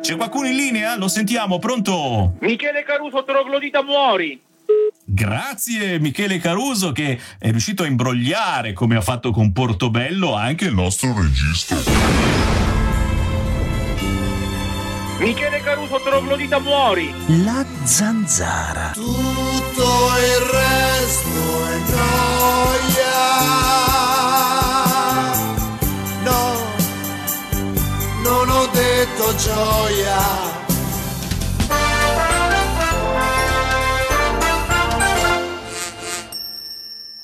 C'è qualcuno in linea? Lo sentiamo, pronto? Michele Caruso, troglodita muori. Grazie Michele Caruso che è riuscito a imbrogliare, come ha fatto con Portobello, anche il nostro regista. Michele Caruso, troglodita muori. La zanzara. Tutto il resto è noia. Detto gioia.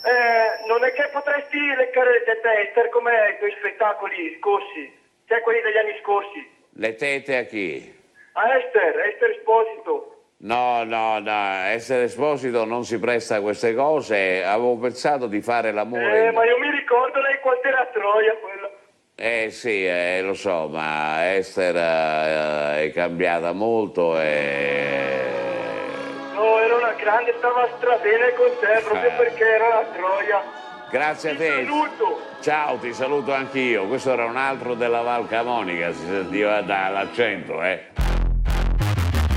Eh, non è che potresti leccare le tette a Esther come i tuoi spettacoli scorsi, cioè quelli degli anni scorsi. Le tete a chi? A Esther, Esther Esposito. No, no, no, essere esposito non si presta a queste cose. Avevo pensato di fare l'amore. Eh, ma io mi ricordo lei quanto era a Troia quella. Eh sì, eh, lo so, ma Esther eh, è cambiata molto e... No, era una grande, stava strabene con te proprio Eh. perché era la Troia. Grazie a Ti te. saluto. Ciao, ti saluto anch'io. Questo era un altro della Val Camonica, si sentiva dall'accento, eh.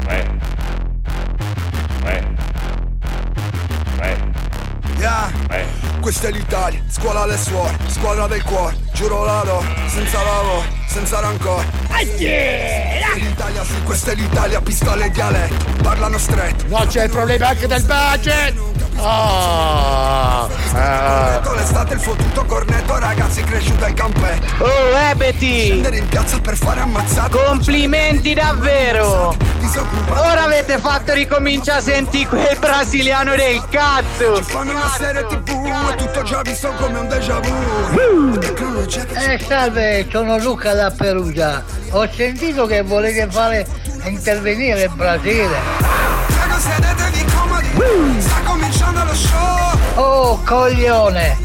Eh. Eh. Eh. Yeah. Eh. Questa è l'Italia, scuola alle suore, squadra del cuore, giuro la do, senza lavoro, senza rancore. L'Italia sì, questa è l'Italia, pistole e dialetto, parlano stretto. No, c'è il problema anche del budget. Oh, ah. L'estate il fottuto cornetto, ragazzi cresciuto al campetto. Oh, Ebeti! Scendere in piazza per fare ammazzato. Complimenti davvero! Ora avete fatto ricominciare a sentire quel brasiliano del cazzo! Fanno una serie tv, tutto già visto come un déjà vu. Che Eh salve, sono Luca da Perugia. Ho sentito che volete fare intervenire il Brasile. Sta cominciando lo show. Oh coglione!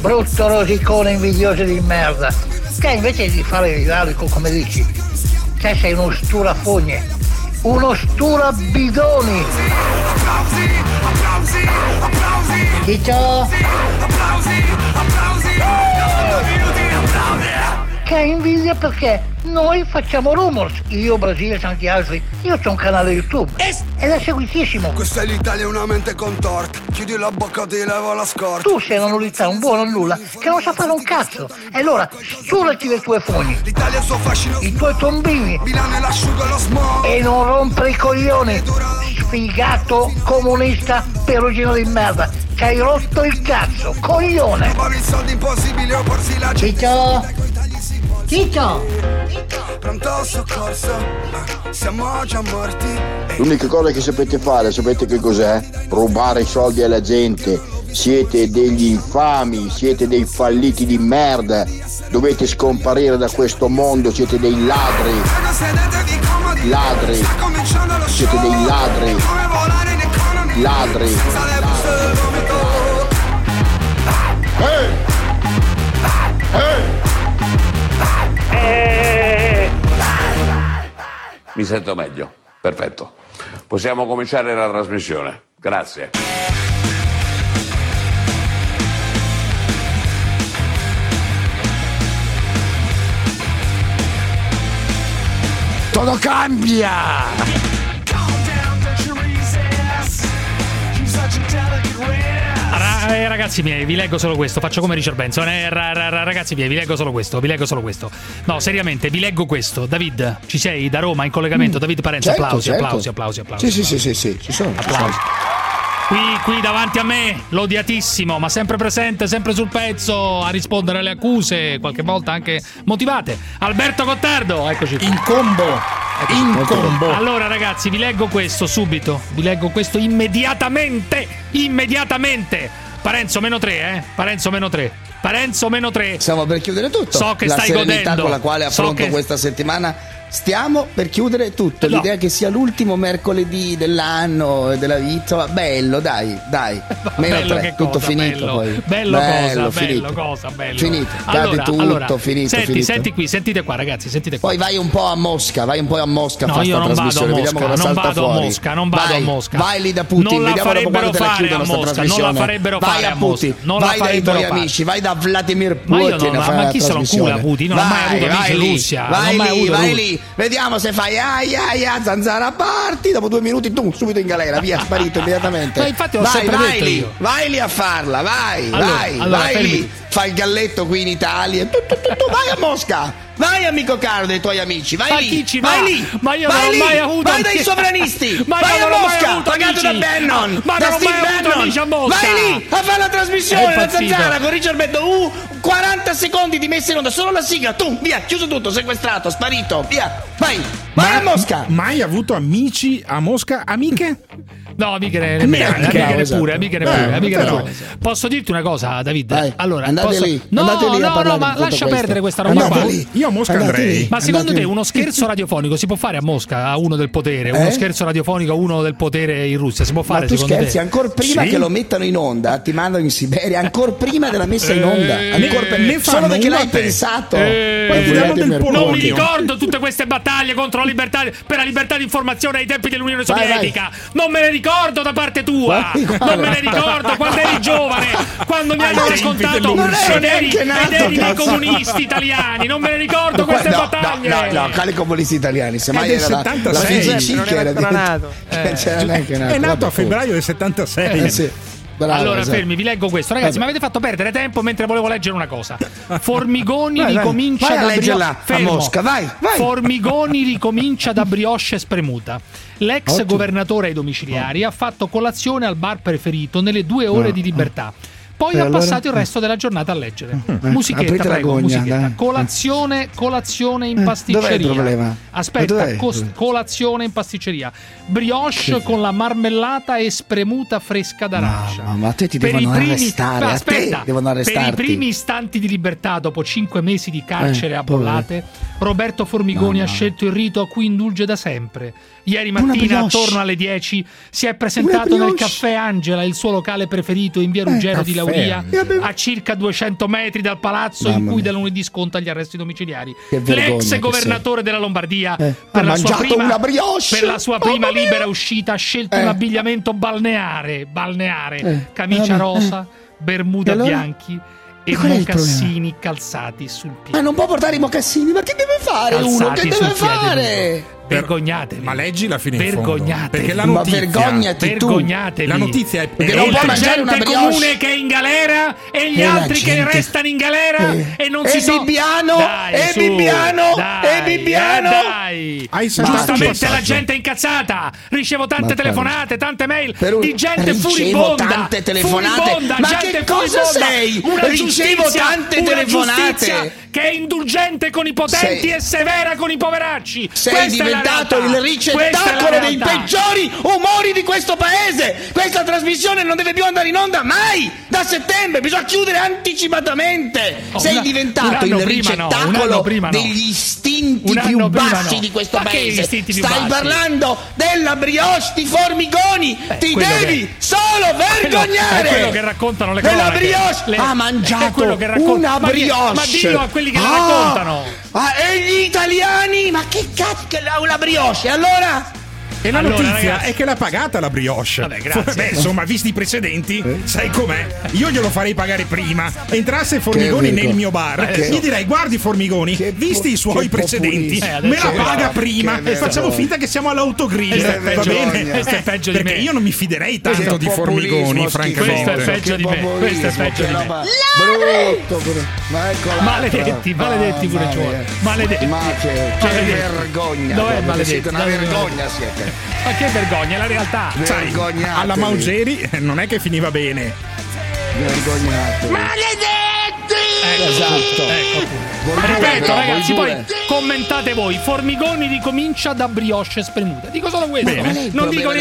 Brutto rosicone invidioso di merda. Che invece di fare l'italico come dici, te sei uno sturafogne, uno applausi, applausi, Ciccio, che invidia perché noi facciamo rumors. Io, Brasile e tanti altri. Io ho un canale YouTube. Ed è seguitissimo. Questa è l'Italia, una mente contorta. Chiudi la bocca, ti levo la scorta. Tu sei una nullità, un buono nulla, che non sa fare un cazzo. E allora sturati le tue fogni, L'Italia il suo fascino. i tuoi tombini Milano è l'asciugo e lo smog. e non rompere i coglioni. Sfigato comunista perugino di merda. Ci hai rotto il cazzo, coglione. Ciccio, Ciccio. Pronto soccorso, ah, siamo già morti. L'unica cosa che sapete fare, sapete che cos'è? Rubare i soldi alla gente. Siete degli infami, siete dei falliti di merda. Dovete scomparire da questo mondo, siete dei ladri. Ladri. Siete dei ladri. Economy. Ladri. Mi sento meglio. Perfetto. Possiamo cominciare la trasmissione. Grazie. Todo cambia! Eh, ragazzi miei, vi leggo solo questo. Faccio come Richard Benson. Eh, ra- ra- ra- ragazzi miei, vi leggo solo questo. Vi leggo solo questo. No, seriamente, vi leggo questo. David, ci sei da Roma in collegamento? David Parenzo, Certo, applausi, certo. applausi, applausi, applausi. Sì, sì, sì, sì, sì, ci sono. ci sono. Applausi. Qui, qui davanti a me, l'odiatissimo, ma sempre presente, sempre sul pezzo a rispondere alle accuse, qualche volta anche motivate. Alberto Gottardo, eccoci qui. In combo. In combo. Allora ragazzi, vi leggo questo subito. Vi leggo questo immediatamente. Immediatamente. Parenzo meno 3, eh? Parenzo meno 3. Parenzo meno 3. Stiamo per chiudere tutto. So che la stai godendo. con la quale So affronto che- questa settimana. Stiamo per chiudere tutto. No. L'idea che sia l'ultimo mercoledì dell'anno e della vita. Bello, dai, dai. Meno bello tre, che tutto cosa, finito bello, poi. bello, cosa, finito. bello cosa, bello. Finito, cade Allora, tutto, allora, finito, Senti, finito. senti qui, sentite qua ragazzi, sentite qua. Poi vai un po' a Mosca, vai un po' a Mosca a No, fare io non vado a Mosca, non vado a. Mosca, non vado vai, a Mosca. Vai lì da Putin, Non la farebbero fare a Mosca, non la farebbero vai fare a a Putin, non vai dai tuoi amici, vai da Vladimir Putin a ma- chi se lo incula Putin? Non ha mai Vai, avuto amici in Russia, non mai avuto vai lì, vediamo se fai ai ai ai, zanzara parti, dopo due minuti tu subito in galera, via, sparito immediatamente. Ma infatti l'ho vai, sempre vai detto lì, io. vai lì a farla, vai, Allora, vai, allora, vai fermi. lì, fai il galletto qui in Italia, tu, tu, tu, tu, vai a Mosca. Vai amico caro dei tuoi amici, vai Ma lì, chi vai va? lì, Ma io vai non ho lì, mai avuto vai dai sovranisti, Ma vai a ho Mosca, pagato da. Bannon, Ma da non ho Steve Bannon. amici a Mosca. Vai lì a fare la trasmissione, la zanzara con Richard Benton, uh, 40 secondi di messa in onda, solo la sigla, tu, via, chiuso tutto, sequestrato, sparito, via, vai, vai a Mosca. Mai avuto amici a Mosca? Amiche? No, amiche ne- Neanche. nemmeno, amiche Bravo, neppure, esatto. amiche Eh, neppure, amiche però- neppure. Posso dirti una cosa, David? Vai, allora, andate posso- lì, No, andate lì no, no, ma lascia perdere questa roba Andate qua. lì. Io a Mosca Andate andrei. lì. Ma secondo Andate te uno scherzo radiofonico si può fare a Mosca a uno del potere? Uno Eh? scherzo radiofonico a uno del potere in Russia? Si può Ma fare tu secondo scherzi, te? ancora prima Sì. che lo mettano in onda, ti mandano in Siberia, ancora prima della messa in onda. Eh, Ancora per- ne solo perché l'hai pensato. Eh, del Non mi ricordo tutte queste battaglie contro la libertà per la libertà di informazione ai tempi dell'Unione. Sovietica. Non me le ricordo da parte tua. Non me le ricordo quando eri giovane, quando mi hanno raccontato ed eri, ed dei comunisti italiani. Non me le ricordo queste no, battaglie. No, no, no, quali comunisti italiani? Semmai È del era la- 76. La FIGC Non che era era nato. Eh, neanche nato. È nato a febbraio del 76. Eh, sì. Bravo, allora, esatto. fermi, vi leggo questo. Ragazzi, mi avete fatto perdere tempo mentre volevo leggere una cosa. Formigoni Vai, ricomincia Vai da leggerla brio- a Fermo. Mosca, vai, vai. Formigoni ricomincia da brioche spremuta. L'ex Ottimo. governatore ai domiciliari ha fatto colazione al bar preferito nelle due ore di libertà. Poi E ha allora? passato il resto della giornata a leggere. Eh, Musichetta, prego, gogna, musichetta. dai. Colazione, colazione in Eh, pasticceria. Aspetta, dov'è? cos- colazione in pasticceria. Brioche con la marmellata e spremuta fresca d'arancia. No, ma a te ti Per devono primi- arrestare, Ma aspetta, Per i primi istanti di libertà dopo cinque mesi di carcere Eh, a bollate, Roberto Formigoni ha scelto il rito a cui indulge da sempre. Ieri mattina, attorno alle 10, si è presentato nel caffè Angela, il suo locale preferito in via Ruggero di caffè Angela. a circa 200 metri dal palazzo in Mamma cui mia. da lunedì sconta gli arresti domiciliari. Che L'ex che governatore della Lombardia, Eh, per, ha la prima, una brioche. per la sua prima Mamma mia. libera uscita, ha scelto Eh. un abbigliamento balneare, balneare, Eh, camicia eh, rosa, bermuda E allora? bianchi e mocassini calzati sul piede. Ma non può portare i mocassini, ma che deve fare uno? Calzati Che sul deve fare? Vergognatevi. Ma leggila fino in. Vergognatevi. Perché la Ma notizia, vergognati tu. Vergognatevi. La notizia è Perché non può la mangiare una gente brioche. comune che è in galera e gli E la altri che restano in galera Eh. e non E si sono Bibbiano, Dai, e su, Bibbiano, dai, e Bibbiano. eh, dai. Hai saltato un Giustamente la gente è incazzata. Ricevo tante Ma telefonate, tante mail un- di gente furibonda. tante telefonate. Furibonda, Ma gente che cosa furibonda. sei? Una Ricevo tante telefonate. Che è indulgente con i potenti Sei- e severa con i poveracci. Sei Questa diventato il ricettacolo dei peggiori umori di questo paese. Questa trasmissione non deve più andare in onda mai. Da settembre bisogna chiudere anticipatamente. Oh, Sei una- un diventato il no, ricettacolo prima no. degli istinti più bassi no. di questo Ma paese. Stai bassi? parlando della brioche di Formigoni. Ti quello devi che- solo vergognare. È quello che raccontano le Quella cronache. brioche Le- ha mangiato quello una brioche. ma dillo a quelli che la Ah! raccontano. Ah, e gli italiani? Ma che cazzo la, una brioche? Allora? E la Allora, notizia ragazzi- è che l'ha pagata la brioche. Vabbè, grazie. Beh, insomma, visti i precedenti, sai com'è? Io glielo farei pagare prima. Entrasse Formigoni nel mio bar, Che- gli direi: Guardi, Formigoni, Che visti i suoi precedenti. Eh, me la è paga vero. prima e facciamo finta che siamo all'autogrill. Questo è Va peggio- bene? questo è peggio di Perché me. io non mi fiderei tanto di Formigoni, francamente. Questo è peggio di me, questo è peggio di me. roba Brutto, brutto. Ma eccola. Maledetti, maledetti pure mia. Maledetti. Ma che, vergogna. Dov'è maledetti? Una vergogna siete. Ma che vergogna, è la realtà. Vergognatevi. alla Maugeri eh, non è che finiva bene. Vergognatevi. Ecco, Esatto. Ecco due, Ripeto, no, ragazzi, poi due. commentate voi. Formigoni ricomincia da brioche spremuta. Dico solo questo. Bene. Non dico?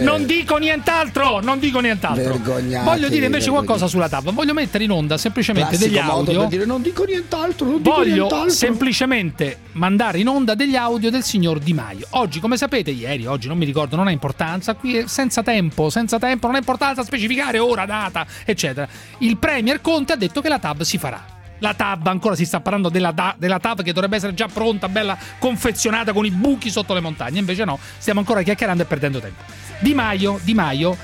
Non dico nient'altro. Non dico nient'altro. Voglio dire invece qualcosa sulla TAV. Voglio mettere in onda semplicemente Classico degli audio. dire non dico nient'altro, non dico Voglio nient'altro. semplicemente mandare in onda degli audio del signor Di Maio. Oggi, come sapete, ieri, oggi non mi ricordo, non ha importanza. Qui è senza tempo, senza tempo, non ha importanza specificare ora, data, eccetera. Il Premier Conte ha detto che la TAB si farà. La TAB, ancora si sta parlando della, da- della TAB che dovrebbe essere già pronta, bella confezionata con i buchi sotto le montagne. Invece no, stiamo ancora chiacchierando e perdendo tempo. Di Maio, Di Maio,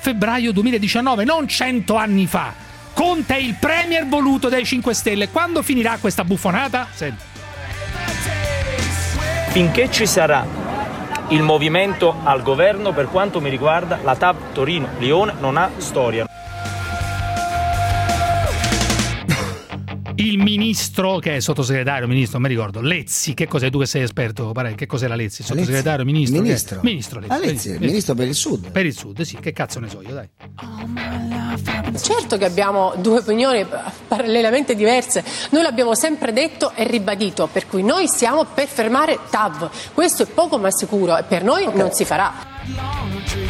febbraio 2019, non cento anni fa. Conte è il Premier voluto dai 5 Stelle. Quando finirà questa buffonata? Senti. finché ci sarà il movimento al governo, per quanto mi riguarda, la TAV Torino-Lione non ha storia. Il ministro, che è sottosegretario, ministro, non mi ricordo, Lezzi, che cos'è? Tu che sei esperto, pare, che cos'era Lezzi? Sottosegretario, ministro? Ministro. Che? Ministro Lezzi. Ah, Lezzi, il ministro per il sud. Per il sud, sì, che cazzo ne so io, dai. Certo che abbiamo due opinioni parallelamente diverse, noi l'abbiamo sempre detto e ribadito, per cui noi siamo per fermare TAV, questo è poco ma sicuro e per noi non si farà.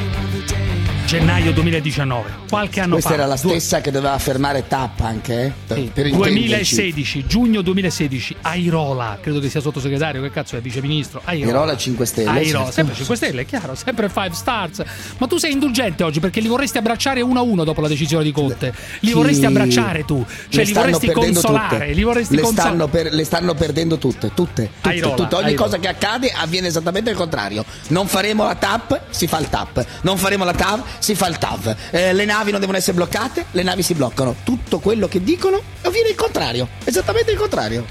Gennaio 2019, qualche anno Questa fa. era la due- stessa che doveva fermare TAP anche, eh? Sì, per intenderci. 2016, giugno 2016, Airola, credo che sia sottosegretario, che cazzo è, viceministro? Airola, Airola 5 Stelle, Airola, sì. sempre 5 Stelle, è chiaro, sempre 5 stars. Ma tu sei indulgente oggi perché li vorresti abbracciare uno a uno dopo la decisione di Conte. Li Chi- vorresti abbracciare tu, cioè li vorresti consolare, tutte. li vorresti le consolare. stanno, per- le stanno perdendo tutte, tutte, tutte, Airola, tutte. Ogni Airola. cosa che accade avviene esattamente il contrario. Non faremo la TAP, si fa il TAP. Non faremo la TAV, si fa il TAV. Eh, le navi non devono essere bloccate, le navi si bloccano. Tutto quello che dicono avviene il contrario, esattamente il contrario.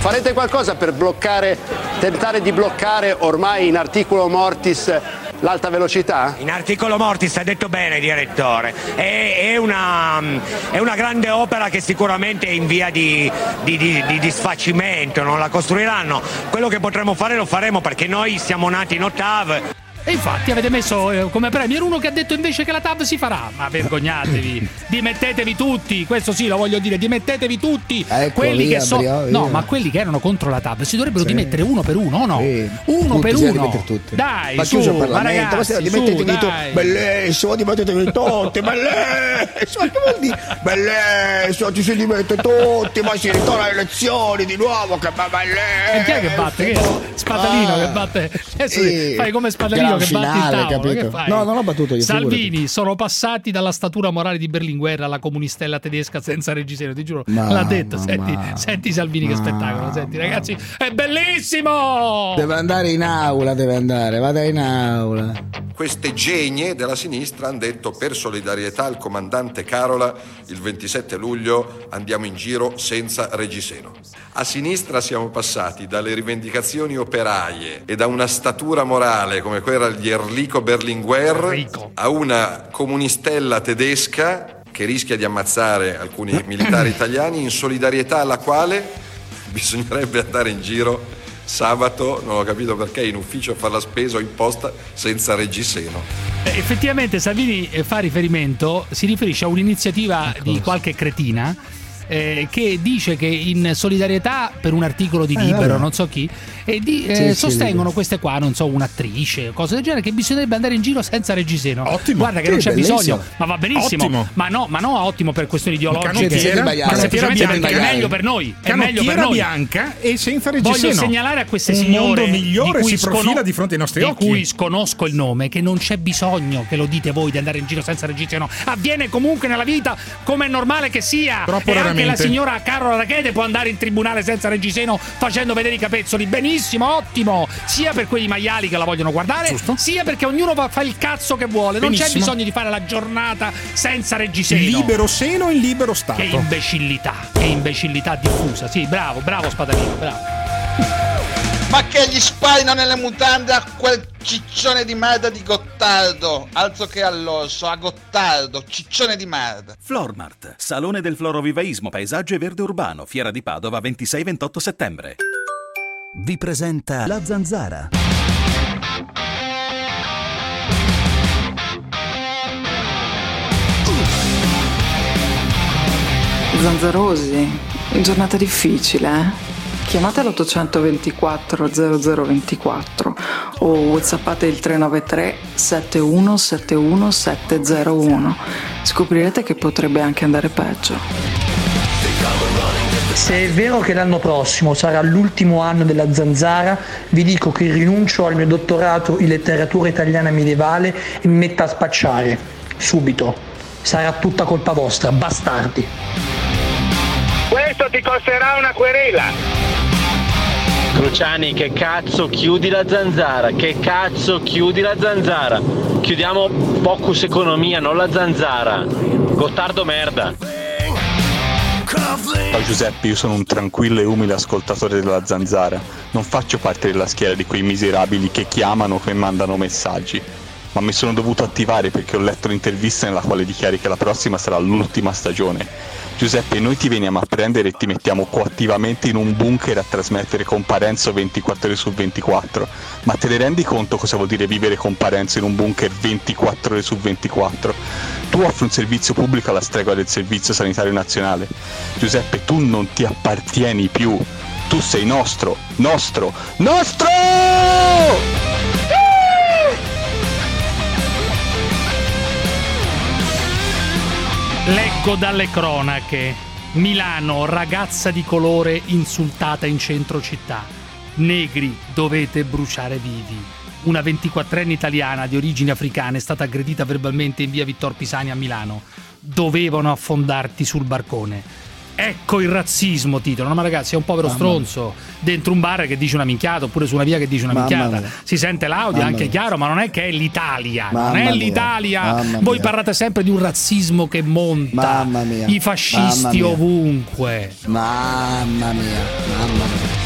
Farete qualcosa per bloccare, tentare di bloccare ormai in articolo mortis l'alta velocità? In articolo mortis, ha detto bene direttore, è, è una, è una grande opera che sicuramente è in via di, di- di- di disfacimento, non la costruiranno. Quello che potremo fare lo faremo perché noi siamo nati in ottave. E infatti avete messo eh, come premier uno che ha detto invece che la TAV si farà. Ma vergognatevi, dimettetevi tutti, questo sì lo voglio dire, dimettetevi tutti. Ecco, quelli via, che so- Brio. No, ma quelli che erano contro la TAV si dovrebbero Sì. dimettere uno per uno, o no? Uno Tutti, per uno. tutti. Dai, ma su, chiuso il ma Parlamento, ma ragazzi, se dimettetevi su, tu. dai. Bellissimo, dimettetevi tutti, bellissimo. Che vuol dire? Bellissimo, ci si dimette tutti, ma si ritorna alle elezioni di nuovo, che be- bellissimo. E chi è che batte? Che è? Spadalino Ah. che batte. Adesso Sì. fai come Spadalino Gran che batti il finale, tavolo. capito? Che? No, non ho battuto io, Salvini sono passati dalla statura morale di Berlinguer alla comunistella tedesca senza reggiseno, ti giuro. Ma- L'ha detto. ma- Senti, ma- senti Salvini che spettacolo. Senti, ragazzi, è bellissimo! Deve andare in aula, deve andare, vada in aula. Queste genie della sinistra hanno detto per solidarietà al comandante Carola il 27 luglio andiamo in giro senza reggiseno. A sinistra siamo passati dalle rivendicazioni operaie e da una statura morale come quella di Enrico Berlinguer a una comunistella tedesca che rischia di ammazzare alcuni militari italiani in solidarietà alla quale bisognerebbe andare in giro sabato, non ho capito perché, in ufficio a fare la spesa o in posta senza reggiseno. Eh, Effettivamente Salvini eh, fa riferimento, si riferisce a un'iniziativa di qualche cretina eh, che dice che in solidarietà per un articolo di Eh, Libero, vabbè. non so chi, e di- eh, Sì, sì, sostengono Libero. queste qua, non so, un'attrice, cose del genere, che bisognerebbe andare in giro senza reggiseno. Ottimo. Guarda che Sì, non c'è bellissimo. bisogno, ma va benissimo. Ottimo. Ma no, ma no, ottimo per questioni ideologiche. Ma semplicemente perché è bianca. meglio per noi. È meglio per noi. bianca e senza reggiseno. Voglio segnalare a queste Un signore mondo migliore di cui si profila scono- di fronte ai nostri di occhi. cui sconosco il nome, che non c'è bisogno che lo dite voi di andare in giro senza reggiseno. Avviene comunque nella vita come è normale che sia. Troppo e anche la raramente. signora Carola Rachete può andare in tribunale senza reggiseno facendo vedere i capezzoli. Benissimo, ottimo. Sia per quei maiali che la vogliono guardare, sia perché ognuno va- fa il cazzo che vuole. Non c'è Benissimo. bisogno di fare la giornata senza reggiseno. Libero seno in libero stato. Che imbecillità, che imbecillità diffusa. Sì, bravo, bravo Spadalino, bravo. Ma che gli spalino nelle mutande a quel ciccione di merda di Gottardo? Altro che all'orso, a Gottardo, ciccione di merda. Flormart, Salone del Florovivaismo, Paesaggio e Verde Urbano, Fiera di Padova, 26-28 settembre. Vi presenta La Zanzara. Zanzarosi, giornata difficile, eh? Chiamate l'824 0024 o whatsappate il 393 7171 701. Scoprirete che potrebbe anche andare peggio. Se è vero che l'anno prossimo sarà l'ultimo anno della zanzara, vi dico che rinuncio al mio dottorato in letteratura italiana medievale e mi metto a spacciare. Subito. Sarà tutta colpa vostra, bastardi. Questo ti costerà una querela. Cruciani, che cazzo chiudi la zanzara? Che cazzo chiudi la zanzara? Chiudiamo Focus Economia, non la zanzara. Gottardo merda. Ciao Giuseppe, io sono un tranquillo e umile ascoltatore della Zanzara. Non faccio parte della schiera di quei miserabili che chiamano e mandano messaggi. Ma mi sono dovuto attivare perché ho letto un'intervista nella quale dichiari che la prossima sarà l'ultima stagione. Giuseppe, noi ti veniamo a prendere e ti mettiamo coattivamente in un bunker a trasmettere con Parenzo 24 ore su 24. Ma te ne rendi conto cosa vuol dire vivere con Parenzo in un bunker 24 ore su 24? Tu offri un servizio pubblico alla stregua del Servizio Sanitario Nazionale. Giuseppe, tu non ti appartieni più. Tu sei nostro, nostro, nostro! Leggo dalle cronache. Milano, ragazza di colore insultata in centro città. Negri, dovete bruciare vivi. Una 24enne italiana di origini africane è stata aggredita verbalmente in via Vittor Pisani a Milano. Dovevano affondarti sul barcone. Ecco il razzismo, titolo. No, ma ragazzi, è un povero Mamma stronzo dentro un bar che dice una minchiata, oppure su una via che dice una Mamma minchiata. mia. Si sente l'audio, Mamma anche mia. chiaro, ma non è che è l'Italia. non è mia. l'Italia. Voi mia. parlate sempre di un razzismo che monta. Mamma mia. I fascisti Mamma mia. ovunque. Mamma mia, mamma mia.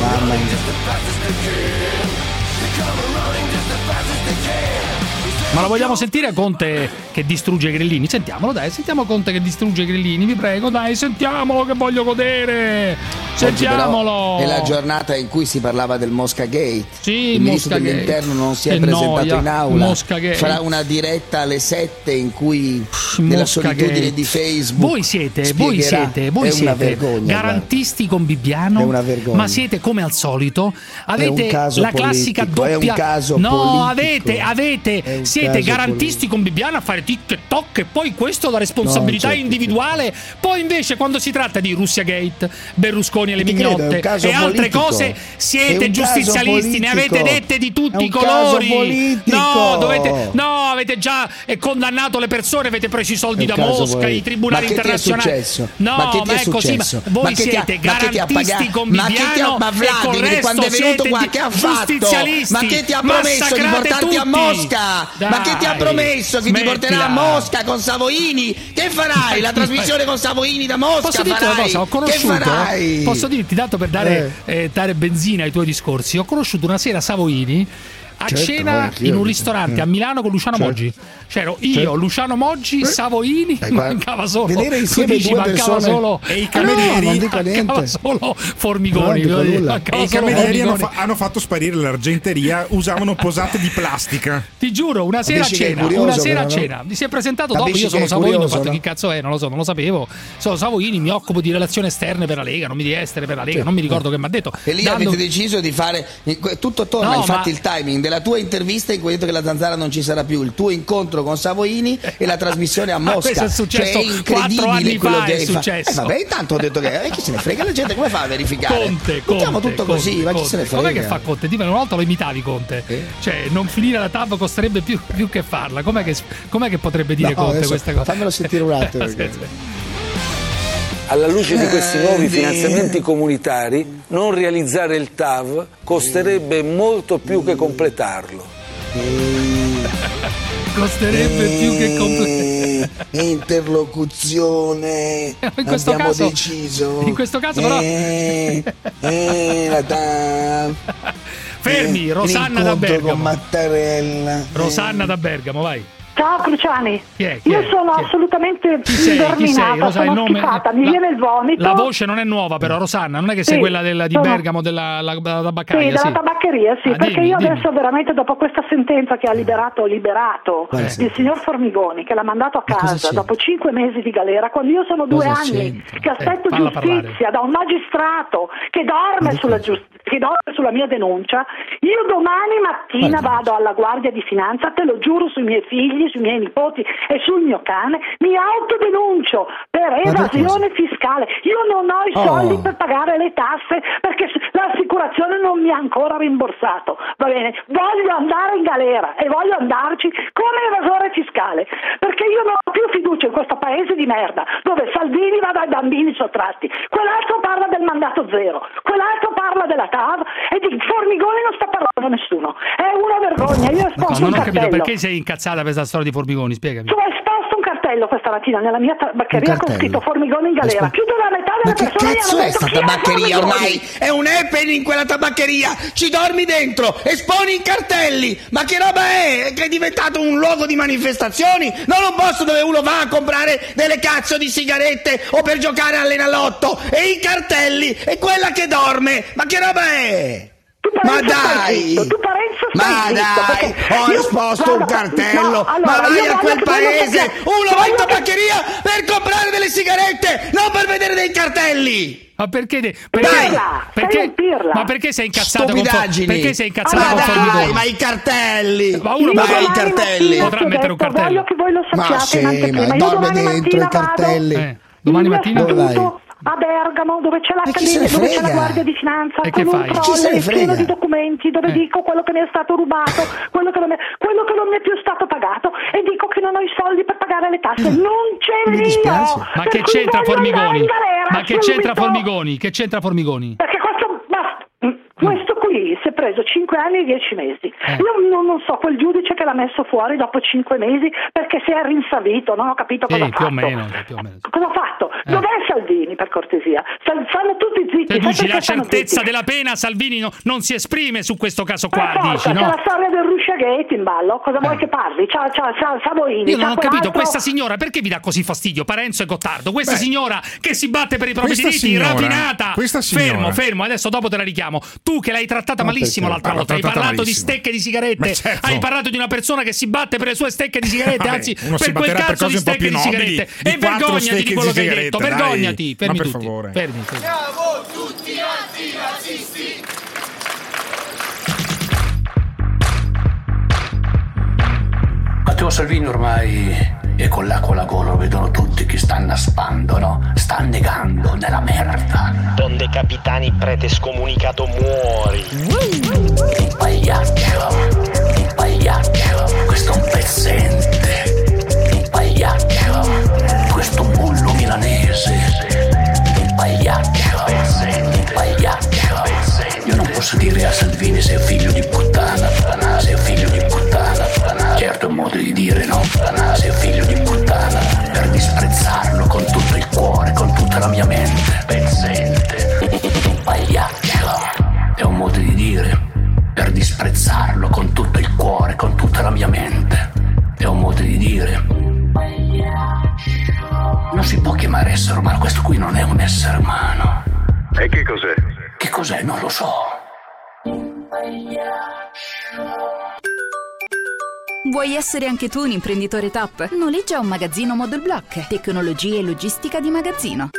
Mamma mia. Ma lo vogliamo sentire Conte che distrugge i grillini? Sentiamolo, dai, sentiamo Conte che distrugge i grillini, vi prego, dai, sentiamolo che voglio godere. Sentiamolo. È la giornata in cui si parlava del Mosca Gate. Sì, il ministro Mosca Gate. dell'interno non si è Che presentato noia. in aula. Mosca Gate. Farà una diretta alle 7 in cui nella Mosca solitudine Gate. di Facebook. Voi siete, voi siete, voi siete vergogna. garantisti con Bibbiano, È una vergogna. ma siete come al solito, avete la classica politico, è un doppia No, politico. avete, avete, siete garantisti con Bibbiano a fare TikTok e poi questo la responsabilità No, individuale, poi invece quando si tratta di Russia Gate, Berlusconi e le credo, mignotte e altre politico. cose siete giustizialisti, ne avete dette di tutti i colori. No, dovete No, avete già eh, condannato le persone, avete preso i soldi da Mosca, politico. i tribunali Ma internazionali. No, Ma ti è è così, ma voi Ma ha- siete ma ha garantisti con Ma che ti ha- Bibbiano ma Vladimir, quando è venuto qua, che ha fatto? Ma che ti ha promesso di portarti a tutti. Mosca? Ma che ti ha promesso che ti porterà a smettila. Mosca con Savoini? Che farai? La trasmissione con Savoini da Mosca Posso dirti farai? una cosa? Ho conosciuto. farai? Posso dirti, tanto per dare, eh, dare benzina ai tuoi discorsi, ho conosciuto una sera Savoini. A Certo, cena in un ristorante a Milano con Luciano Certo. Moggi. C'ero io. Luciano Moggi, Savoini, Eh, guarda, mancava solo. vedere insieme dici, due mancava persone- solo E i No, camerieri? non dico mancava niente. solo Formigoni. Non dico nulla. mancava E i camerieri hanno, fa- hanno fatto sparire l'argenteria, usavano posate di plastica. Ti giuro, una sera a cena, curioso, una sera a no? cena. Mi si è presentato dopo, io sono Savoini, ho curioso, fatto no? chi cazzo è, non lo so, non lo sapevo. Sono Savoini, mi occupo di relazioni esterne per la Lega, non mi di estere per la Lega, Sì. non mi ricordo che mi ha detto. E lì Dando- avete deciso di fare tutto torna No, infatti ma- il timing della tua intervista in cui hai detto che la zanzara non ci sarà più il tuo incontro con Savoini e la trasmissione a Ma Mosca questo è successo cioè, è incredibile quattro anni quello fa, che è successo. Eh, vabbè intanto ho detto che eh, chi se ne frega la gente come fa a verificare Conte, Conte, tutto Conte, così ma chi Conte. se ne frega Com'è che fa Conte? Dimmi, una volta lo imitavi Conte. Cioè, non finire la tab costerebbe più, più che farla. Com'è che, com'è che potrebbe dire No, Conte adesso queste cose? fammelo sentire un attimo. Alla luce di questi Eh, nuovi finanziamenti comunitari, non realizzare il TAV costerebbe molto più che completarlo. Costerebbe più che completare. Eh, interlocuzione In questo abbiamo caso- deciso in questo caso però- eh, eh, la TAV Fermi, eh, Rosanna da Bergamo. Mattarella Rosanna da Bergamo, vai. Ciao Cruciani, Chi è? Chi io sono è? assolutamente Chi sei? Chi sei? Lo sai sono schifata, mi La- viene il vomito. La voce non è nuova, però, Rosanna, non è che sei Sì, quella del- di sono- Bergamo della la, la Sì, tabaccaia. della sì. tabaccheria, sì, Ah, perché dimmi, io dimmi. adesso veramente dopo questa sentenza che ha liberato, liberato Quale il sentenza? signor Formigoni, che l'ha mandato a casa dopo cinque mesi di galera, quando io sono due Cosa anni c'entra? che aspetto Eh, falla parlare. giustizia da un magistrato che dorme, sulla, giust- che dorme sulla mia denuncia, io domani mattina vado alla Guardia di Finanza, te lo giuro sui miei figli, sui miei nipoti e sul mio cane, mi autodenuncio per evasione fiscale. Io non ho i Oh. soldi per pagare le tasse perché l'assicurazione non mi ha ancora rimborsato. Va bene, voglio andare in galera e voglio andarci come evasore fiscale perché io non ho più fiducia in questo paese di merda dove Salvini va dai bambini sottratti, quell'altro parla del mandato zero, quell'altro parla della TAV e di Formigoni non sta parlando nessuno. È una vergogna. Io ho No, non ho capito perché sei incazzata per questa storia di Formigoni, spiegami. Tu hai esposto un cartello questa mattina nella mia tabaccheria con scritto Formigoni in galera. Aspetta. Più della metà Ma delle che persone mi cazzo è sta tabaccheria ormai? È un happening quella tabaccheria! Ci dormi dentro, esponi i cartelli! Ma che roba è? Che è diventato un luogo di manifestazioni? Non un posto dove uno va a comprare delle cazzo di sigarette o per giocare all'enalotto! E i cartelli! E quella che dorme! Ma che roba è? Ma dai! zitto, tu Parenzo stai Ma dai! Ho esposto un cartello! no, allora, ma vai a quel paese! Uno va in Voglio che- tabaccheria per comprare delle sigarette! Non per vedere dei cartelli! Ma perché? de- Dai! perché, Sei perché- pirla. ma perché sei incazzato con, Stupidaggini. perché sei incazzato Ma con dai, ma i cartelli! Ma uno Ma i cartelli! potrà mettere un cartello. Voglio che voi lo Ma sappiate sì, in anteprima. ma Io dorme domani dentro mattina i cartelli. Eh, domani in mattina? Dove vai? A Bergamo, dove c'è la, Ma ne dove c'è la? Guardia di Finanza, E con un trolley pieno di documenti, dove Eh. dico quello che mi è stato rubato, quello che, non è, quello che non mi è più stato pagato e dico che non ho i soldi per pagare le tasse. Non ce Mm. li ho! Ma che c'entra Formigoni? galera Ma che c'entra. Formigoni? Che c'entra Formigoni? Perché questo, basta. Questo qui si è preso 5 anni e 10 mesi. Eh. Io non, non so quel giudice che l'ha messo fuori dopo 5 mesi perché si è rinsavito, non ho capito cosa Sì, ha più o fatto. meno, più o meno. Cosa ha fatto? Eh. Dov'è Salvini, per cortesia? Stanno tutti zitti. Tu dici la certezza zitti? della pena, Salvini no- non si esprime su questo caso Per qua, forza, dici, c'è no? la storia del Rusciagate in ballo, cosa vuoi che parli? C'ha, c'ha, c'ha Savoini, Io non ho capito, questa signora perché vi dà così fastidio? Parenzo e Gottardo, questa Beh, signora che si batte per i propri diritti, signora- rapinata. questa signora- Fermo, fermo, adesso dopo te la richiamo. Tu che l'hai trattata Ma malissimo perché? l'altra Ah, volta, hai parlato malissimo. di stecche di sigarette, Ma certo. hai parlato di una persona che si batte per le sue stecche di sigarette, Vabbè, anzi per quel batterà per cazzo di stecche di sigarette. di E vergognati di di quello che hai detto, dai. vergognati, Ma fermi per tutti. favore. Fermi, fermi. Matteo Salvini ormai è con l'acqua alla gola, lo vedono tutti che sta annaspando, no? Sta annegando nella merda. Donde capitani prete scomunicato muori. Un pagliaccio, un pagliaccio, questo è un pezzente. Un pagliaccio, questo bullo milanese. Un pagliaccio, un pagliaccio. Io non posso dire a Salvini sei figlio di puttana, modo di dire no, sei figlio di puttana. Per disprezzarlo con tutto il cuore, con tutta la mia mente. Pezzente, pagliaccio. È un modo di dire per disprezzarlo con tutto il cuore, con tutta la mia mente. È un modo di dire. Non si può chiamare essere umano, questo qui non è un essere umano. E che cos'è? Che cos'è? Non lo so. Vuoi essere anche tu un imprenditore top? Noleggia un magazzino Model Block. Tecnologia e logistica di magazzino.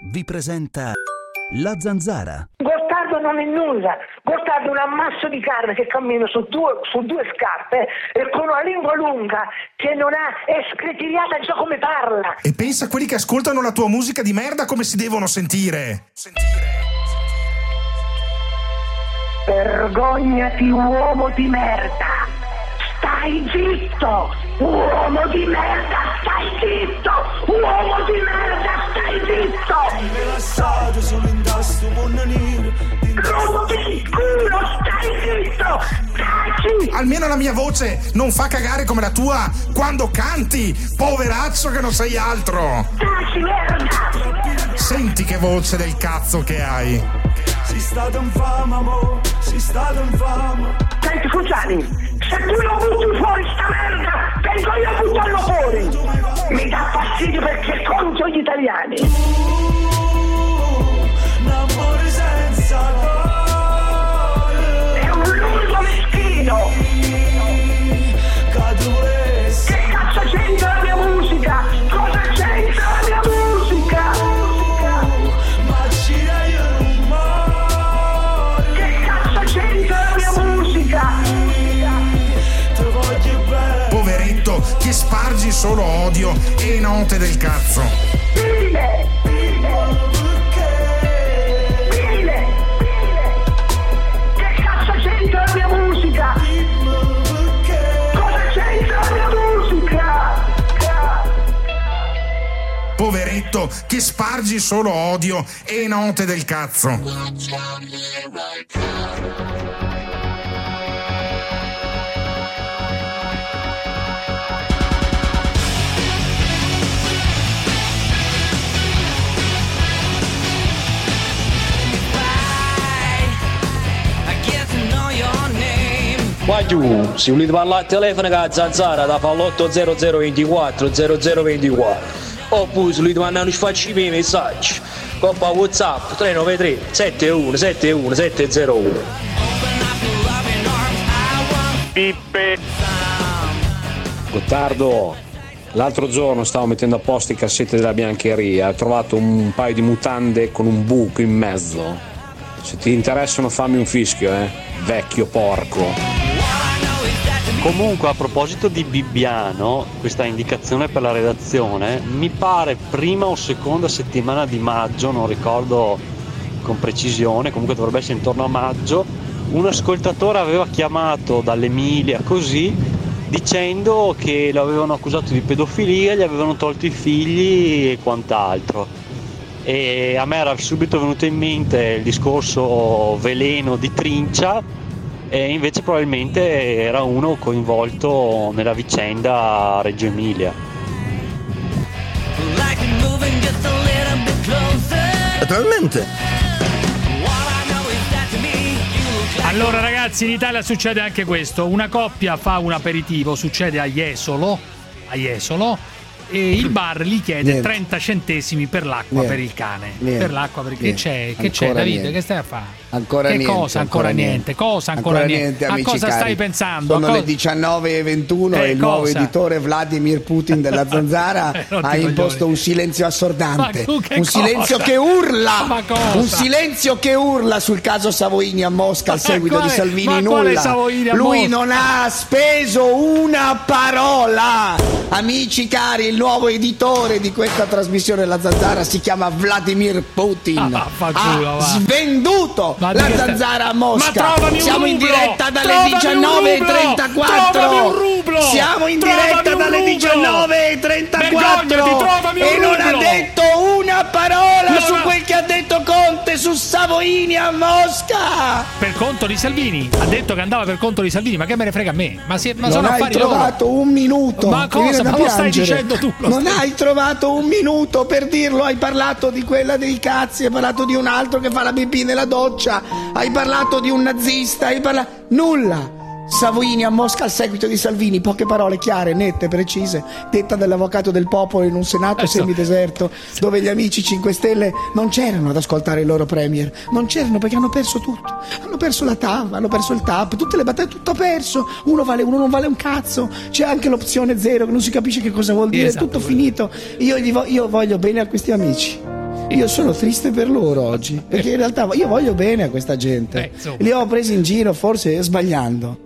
Vi presenta La Zanzara. Gottardo non è nulla, Gottardo è un ammasso di carne che cammina su due, su due scarpe e con una lingua lunga che non ha, è già come parla. E pensa a quelli che ascoltano la tua musica di merda come si devono sentire. Vergognati uomo di merda! Stai zitto! Uomo di merda, stai zitto! Uomo di merda, stai zitto! Rilassato solo in tasto nero Uomo di culo, stai zitto! Taci! Almeno la mia voce non fa cagare come la tua quando canti, poveraccio che non sei altro. Taci merda! Senti che voce del cazzo che hai. Si stato in fama, mo Si stato in fama Senti Fuciani, se tu non butti fuori sta merda, vengo io a buttarlo fuori! Mi dà fastidio perché è contro gli italiani! È un lungo meschino! Solo odio e note del cazzo. Bile! Bile! Che cazzo c'entra la mia musica? Cosa c'entra la mia musica? Poveretto, che spargi solo odio e note del cazzo. Guagliù, se volete parlare al telefono con la zanzara da fa l'80024 0024 oppure se volete mandare un sfaccimi messaggi coppa whatsapp 393 71 71 701 Pippe. Gottardo, l'altro giorno stavo mettendo a posto i cassetti della biancheria, ho trovato un paio di mutande con un buco in mezzo. Se ti interessano fammi un fischio, eh, vecchio porco. Comunque a proposito di Bibbiano, questa indicazione per la redazione, mi pare prima o seconda settimana di maggio, non ricordo con precisione, comunque dovrebbe essere intorno a maggio, un ascoltatore aveva chiamato dall'Emilia così dicendo che lo avevano accusato di pedofilia, gli avevano tolto i figli e quant'altro. E a me era subito venuto in mente il discorso veleno di Trincia e invece probabilmente era uno coinvolto nella vicenda Reggio Emilia. Naturalmente. Allora ragazzi, in Italia succede anche questo. Una coppia fa un aperitivo, succede a Jesolo, a Jesolo e il bar gli chiede Niente. 30 centesimi per l'acqua Niente. per il cane. Niente. Per l'acqua perché Niente. c'è? Che c'è Ancora Davide? niente. Che stai a fare? Ancora che niente, cosa ancora, ancora niente? niente. Cosa ancora, Ancora niente? niente, a cosa cari. stai pensando? Sono le 19.21 Che e il nuovo editore Vladimir Putin della Zanzara Eh, ha imposto un silenzio assordante. Un silenzio cosa? che urla! Un silenzio che urla sul caso Savoini a Mosca al seguito di Salvini nulla. Lui Mosca? non ha speso una parola. Amici cari, il nuovo editore di questa trasmissione La Zanzara si chiama Vladimir Putin. Ah, ha va. svenduto la zanzara a Ma Mosca. trovami un Siamo in diretta dalle Trovami un 19.34. rublo! Trovami un rublo! Siamo in diretta un dalle rublo! 19.34. Vergognati, trovami un E non ha detto una parola Non su ha- quel che ha detto Conte su Savoini a Mosca. Per conto di Salvini, ha detto che andava per conto di Salvini, ma che me ne frega a me? Ma, si- ma non hai trovato un minuto. Ma cosa? Ma lo stai dicendo tu, lo Non stai- hai trovato un minuto per dirlo. Hai parlato di quella dei cazzi, hai parlato di un altro che fa la pipì nella doccia, hai parlato di un nazista, hai parlato. Nulla. Savoini a Mosca al seguito di Salvini, poche parole chiare, nette, precise, detta dall'avvocato del popolo in un senato semideserto, dove gli amici 5 Stelle non c'erano ad ascoltare il loro premier, non c'erano perché hanno perso tutto, hanno perso la TAV, hanno perso il TAP, tutte le battaglie, tutto perso, uno vale uno, non vale un cazzo, c'è anche l'opzione zero che non si capisce che cosa vuol dire, Esatto, è tutto finito, io, vo- io voglio bene a questi amici. Io sono triste per loro oggi, perché in realtà io voglio bene a questa gente. Eh. Li ho presi in giro, forse sbagliando.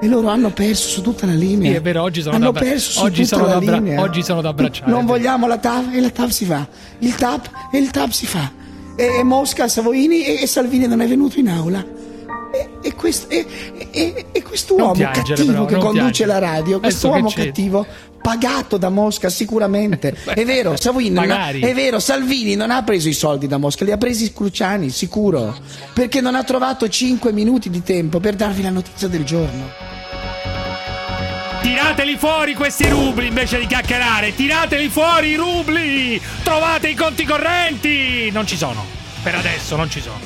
E loro hanno perso su tutta la linea. Sì, è vero, oggi sono hanno da- perso su oggi tutta sono la linea. oggi sono da abbracciare, Non vogliamo la TAV e la TAV si fa. Il TAP e il TAP si fa. E Mosca, Savoini e, e Salvini non è venuto in aula. E, e, quest- e- e- e quest'uomo piangere, cattivo però, che conduce piangere. la radio, quest'uomo cattivo pagato da Mosca sicuramente. è vero, ha- è vero, Salvini non ha preso i soldi da Mosca, li ha presi Cruciani, sicuro, perché non ha trovato 5 minuti di tempo per darvi la notizia del giorno. Tirateli fuori questi rubli invece di chiacchierare. Tirateli fuori i rubli. Trovate i conti correnti. Non ci sono. Per adesso non ci sono.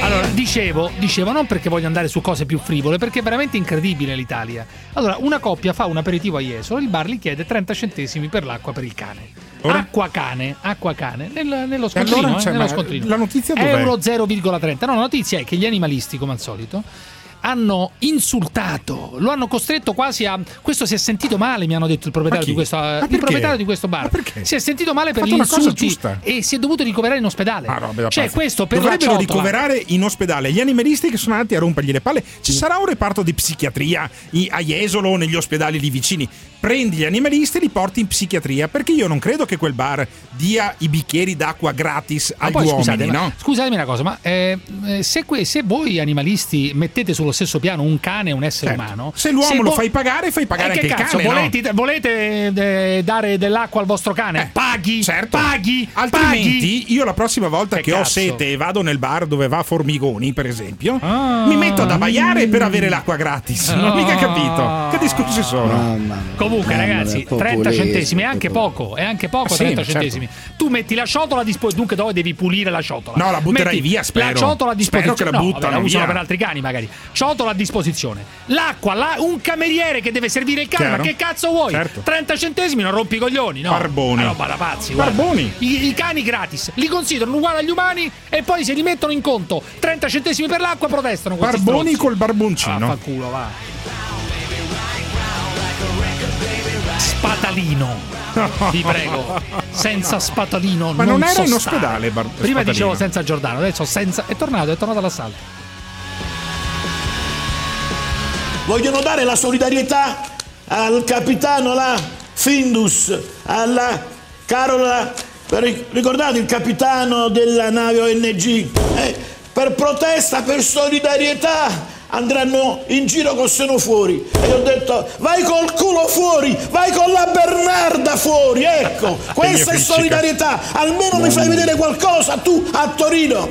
Allora, dicevo, dicevo, non perché voglio andare su cose più frivole, perché è veramente incredibile l'Italia. Allora, una coppia fa un aperitivo a Jesolo, il bar gli chiede 30 centesimi per l'acqua per il cane. Acqua cane, acqua cane, nel- nello scontrino, allora, eh, nello scontrino. la notizia dov'è? Euro 0,30. No, la notizia è che gli animalisti, come al solito, hanno insultato, lo hanno costretto quasi a. Questo si è sentito male, mi hanno detto il proprietario, di questo, Ma il proprietario di questo bar. Ma? Si è sentito male per gli insulti giusta. e si è dovuto ricoverare in ospedale. Ah, robe da cioè, questo per Dovrebbero ricoverare in ospedale gli animalisti che sono andati a rompergli le palle. Ci sarà un reparto di psichiatria a Jesolo o negli ospedali lì vicini. Prendi gli animalisti e li porti in psichiatria perché io non credo che quel bar dia i bicchieri d'acqua gratis Ma agli poi uomini, scusate, ma- no? scusatemi una cosa, ma eh, eh, se, que- se voi animalisti mettete sullo sullo stesso piano un cane e un essere umano. Se l'uomo lo vo- fai pagare, fai pagare Eh, che anche il cazzo, cane, no? volete, volete eh, dare dell'acqua al vostro cane? paghi, Certo. paghi, Altrimenti, paghi. io la prossima volta che, ho cazzo? sete e vado nel bar dove va Formigoni, per esempio, Ah. mi metto ad abbaiare per avere l'acqua gratis. Non ho mica capito. Che discorsi sono? Comunque, Mamma ragazzi, mia, 30 populismo, centesimi è anche poco, è anche poco Ah, sì, 30 certo. centesimi. Tu metti la ciotola a disposizione, dunque dove devi pulire la ciotola? No, la butterai Metti via, spero. La ciotola a Spero disposizione. che la No, buttano vabbè, la usano via. per altri cani magari. Ciotola a disposizione. L'acqua, la- un cameriere che deve servire il cane, Chiaro. ma che cazzo vuoi? Certo. 30 centesimi non rompi i coglioni, no? Barboni. Roba da pazzi. Barboni. I, I cani gratis, li considerano uguali agli umani e poi se li mettono in conto 30 centesimi per l'acqua protestano Barboni col barboncino. Ah, fa culo, va. Spatalino. Vi prego, senza spatalino Ma non, non era so in ospedale, Bar- Prima Spatalino. dicevo senza Giordano, adesso senza è tornato, è tornato all'assalto. Vogliono dare la solidarietà al capitano là, Findus, alla Carola, per- ricordate il capitano della nave ONG? Eh, per protesta, per solidarietà andranno in giro col seno fuori. E io ho detto, vai col culo fuori, vai con la Bernarda fuori, ecco, questa è solidarietà, almeno mi fai vedere qualcosa tu a Torino.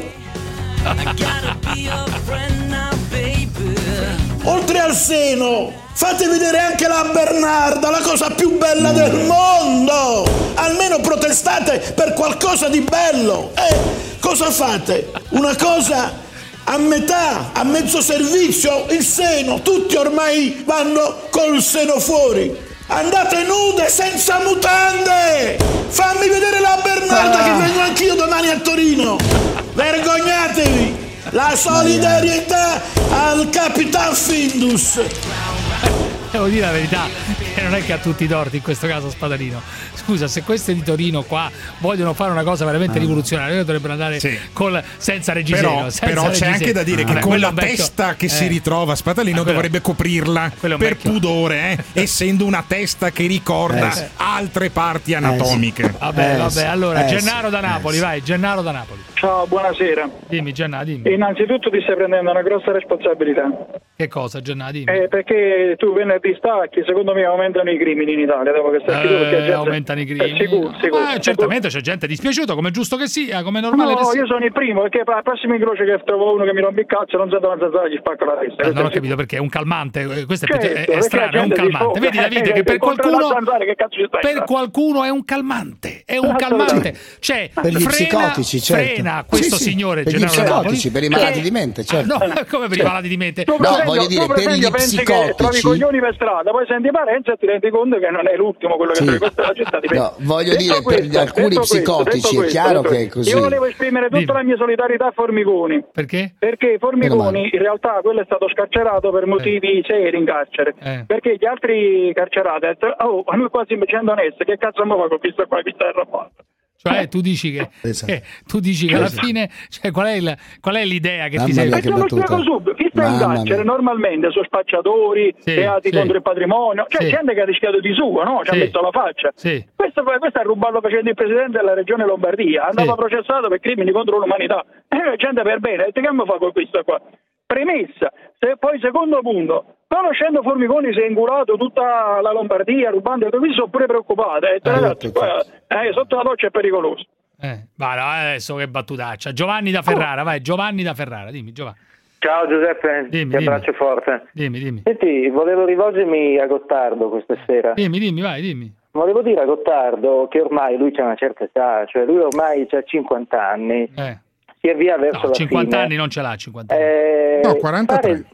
Oltre al seno, fate vedere anche la Bernarda, la cosa più bella del mondo! Almeno protestate per qualcosa di bello! Eh, cosa fate? Una cosa a metà, a mezzo servizio, il seno, tutti ormai vanno col seno fuori. Andate nude, senza mutande! Fammi vedere la Bernarda che vengo anch'io domani a Torino! Vergognatevi! La solidarietà al Capitan Findus! Devo dire la verità, che non è che ha tutti i torti in questo caso Spadalino. Scusa, se queste di Torino qua vogliono fare una cosa veramente rivoluzionaria, dovrebbero andare col, senza reggiseno. Però, senza però c'è reggiseno. anche da dire che Vabbè, con la vecchio- testa che si eh. ritrova Spatalino Ma quello- dovrebbe coprirla per vecchio- pudore, eh, essendo una testa che ricorda Eh, sì. altre parti anatomiche. Vabbè, vabbè, allora Eh, sì. Gennaro da Napoli, vai, Gennaro da Napoli. Ciao, buonasera. Dimmi, Gennaro, dimmi. Innanzitutto ti stai prendendo una grossa responsabilità. Che cosa, Gennaro, dimmi? Eh, perché tu venerdì stacchi, secondo me aumentano i crimini in Italia dopo che Eh, gente- aumentano i crimini. Eh, sicuro, sicuro. Ma certamente c'è gente dispiaciuta, come è giusto che sia, come è normale No, che sia. io sono il primo, perché al prossimo incrocio che trovo uno che mi rompe il cazzo, non sento una zazzara, gli spacco la testa. Eh, non ho capito perché è un calmante, eh, questo è, Certo, è- è strano, la è un calmante. si Vedi Davide che per la qualcuno zanzara, che per qualcuno è un calmante, è un calmante. Cioè, Per gli frena, psicotici, certo. frena questo Sì, sì, signore per gli psicotici, per i malati che- di mente, certo. Ah, no, come per i malati di mente? No, voglio dire, per gli pensi che trovi i psicotici- coglioni per strada, poi senti Parenza e ti rendi conto che non è l'ultimo quello che Sì. Questa è la città di Pesaro. No, voglio Detto dire, per questo, alcuni detto questo, psicotici detto è questo, chiaro che è questo, così. Io volevo esprimere tutta Dimmi. la mia solidarietà a Formigoni. Perché? Perché Formigoni in realtà quello è stato scarcerato per motivi seri in carcere. Eh. Perché gli altri carcerati hanno detto, oh, a noi qua siamo facendo onesto, che cazzo mi fa con questa qua, questa è roba? Cioè, tu dici che, Esatto. che- tu dici che alla Esatto. fine, cioè, qual, è il- qual è l'idea che ti Mamma sei mia, E che te lo spiego subito, chi sta in carcere normalmente sono spacciatori, Sì, reati sì. contro il patrimonio, cioè Sì. gente che ha rischiato di suo, no? Ci ha messo la faccia. Sì. Questo, questo è rubato facendo il presidente della regione Lombardia, andava Sì. processato per crimini contro l'umanità. Eh, gente per bene, ha detto che mi fa con questo qua? Premessa, se, poi secondo punto, conoscendo Formigoni si è ingulato tutta la Lombardia rubando, quindi sono pure preoccupato. Eh, ragazzi, qua, eh, sotto la doccia è pericoloso. Eh, va, no, adesso che battutaccia. Giovanni da Ferrara, vai, Giovanni da Ferrara, dimmi, Giovanni. Ciao Giuseppe, Dimmi, ti dimmi. abbraccio forte. Dimmi, dimmi. Senti, volevo rivolgermi a Gottardo questa sera. Dimmi, dimmi, vai, dimmi. Volevo dire a Gottardo che ormai lui c'ha una certa età, cioè lui ormai ha 50 anni, Eh. si avvia verso No, la 50 fine. anni non ce l'ha, 50 anni. Eh, No, 43. Fare,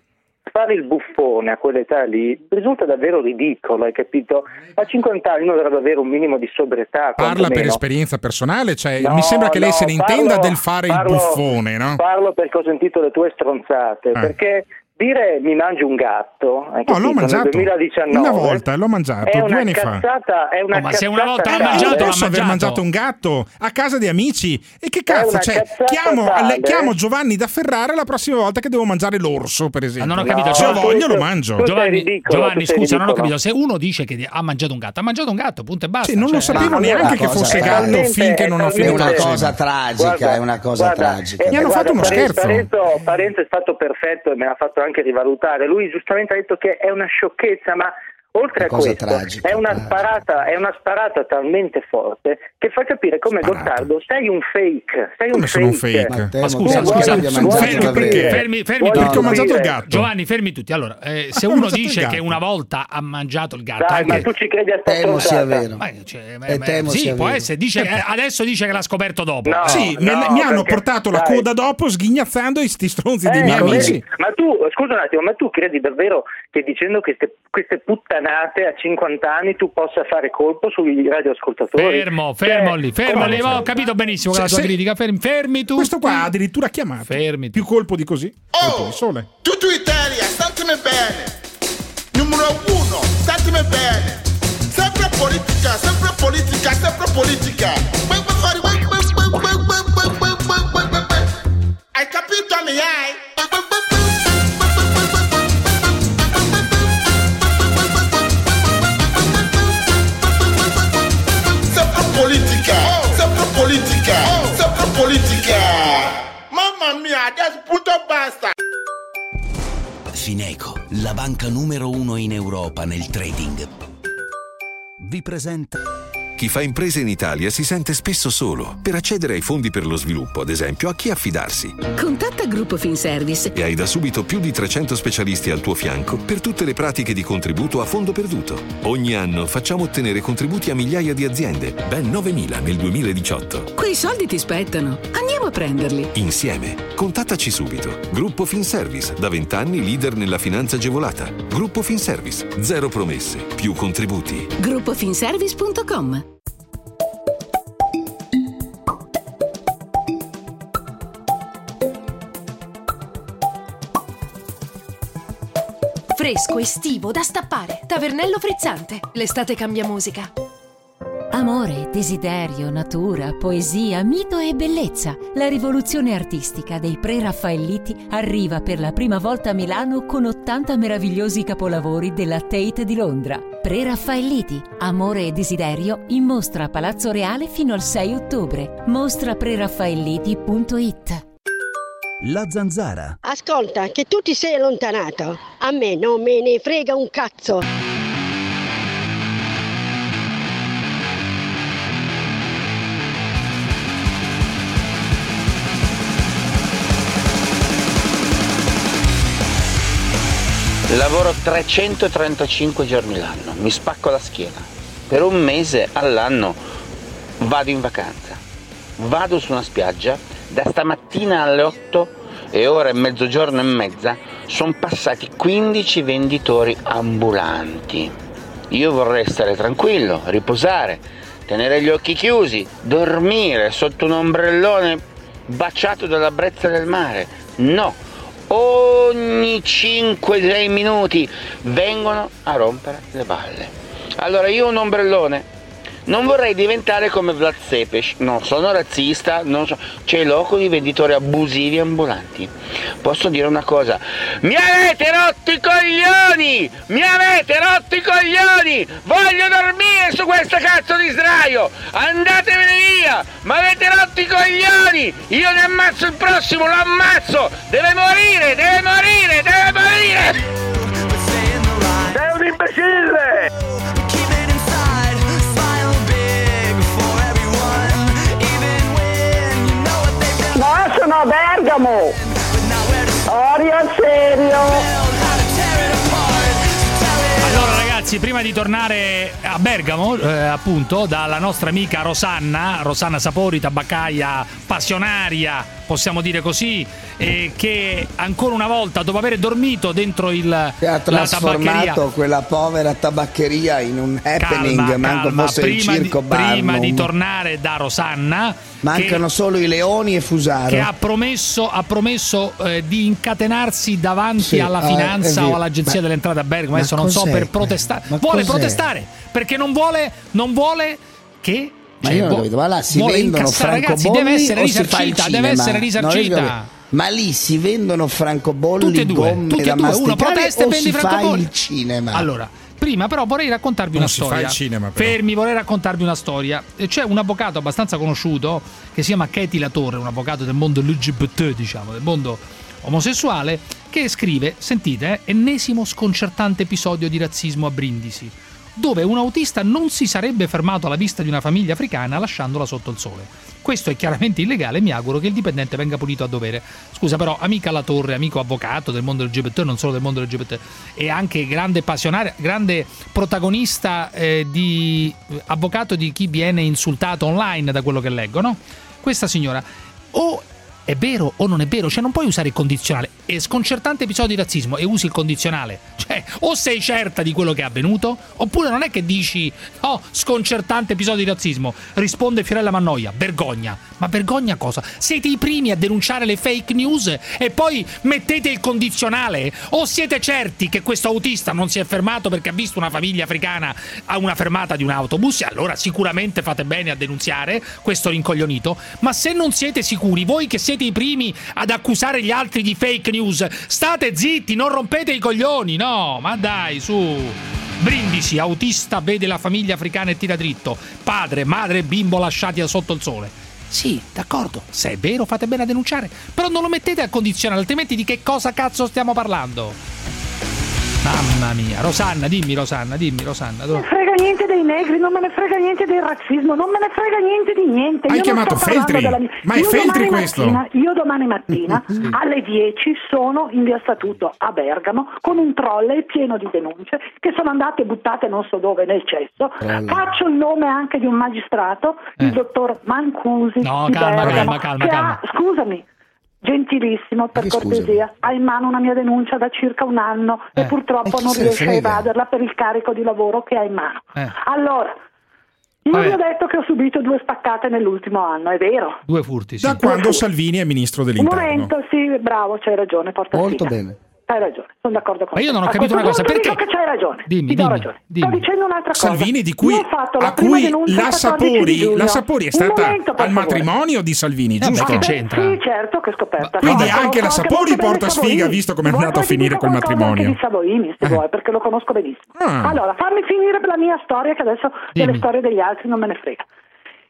fare il buffone a quell'età lì risulta davvero ridicolo, hai capito? A 50 anni uno dovrebbe avere un minimo di sobrietà. Parla per esperienza personale, cioè No, mi sembra che lei no, se ne intenda parlo- del fare parlo- il buffone, no? Parlo perché ho sentito le tue stronzate, Eh. perché dire mi mangio un gatto, hai No, l'ho mangiato nel 2019 una volta, l'ho mangiato è due una anni fa. cazzata, è una Oh, ma se una volta l'ha tale. mangiato, l'ha Posso aver mangiato. un gatto a casa di amici e che cazzo una cioè, chiamo, tale. le- chiamo Giovanni da Ferrara la prossima volta che devo mangiare l'orso per esempio non ho capito, se ho Giovanni- voglia lo mangio Giovanni, ridicolo, Giovanni, scusa, non ho capito. Se uno dice che ha mangiato un gatto, ha mangiato un gatto, punto e basta. Sì, non lo Cioè, sapevo Ma neanche una che cosa fosse è gatto finché non ho è finito una la talmente- cosa tragica, è una cosa tragica. eh, Mi hanno fatto uno scherzo. Parenzo è stato perfetto e me l'ha fatto anche anche rivalutare. Lui giustamente ha detto che è una sciocchezza, ma oltre a questo tragica, è, una sparata, è una sparata talmente forte che fa capire come Gottardo sei un fake. Sei Come un sono un fake. fake? Ma scusa, scusa, fermi, perché, fermi, fermi tutti. capire? Giovanni, fermi tutti. Allora, eh, se uno mangiato il dice gatto? che una volta ha mangiato il gatto, Dai, anche- ma tu ci credi a Temo sia vero. Ma, cioè, ma- temo sì, sia può vero. essere. Dice, eh, adesso dice che l'ha scoperto dopo. No, sì, no, mi hanno perché- portato la coda dopo sghignazzando i sti stronzi dei Eh, miei ma amici. Ma tu, scusa un attimo, ma tu credi davvero che dicendo queste, queste puttanate annate a 50 anni tu possa fare colpo sui radioascoltatori. Fermo, fermo lì, fermo lì. Ho capito benissimo se, la tua se, critica. Fermi, fermi tu. Questo qua addirittura chiamato. Fermi. Più colpo di così. Oh, colpo di sole. Tutto Italia, statemi bene. Numero uno, statemi bene. Sempre politica, sempre politica, sempre politica. Hai capito, mi hai? Mia, adesso puto basta. Fineco, la banca numero uno in Europa nel trading. Vi presenta Chi fa imprese in Italia si sente spesso solo. Per accedere ai fondi per lo sviluppo, ad esempio, a chi affidarsi? Contatta Gruppo Finservice. E hai da subito più di 300 specialisti al tuo fianco per tutte le pratiche di contributo a fondo perduto. Ogni anno facciamo ottenere contributi a migliaia di aziende, ben 9.000 nel 2018. Quei soldi ti spettano. Andiamo a prenderli. Insieme. Contattaci subito. Gruppo Finservice, da 20 anni leader nella finanza agevolata. Gruppo Finservice, zero promesse, più contributi. Gruppofinservice.com Fresco, estivo, da stappare. Tavernello frizzante. L'estate cambia musica. Amore, desiderio, natura, poesia, mito e bellezza. La rivoluzione artistica dei pre-raffaelliti arriva per la prima volta a Milano con 80 meravigliosi capolavori della Tate di Londra. Pre-raffaelliti, amore e desiderio in mostra a Palazzo Reale fino al 6 ottobre. Mostrapreraffaelliti.it La zanzara. Ascolta, che tu ti sei allontanato. A me non me ne frega un cazzo. Lavoro 335 giorni l'anno, mi spacco la schiena. Per un mese all'anno vado in vacanza. Vado su una spiaggia, da stamattina alle 8 e ora è mezzogiorno e mezza, sono passati 15 venditori ambulanti. Io vorrei stare tranquillo, riposare, tenere gli occhi chiusi, dormire sotto un ombrellone baciato dalla brezza del mare. No, ogni 5-6 minuti vengono a rompere le balle. Allora io un ombrellone non vorrei diventare come Vlad Sepes, non sono razzista, non so, c'è loco di venditori abusivi ambulanti. Posso dire una cosa, mi avete rotto i coglioni! Mi avete rotto i coglioni! Voglio dormire su questo cazzo di sdraio! Andatevene via! Mi avete rotto i coglioni! Io ne ammazzo il prossimo, lo ammazzo! Deve morire, deve morire, deve morire! Sei un imbecille! Ma sono a Bergamo! Aria serio! Allora ragazzi, prima di tornare a Bergamo, eh, appunto, dalla nostra amica Rosanna, Rosanna Sapori, tabaccaia passionaria, possiamo dire così, eh, che ancora una volta, dopo aver dormito dentro il, ha trasformato quella povera tabaccheria in un happening, Calma, manco calma, fosse il prima, circo di, prima di tornare da Rosanna Mancano che, solo i leoni e Fusaro. che ha promesso, ha promesso eh, di incatenarsi davanti Sì, alla ah, finanza vero. o all'agenzia Ma- delle entrate a Bergamo adesso non so per protestare vuole cos'è? protestare perché non vuole non vuole che Ma cioè, io vuo- capito, ma là si vendono francobolli deve essere o si fa il risarcita deve cinema? essere Non riesco a risarcita. Ma lì si vendono francobolli, Tutte e due, gomme tutte e da due, uno protesta e o vendi si fa francobolli. il cinema? Allora, prima però vorrei raccontarvi Non una si fa storia. il cinema, però. Fermi, vorrei raccontarvi una storia. C'è un avvocato abbastanza conosciuto che si chiama Katie Latorre, un avvocato del mondo LGBT, diciamo, del mondo omosessuale, che scrive, sentite, eh, ennesimo sconcertante episodio di razzismo a Brindisi, dove un autista non si sarebbe fermato alla vista di una famiglia africana lasciandola sotto il sole. Questo è chiaramente illegale e mi auguro che il dipendente venga punito a dovere. Scusa però, amica La Torre, amico avvocato del mondo LGBT, non solo del mondo LGBT, e anche grande passionario, grande protagonista eh, di avvocato di chi viene insultato online da quello che leggo, no? Questa signora o è vero o non è vero, cioè non puoi usare il condizionale. È sconcertante episodio di razzismo e usi il condizionale. Cioè, o sei certa di quello che è avvenuto, oppure non è che dici "Oh, sconcertante episodio di razzismo". Risponde Fiorella Mannoia, vergogna. Ma vergogna cosa? Siete i primi a denunciare le fake news e poi mettete il condizionale? O siete certi che questo autista non si è fermato perché ha visto una famiglia africana a una fermata di un autobus? E allora sicuramente fate bene a denunziare questo rincoglionito. Ma se non siete sicuri, voi che siete i primi ad accusare gli altri di fake news, state zitti, non rompete i coglioni, no? Ma dai, su. Brindisi, autista vede la famiglia africana e tira dritto. Padre, madre e bimbo lasciati sotto il sole. Sì, d'accordo, se è vero fate bene a denunciare, però non lo mettete a condizionale, altrimenti di che cosa cazzo stiamo parlando? Mamma mia, Rosanna, dimmi Rosanna, dimmi Rosanna. Non me ne frega niente dei negri, non me ne frega niente del razzismo, non me ne frega niente di niente. Hai Io chiamato Feltri? della mia- Ma è Io Feltri questo? mattina- io domani mattina alle 10 sono in via Statuto a Bergamo con un trolley pieno di denunce che sono andate buttate non so dove nel cesso. Trolley. Faccio il nome anche di un magistrato, il Eh. dottor Mancusi No, di calma, Bergamo, calma, calma, calma. ha- scusami. Gentilissimo, per cortesia, ha in mano una mia denuncia da circa un anno e Eh. purtroppo E non riesce a evaderla per il carico di lavoro che ha in mano. Eh. Allora, io Vabbè. vi ho detto che ho subito due spaccate nell'ultimo anno, è vero? Due furti, sì. Da quando Salvini è ministro Un dell'interno. momento, sì, bravo, c'hai ragione, porta Molto sfiga. bene. Hai ragione, sono d'accordo con Ma io te. non ho capito una cosa, perché- dico che c'hai ragione. Dimmi, ti do dimmi, ragione. dimmi. Sto dicendo un'altra cosa. Salvini di cui, la cui la il 14 di Sapori, la Sapori è stata momento, al favore. matrimonio di Salvini, giusto? che c'entra? Sì, certo che scoperta. Quindi No, anche la Sapori porta sfiga, visto come è andato a finire col qualcosa matrimonio. Anche di Savoini, se Eh. vuoi, perché lo conosco benissimo. Ah. Allora, fammi finire la mia storia, che adesso delle storie degli altri non me ne frega.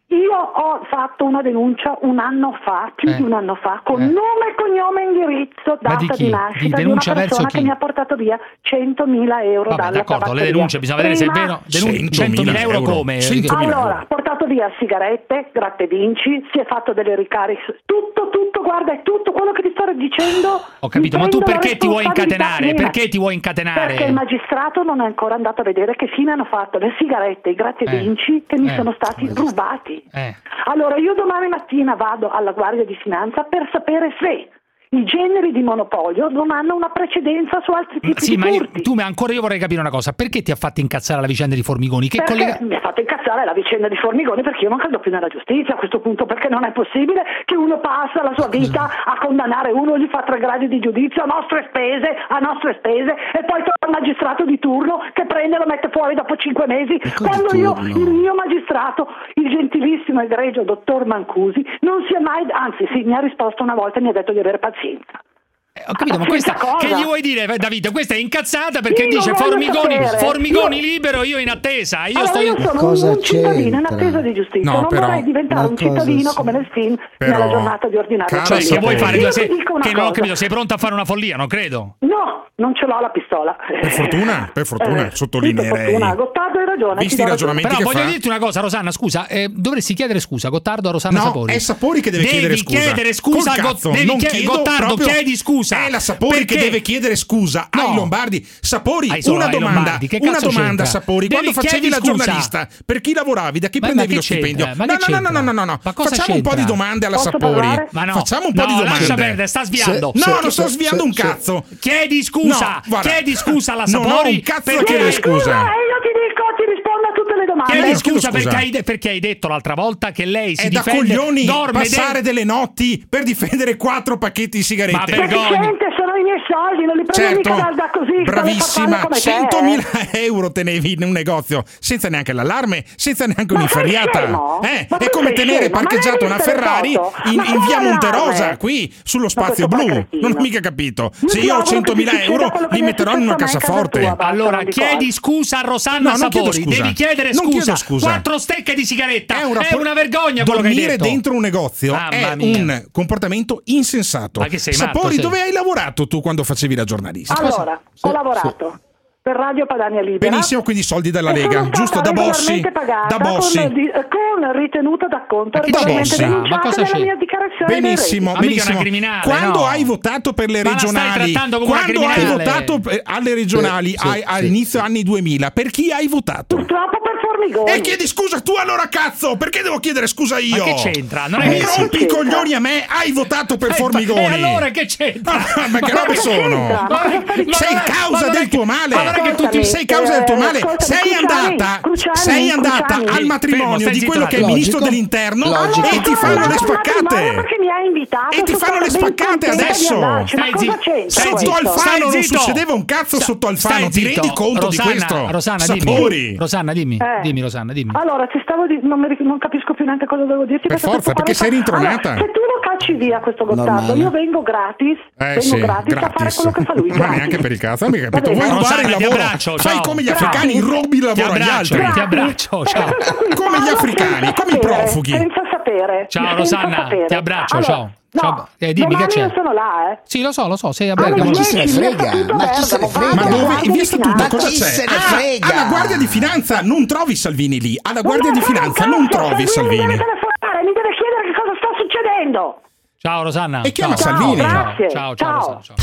Io ho fatto una denuncia un anno fa, più Eh. di un anno fa, con Eh. nome, cognome e indirizzo, data di di, chi? Di nascita di, una persona che mi ha portato via 100.000 euro Vabbè, dalla d'accordo, le denunce bisogna vedere se è Prima- vero. Denun- 100.000 euro come? 100.000 allora, ha portato via sigarette, gratte vinci, si è fatto delle ricariche, tutto, tutto, guarda, è tutto quello che ti sto dicendo. Ho capito, ma tu perché ti vuoi incatenare? Perché ti vuoi incatenare? Perché il magistrato non è ancora andato a vedere che fine hanno fatto le sigarette, i gratte Eh. vinci che mi Eh. sono stati rubati. Eh. Allora io domani mattina vado alla Guardia di Finanza per sapere se i generi di monopolio non hanno una precedenza su altri tipi Sì, di ma io, tu, ma ancora io vorrei capire una cosa. Perché ti ha fatto incazzare la vicenda di Formigoni? Che collega... mi ha fatto incazzare la vicenda di Formigoni perché io non credo più nella giustizia a questo punto perché non è possibile che uno passa la sua vita a condannare uno gli fa tre gradi di giudizio a nostre spese a nostre spese e poi trova il magistrato di turno che prende e lo mette fuori dopo cinque mesi quando io il mio magistrato il gentilissimo egregio dottor Mancusi non si è mai anzi sì mi ha risposto una volta e mi ha detto di avere pazienza consigo. Ho capito, ma questa cosa? che gli vuoi dire, eh, Davide? Questa è incazzata perché Io dice Formigoni, sapere. Formigoni Io- libero, io in attesa. Io allora sto io sono Cosa un, cittadino in attesa di giustizia, No, non però- vorrei diventare un cittadino come nel film Però- nella giornata di ordinario. Cioè, che vuoi fare? Io che non ho capito, sei pronto a fare una follia? Non credo. No, non ce l'ho la pistola. Per fortuna, per fortuna, Eh, sottolineerei. Sì, per fortuna. Gottardo hai ragione. Visti i ragionamenti Però che voglio fa- dirti una cosa, Rosanna, scusa, eh, dovresti chiedere scusa, Gottardo a Rosanna No, Sapori. è Sapori che deve Devi chiedere scusa. chiedere scusa a devi Gottardo, chiedi scusa. È la Sapori che Perché? deve chiedere scusa ai Lombardi. Sapori, Ai solo una domanda, Lombardi, che una domanda c'entra? Sapori, Devi- quando facevi chiedi la scusa. giornalista, per chi lavoravi, da chi Ma- ma prendevi che lo stipendio? c'entra? Ma no, che no, no, no, no, no, no, no. Ma Facciamo un po' di c'entra? domande alla Posso Sapori. Ma no. Facciamo un po' No, di domande. lascia perdere, sta sviando. No, Se- non sto se- sviando un se- cazzo. Chiedi scusa, No, chiedi scusa alla non ho Sapori. un cazzo chiedere scusa. Eh, Chiedi scusa, scusa. perché hai, de- perché hai detto l'altra volta che lei si È da difende coglioni dorme passare de- delle notti per difendere quattro pacchetti di sigarette. Ma vergogna i miei soldi, non li prendo certo, mica da, così. Bravissima, 100.000 euro tenevi in un negozio senza neanche l'allarme, senza neanche ma un'inferriata. Eh, è come tenere scemo? parcheggiato una Ferrari in, in via Monterosa, qui sullo spazio blu. Non ho mica capito. Se io ho 100.000 euro li metterò in una cassaforte. Allora chiedi scusa a Rosanna no, Sapori, devi chiedere scusa. scusa. Quattro stecche di sigaretta. È una, è una vergogna Dormire dentro un negozio è un comportamento insensato. Sapori, dove hai lavorato tu quando facevi la giornalista? Allora, sì, ho lavorato. Sì per Radio Padania Libera. Benissimo, quindi soldi dalla Lega, giusto? Da Bossi, da Bossi. Con, con ritenuta d'acconto da Bossi. Ma cosa c'è? Benissimo, benissimo. Quando no. hai votato per le Ma regionali, quando hai votato alle regionali sì, sì, a, a sì, inizio anni 2000, per chi hai votato? Purtroppo Formigoni. E chiedi scusa tu allora, cazzo! Perché devo chiedere scusa io? Ma che c'entra? Non è Mi rompi i coglioni a me, hai votato per eh, Formigoni. E allora che c'entra? Ah, ma che robe sono? Sei causa del tuo eh, male. Allora che tu ti sei causa del tuo male. Sei andata, sei andata al matrimonio di quello che è il ministro dell'interno e ti fanno le spaccate. E ti fanno le spaccate adesso. Sotto Alfano non succedeva un cazzo sotto Alfano. Ti rendi conto di questo? Rosanna, dimmi. Rosanna, dimmi. Eh. Dimmi Rosanna, dimmi. Allora, ti stavo di... non, mi... non capisco più neanche cosa devo dirti. Per forza, perché sei rintronata. Allora, se tu lo cacci via questo Gottardo, io vengo gratis, eh, vengo sì, gratis, gratis, a fare quello che fa lui. Ma neanche per il cazzo, non mi capito. Vuoi rubare il lavoro? Abbraccio, Fai come gli africani, rubi il lavoro agli altri. Ti abbraccio, ciao. Come gli africani, come i profughi. Senza sapere. Ciao Rosanna, ti abbraccio, ciao. No, cioè, eh, dimmi che c'è. io sono là, eh. Sì, lo so, lo so, sei a ah, Bergamo. ma ci se ne frega? Ma chi se ne frega? Ma dove? In vista tutto, cosa c'è? Ah, alla Guardia di Finanza non trovi Salvini lì. Alla Guardia di Finanza non trovi Salvini. Mi deve telefonare, mi deve chiedere che cosa sta succedendo. Ciao Rosanna. E chiama Salvini. Grazie. Ciao, ciao, ciao. Rosanna, ciao.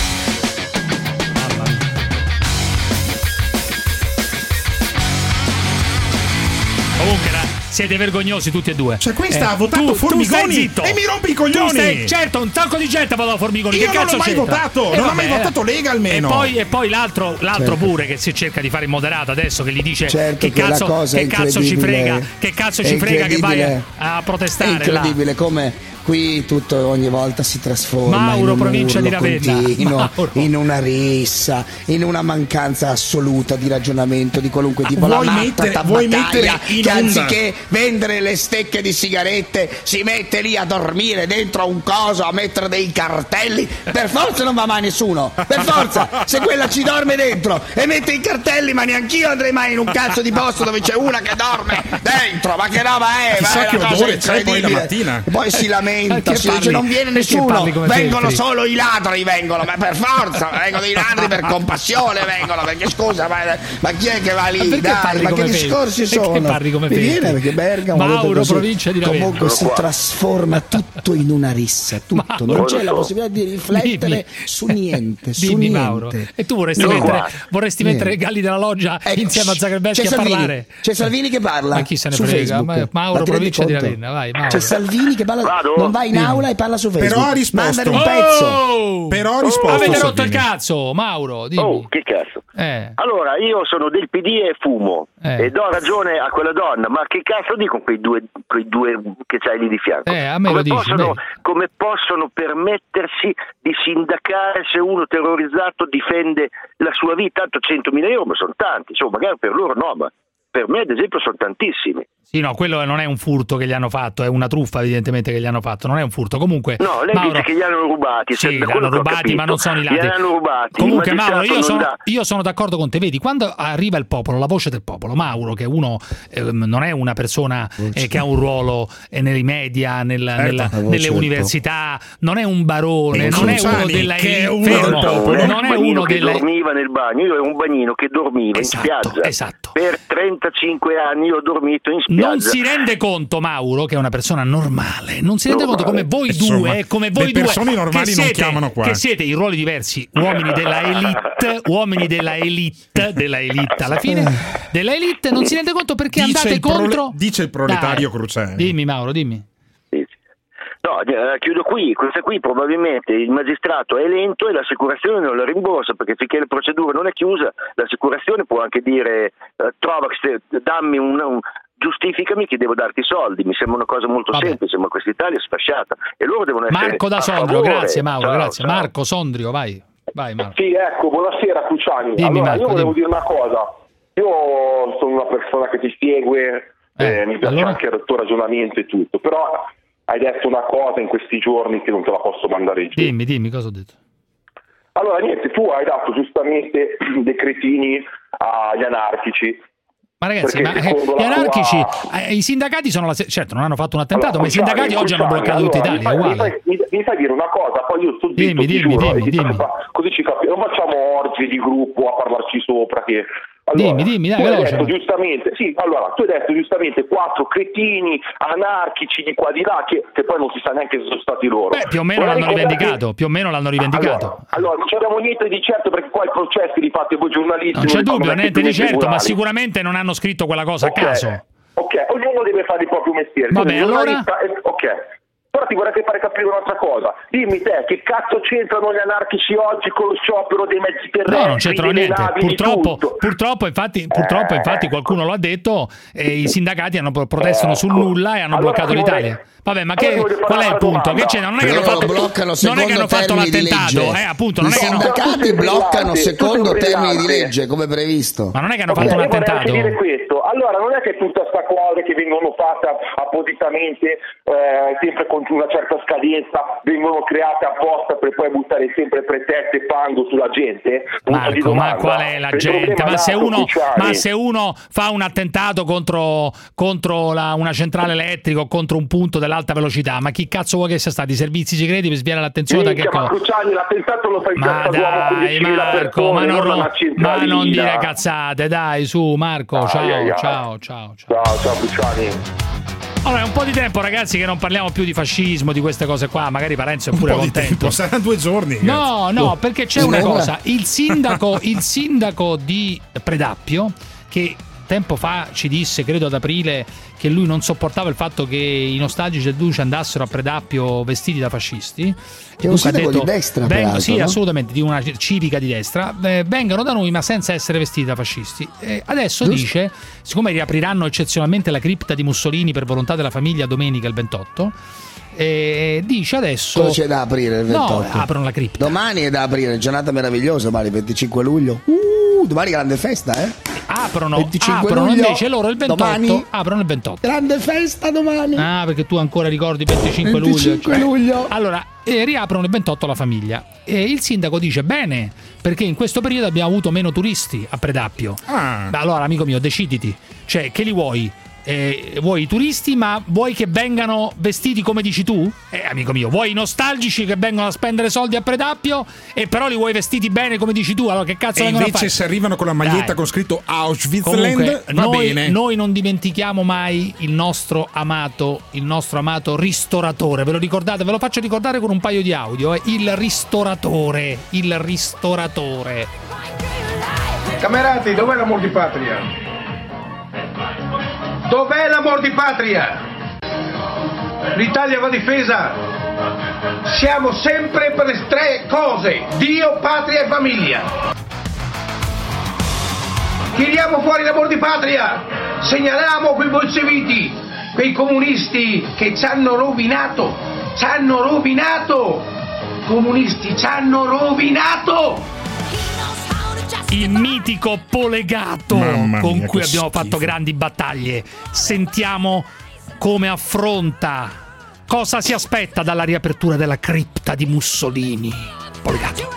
Comunque, siete vergognosi tutti e due. Cioè, questa eh, ha votato tu, Formigoni tu e mi rompi i coglioni. Stai, certo, un tacco di gente ha votato Formigoni. Io che non l'ho mai c'entra? votato, eh, non ha mai votato Lega almeno. E poi, e poi l'altro, l'altro certo. pure che si cerca di fare in moderato adesso che gli dice certo che, cazzo, che cazzo ci frega, che cazzo ci frega che vai a, a protestare. È incredibile là. come Qui tutto ogni volta si trasforma Mauro, in provincia di Ravenna Mauro. in una rissa, in una mancanza assoluta di ragionamento di qualunque tipo. Vuoi La mettere, matta vuoi mettere in che onda. anziché vendere le stecche di sigarette si mette lì a dormire dentro a un coso, a mettere dei cartelli. Per forza non va mai nessuno. Per forza, se quella ci dorme dentro e mette i cartelli, ma neanch'io andrei mai in un cazzo di posto dove c'è una che dorme dentro. Ma che roba è? Chissà ma è che odore c'è poi la mattina. Poi si lamenta lamenta, si parli, non viene nessuno, vengono Feltri. solo i ladri, vengono, ma per forza, vengono i ladri per compassione, vengono, perché scusa, ma, ma chi è che va lì? Ma, Dai, ma che Feltri? discorsi perché sono? Perché parli come viene perché Bergamo Mauro, così, provincia di Ravenna. Comunque si trasforma tutto in una rissa, tutto, Mauro, non c'è la possibilità di riflettere dimmi. su niente, su dimmi, niente. Mauro. E tu vorresti non mettere, vorresti mettere i galli della loggia ecco, insieme a Zagrebeschi a parlare? C'è Salvini che parla. Ma chi se ne frega? Mauro, provincia di Ravenna, vai, Mauro. C'è Salvini che parla. Vado non va in aula e parla su Facebook. Però ha risposto. Mandare un pezzo. Oh! Però ha risposto. Avete rotto il cazzo, Mauro. Dimmi. Oh, che cazzo. Eh. Allora, io sono del PD e fumo. Eh. E do ragione a quella donna, ma che cazzo dicono quei due, quei due che c'hai lì di fianco? Eh, a me come, lo possono, dici, come possono permettersi di sindacare se uno terrorizzato difende la sua vita? Tanto 100.000 euro, ma sono tanti. Insomma, magari per loro no, ma per me ad esempio sono tantissimi. Sì, no, quello non è un furto che gli hanno fatto, è una truffa evidentemente che gli hanno fatto, non è un furto. Comunque, no, lei Mauro, dice che gli hanno rubati. Sì, li hanno rubati, ma non sono i ladri. Gli hanno rubati. Comunque, Mauro, io sono, io sono, d'accordo con te. Vedi, quando arriva il popolo, la voce del popolo, Mauro, che uno eh, non è una persona eh, che ha un ruolo eh, nei media, nel, nella, nelle certo. università, non è un barone, non è uno della che è uno popolo, non è uno che della... dormiva nel bagno. Io ero un bagnino che dormiva esatto, in spiaggia esatto. per 35 anni. Io ho dormito in spiaggia non si rende conto, Mauro, che è una persona normale, non si rende normale. conto come eh, voi Insomma, due, eh, come voi due, persone normali siete, non chiamano qua. Che siete in ruoli diversi, uomini della elite, uomini della elite, della elite alla fine, della elite, non si rende conto perché dice andate contro... Dice il proletario Dai, Cruciani. Dimmi Mauro, dimmi. No, eh, chiudo qui, questa qui probabilmente il magistrato è lento e l'assicurazione non la rimborsa perché finché la procedura non è chiusa l'assicurazione può anche dire eh, trova, dammi un, un, giustificami che devo darti i soldi, mi sembra una cosa molto semplice ma questa Italia è sfasciata e loro devono essere Marco da Sondrio, grazie Mauro, Ciao, grazie. ciao. Marco Sondrio, vai. Vai, Marco. Sì, ecco, buonasera Cruciani. Dimmi, allora, Marco, io volevo dimmi. dire una cosa. Io sono una persona che ti segue, eh, mi piace anche il tuo ragionamento e tutto, però hai detto una cosa in questi giorni che non te la posso mandare giù. Dimmi, dimmi, cosa ho detto? Allora, niente, tu hai dato giustamente dei cretini agli anarchici. Ma ragazzi, ma, eh, gli la anarchici, tua- eh, i sindacati sono la... se- certo, non hanno fatto un attentato, ma i sindacati oggi hanno bloccato tutta allora, Italia, è mi fai-. Mi mi- fai dire una cosa, poi io sto zitto, Dimmi, dimmi, giuro, dimmi, e ti- dimmi. così ci capiamo. Non facciamo orgi di gruppo a parlarci sopra che... Allora, Dimmi, dimmi, dai, veloce. giustamente, sì, allora, tu hai detto giustamente quattro cretini anarchici di qua di là che, che poi non si sa neanche se sono stati loro. Beh, più o meno Vorrei l'hanno rivendicato, più o meno l'hanno rivendicato. Allora, allora, non ci abbiamo niente di certo perché qua i processi li fate voi giornalisti. Non c'è dubbio, niente di certo, ma tribunali. sicuramente non hanno scritto quella cosa a Ok. caso. Ok, ognuno deve fare il proprio mestiere. Vabbè, allora? e- Ok. Però ti vorrei fare capire un'altra cosa. Dimmi te, che cazzo c'entrano gli anarchici oggi con lo sciopero dei mezzi terrestri? No, non c'entrano niente. navi, Purtroppo, purtroppo, infatti, purtroppo, infatti, qualcuno lo ha detto, e i sindacati hanno protestano sul nulla e hanno Allora bloccato ti vorrei- l'Italia. Vabbè, ma allora che, qual è il punto? Che c'è? Non è che hanno fatto, lo bloccano non è che hanno fatto l'attentato, eh, appunto, I non è che hanno sindacati sei bloccano secondo termini di legge, come previsto. Ma non è che hanno Ok, fatto un attentato. dire questo. Allora, non è che tutta sta cose che vengono fatte appositamente, eh, sempre con una certa scadenza, vengono create apposta per poi buttare sempre preteste e fango sulla gente? Marco, ma qual è la gente? Ma se, uno, ma se uno fa un attentato contro, contro la- una centrale elettrica o contro un punto dell'alta velocità, ma chi cazzo vuoi che sia stati? I servizi segreti per sviare l'attenzione da che Minchia, ma cosa? Cruciani, l'attentato lo fai Ma dai, 10.000 Marco, persone, ma non, non ma non dire cazzate, dai, su Marco, ciao, Ai, ai, ai. ciao, ciao, ciao. Ciao, ciao Cruciani. Allora, è un po' di tempo, ragazzi, che non parliamo più di fascismo, di queste cose qua. Magari Parenzo è Un pure po' di contento. tempo, saranno due giorni. No, no, Oh. perché c'è una cosa. Il sindaco, il sindaco di Predappio, che tempo fa ci disse, credo ad aprile, che lui non sopportava il fatto che i nostalgici del Duce andassero a Predappio vestiti da fascisti. Che è un sindaco di destra, "Vengo- peraltro, sì, no? assolutamente, di una civica di destra. eh, vengano da noi, ma senza essere vestiti da fascisti. E adesso Giusto. dice, siccome riapriranno eccezionalmente la cripta di Mussolini per volontà della famiglia domenica il 28, eh, dice adesso. Cosa c'è da aprire il 28? No, aprono la cripta. Domani è da aprire, giornata meravigliosa, domani 25 luglio. Uh, domani grande festa, eh? Aprono, 25 aprono luglio, invece loro il 28. domani. Aprono il 28. Grande festa domani. Ah, perché tu ancora ricordi il 25, 25 luglio. luglio. Allora, eh, riaprono il 28 la famiglia. E il sindaco dice: Bene, perché in questo periodo abbiamo avuto meno turisti a Predappio. Ah. Allora, amico mio, deciditi. Cioè, che li vuoi? Eh, vuoi i turisti, ma vuoi che vengano vestiti come dici tu? Eh, amico mio, vuoi i nostalgici che vengono a spendere soldi a Predappio e però li vuoi vestiti bene come dici tu? Allora, che cazzo E vengono a invece fare? se arrivano con la maglietta Dai. con scritto Comunque, Auschwitzland, va noi, bene. noi non dimentichiamo mai il nostro amato, il nostro amato ristoratore. Ve lo ricordate? Ve lo faccio ricordare con un paio di audio. eh. Il ristoratore, il ristoratore. Camerati, dov'è l'amor di patria? Dov'è l'amor di patria? L'Italia va difesa. Siamo sempre per le tre cose: Dio, patria e famiglia. Tiriamo fuori l'amor di patria. Segnaliamo quei bolscevichi, quei comunisti che ci hanno rovinato. Ci hanno rovinato. Comunisti ci hanno rovinato. Il mitico Polegato Mamma con mia, cui abbiamo fatto grandi battaglie. Sentiamo come affronta, cosa si aspetta dalla riapertura della cripta di Mussolini. Polegato.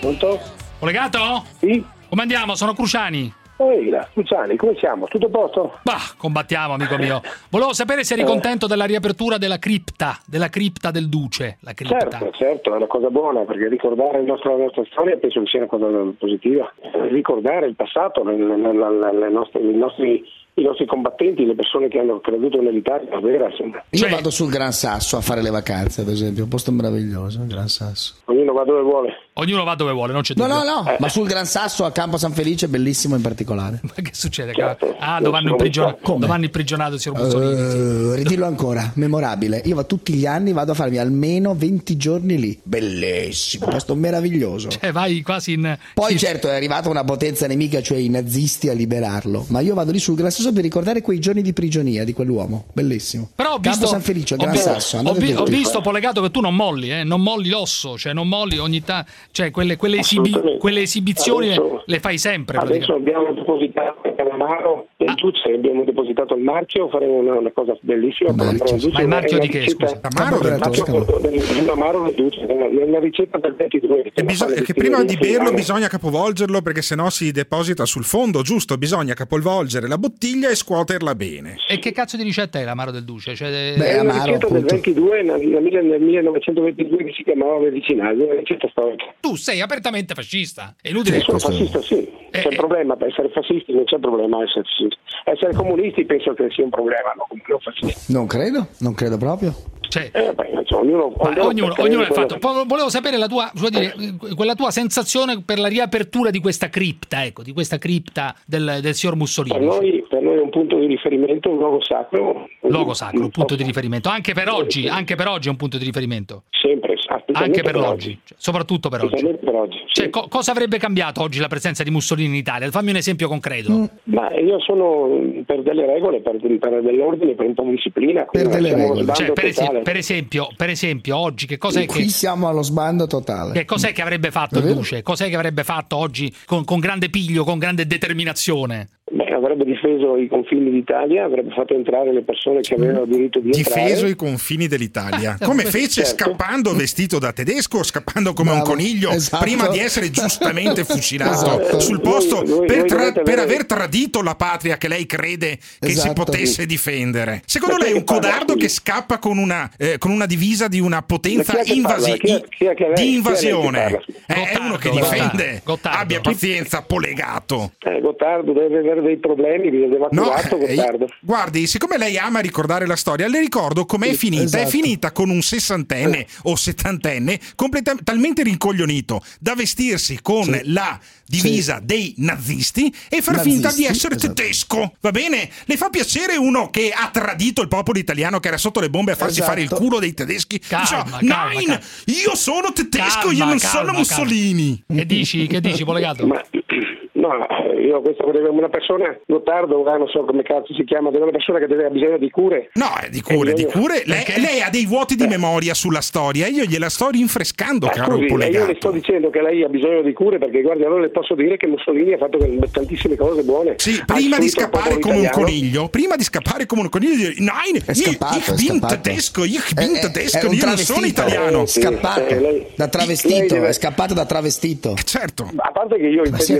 Pronto? Polegato? Sì. Come andiamo? Sono Cruciani. Là, Luciani, come siamo? Tutto a posto? Bah, combattiamo, amico mio. Volevo sapere se eri Eh. contento della riapertura della cripta, della cripta del Duce. La cripta. Certo, certo, è una cosa buona perché ricordare nostro- la nostra storia penso che sia una cosa positiva. Ricordare il passato, le- le- le nostre- i, nostri, i nostri combattenti, le persone che hanno creduto nell'Italia, insomma. Io vado sul Gran Sasso a fare le vacanze, ad esempio, un posto meraviglioso, il Gran Sasso. ognuno va dove vuole. Ognuno va dove vuole, non c'è No, dubbio. no, no, ma sul Gran Sasso a Campo San Felice è bellissimo in particolare. Ma che succede? Certo. ah, dove hanno, imprigion- dove hanno imprigionato il signor Mussolini? Eh, ridillo ancora, memorabile. Io va- tutti gli anni vado a farmi almeno 20 giorni lì. Bellissimo, posto meraviglioso. Cioè, vai quasi in. Poi certo è arrivata una potenza nemica, cioè i nazisti a liberarlo, ma io vado lì sul Gran Sasso per ricordare quei giorni di prigionia di quell'uomo. Bellissimo. Però ho Campo visto, San Felice, ho Gran visto- Sasso. ho, vi- ho visto Polegato che tu non molli, eh, non molli l'osso, cioè non molli ogni tanto, cioè quelle, quelle esibi- quelle esibizioni Adesso- le fai sempre. Adesso abbiamo depositato Calamaro Ah. del Duce, abbiamo depositato il marchio, faremo una, una cosa bellissima. del Duce, Ma il marchio di una che, ricetta- scusa? Amaro del il marchio Toscano. Amaro Duce, una ricetta del 22. E biso- che prima di berlo bisogna capovolgerlo perché sennò si deposita sul fondo, giusto? Bisogna capovolgere la bottiglia e scuoterla bene. E che cazzo di ricetta è l'amaro del duce? Cioè, è una ricetta del 22, nel, nel- nel 1922 che si chiamava medicinale, una ricetta storica. Tu sei apertamente fascista. È inutile. Sì, sono fascista, sì. C'è un problema per essere fascisti, non c'è problema essere fascisti. Essere comunisti penso che sia un problema, no? Non fascisti. Non credo, non credo proprio. Cioè, Eh, vabbè, insomma, ognuno, ognuno ognuno, è fatto. Poi Volevo sapere la tua, dire, eh, quella tua sensazione per la riapertura di questa cripta, ecco, di questa cripta del, del signor che- Mussolini. Per noi, per noi è un punto di riferimento, un luogo sacro. Logo sacro, un punto di riferimento. Anche per oggi, anche per oggi è un punto di riferimento. Sempre, Anche per per oggi, cioè, soprattutto per oggi. Per oggi. Cioè, co- cosa avrebbe cambiato oggi la presenza di Mussolini in Italia? Fammi un esempio concreto. Mm. Ma io sono per delle regole, per, per dell'ordine, per un po' di disciplina. quindi delle regole. Cioè, per, totale. per esempio, per esempio, oggi che cos'è Qui che, siamo allo sbando totale. che cos'è che avrebbe fatto? Duce? Cos'è che avrebbe fatto oggi con, con grande piglio, con grande determinazione? Beh, avrebbe difeso i confini d'Italia, avrebbe fatto entrare le persone che avevano diritto di entrare. Difeso i confini dell'Italia. Ah, Come fece certo. scappando vestito da tedesco, scappando come un Bravo, coniglio, esatto. prima di essere giustamente fucilato Esatto. sul posto Voi- voi- per, tra- per aver tradito la patria che lei crede che si Esatto. potesse difendere. Secondo lei è un codardo che scappa con una, eh, con una divisa di una potenza invasi- Chi è- chi è che lei- chi è lei di invasione? è uno che difende. Gottardo. Abbia pazienza, polegato. Eh, Gottardo deve avere dei problemi, vi aveva No, curato eh, guardi, siccome lei ama ricordare la storia, le ricordo com'è Sì, finita. È esatto. finita con un sessantenne o settantenne completa- talmente rincoglionito da vestirsi con Sì. la divisa dei nazisti e far finta di Nazisti, essere esatto. tedesco. Va bene? Le fa piacere uno che ha tradito il popolo italiano che era sotto le bombe a farsi Esatto. fare il culo dei tedeschi? Calma, Diceva, calma, Nein, calma. io sono tedesco, io Calma, non calma, sono calma. Mussolini. Che dici, che dici, Polegato? Ma no, io questo vorrei una persona, Gottardo, ora non so come cazzo si chiama, una persona che deve, ha bisogno di cure. No, è di cure, Eh, di cure. Lei, Perché? lei ha dei vuoti di memoria sulla storia. Io gliela sto rinfrescando, Ma caro scusi, eh, io le sto dicendo che lei ha bisogno di cure perché guardi, allora le posso dire che Mussolini ha fatto tantissime cose buone. Sì, prima di scappare come un italiano. coniglio, prima di scappare come un coniglio, di dire Nein, È ich, scappato, ich è bin tedesco, ich bin tedesco, un io non sono italiano. Sì, Scappato eh, lei- da travestito, lei deve- è scappato da travestito. Certo. A parte che io Ma si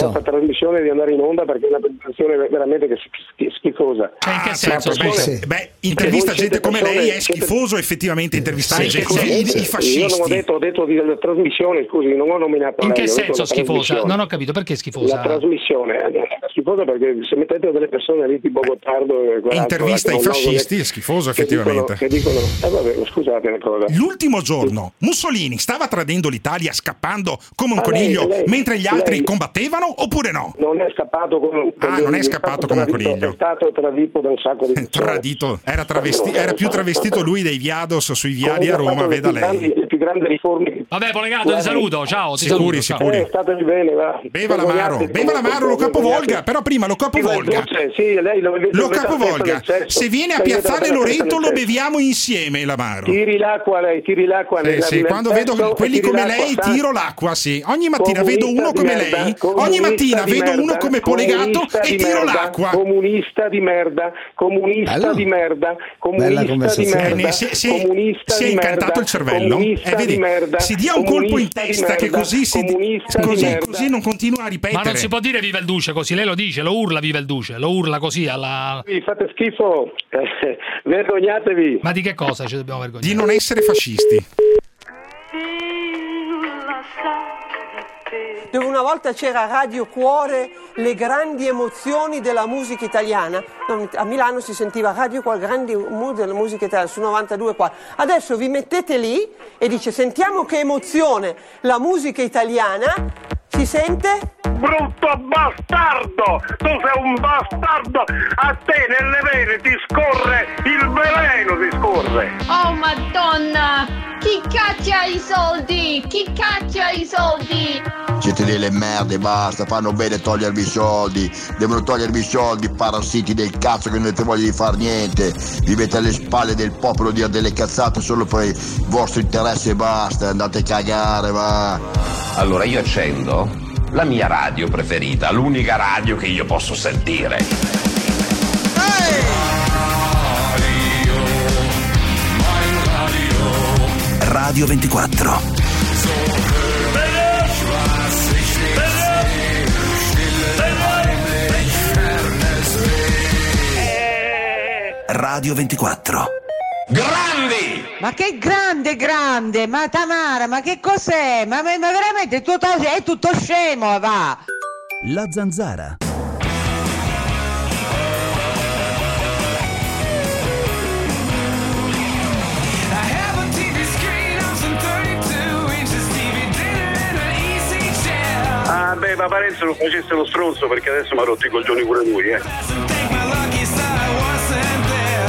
è la vostra trasmissione di andare in onda perché è una trasmissione veramente che schi- schifosa. Cioè, in che Ah, senso, certo, beh? Sì. beh, intervista gente siete come lei è siete- schifoso effettivamente intervistare Sì, gente, sì, i, sì. i fascisti. Io non ho detto, ho detto di della trasmissione, scusi, non ho nominato In lei, che senso la schifosa? Non ho capito, perché La schifosa? trasmissione eh, è schifosa perché se mettete delle persone lì tipo Gottardo Intervista eh, ai fascisti che- è schifoso che dicono- effettivamente. Che dicono, eh vabbè, scusate una cosa. L'ultimo giorno Mussolini stava tradendo l'Italia scappando come un Ah, lei- coniglio lei- mentre gli altri lei- combattevano oppure no? Non è scappato come Ah, non è scappato come un coniglio. È stato tradito da un sacco di persone. Tradito, era, travesti- era più travestito lui dei Viados sui viali a Roma, veda lei. Riforme. che- Vabbè, Polegato, ti saluto, ciao, ti Sicuri, saluto. ciao. sicuri. Eh, statevi bene, va. Beva l'amaro, beva l'amaro, lo capovolga, però prima lo capovolga. Sì, lei lo, Lo capovolga. Se viene a Piazzale Loreto lo beviamo insieme l'amaro. Tiri l'acqua lei, tiri l'acqua Sì, nel- sì, quando vedo quelli come lei tiro l'acqua, sì. Ogni mattina vedo uno come lei, ogni mattina vedo uno come Polegato e tiro l'acqua. Comunista di merda, comunista di merda, comunista di merda, Eh, si, si è- è incantato il cervello e vedi, di merda, si dia un colpo in testa che merda, così, si, così, così non continua a Ma ripetere. non si può dire viva il Duce così, lei lo dice, lo urla viva il Duce, lo urla così alla... Vi fate schifo, eh, vergognatevi. Ma di che cosa ci dobbiamo vergognare? Di non essere fascisti. Dove una volta c'era Radio Cuore, le grandi emozioni della musica italiana. A Milano si sentiva Radio Cuore, grandi mu- della musica italiana, su 92 qua. Adesso vi mettete lì e dice sentiamo che emozione la musica italiana. Si sente? brutto bastardo! Tu sei un bastardo! A te nelle vene ti scorre il veleno ti scorre! Oh madonna! Chi caccia i soldi? Chi caccia i soldi? Siete delle merde, basta, fanno bene togliervi i soldi, devono togliervi i soldi, parassiti del cazzo che non avete voglia di far niente, vivete alle spalle del popolo a dire delle cazzate solo per il vostro interesse e basta, andate a cagare, va. Allora io accendo la mia radio preferita, l'unica radio che io posso sentire. Radio 24. Radio 24. Grandi! Ma che grande, grande! Ma Tamara, ma che cos'è? Ma, ma- ma veramente è tutto, è tutto scemo, va! La zanzara. Ah beh, ma Parenzo non facesse lo stronzo perché adesso mi ha rotto i coglioni pure lui, eh.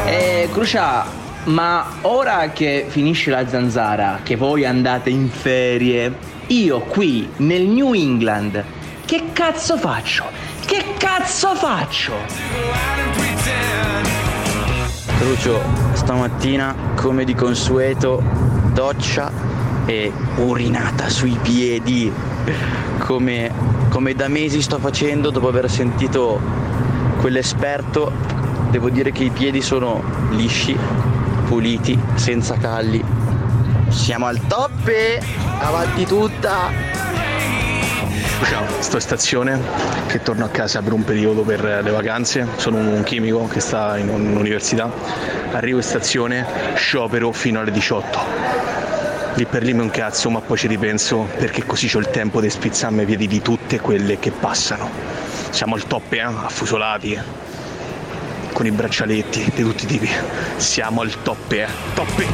Eh, Crucia, ma ora che finisce la zanzara, che voi andate in ferie, io qui nel New England, che cazzo faccio? Che cazzo faccio? Crucio, stamattina, come di consueto, doccia e urinata sui piedi. Come, come da mesi sto facendo dopo aver sentito quell'esperto, devo dire che i piedi sono lisci, puliti, senza calli. Siamo al toppe! Avanti tutta! Ciao, sto in stazione che torno a casa per un periodo per le vacanze, sono un chimico che sta in un'università, arrivo in stazione, sciopero fino alle 18. Lì per lì mi un cazzo, ma poi ci ripenso perché così ho il tempo di spizzarmi i piedi di tutte quelle che passano. Siamo al top, eh? affusolati? Con i braccialetti di tutti i tipi. Siamo al top, eh? top!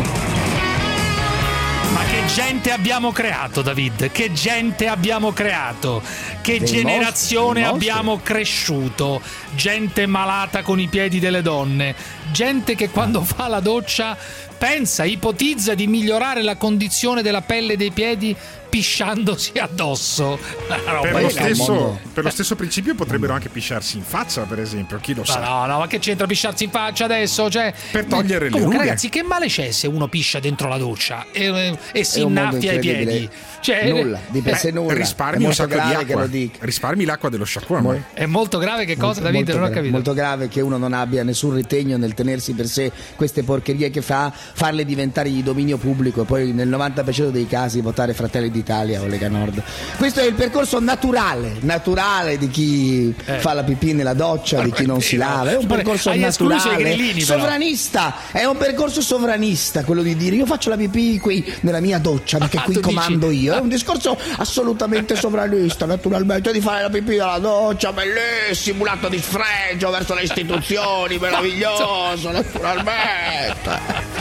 Ma che gente abbiamo creato, David? Che gente abbiamo creato? Che Dei generazione mostri, abbiamo cresciuto? Gente malata con i piedi delle donne. Gente che quando fa la doccia pensa, ipotizza di migliorare la condizione della pelle dei piedi pisciandosi addosso. Per lo, di- stesso, per lo stesso principio potrebbero anche pisciarsi in faccia, per esempio, chi lo Ma sa. no, no, ma che c'entra pisciarsi in faccia adesso? Cioè, Per togliere le Comunque, rughe. ragazzi, che male c'è se uno piscia dentro la doccia e, e si È innaffia i piedi? Cioè, Nulla, di per sé nulla. Risparmi È un molto sacco di grave che acqua. lo dica. Risparmi l'acqua dello sciacquone. È molto grave che cosa, David? molto non ho gra- capito. molto grave che uno non abbia nessun ritegno nel tenersi per sé queste porcherie che fa, farle diventare di dominio pubblico e poi nel 90% dei casi votare Fratelli d'Italia o Lega Nord. Questo è il percorso naturale, naturale di chi fa la pipì nella doccia, di chi non si lava, è un percorso hai naturale, grillini, sovranista, è un percorso sovranista quello di dire io faccio la pipì qui nella mia doccia perché Ah, qui tu dici- comando io, è un discorso assolutamente sovranista, naturalmente di fare la pipì nella doccia, bellissimo, un atto di sfregio verso le istituzioni, meraviglioso, naturalmente.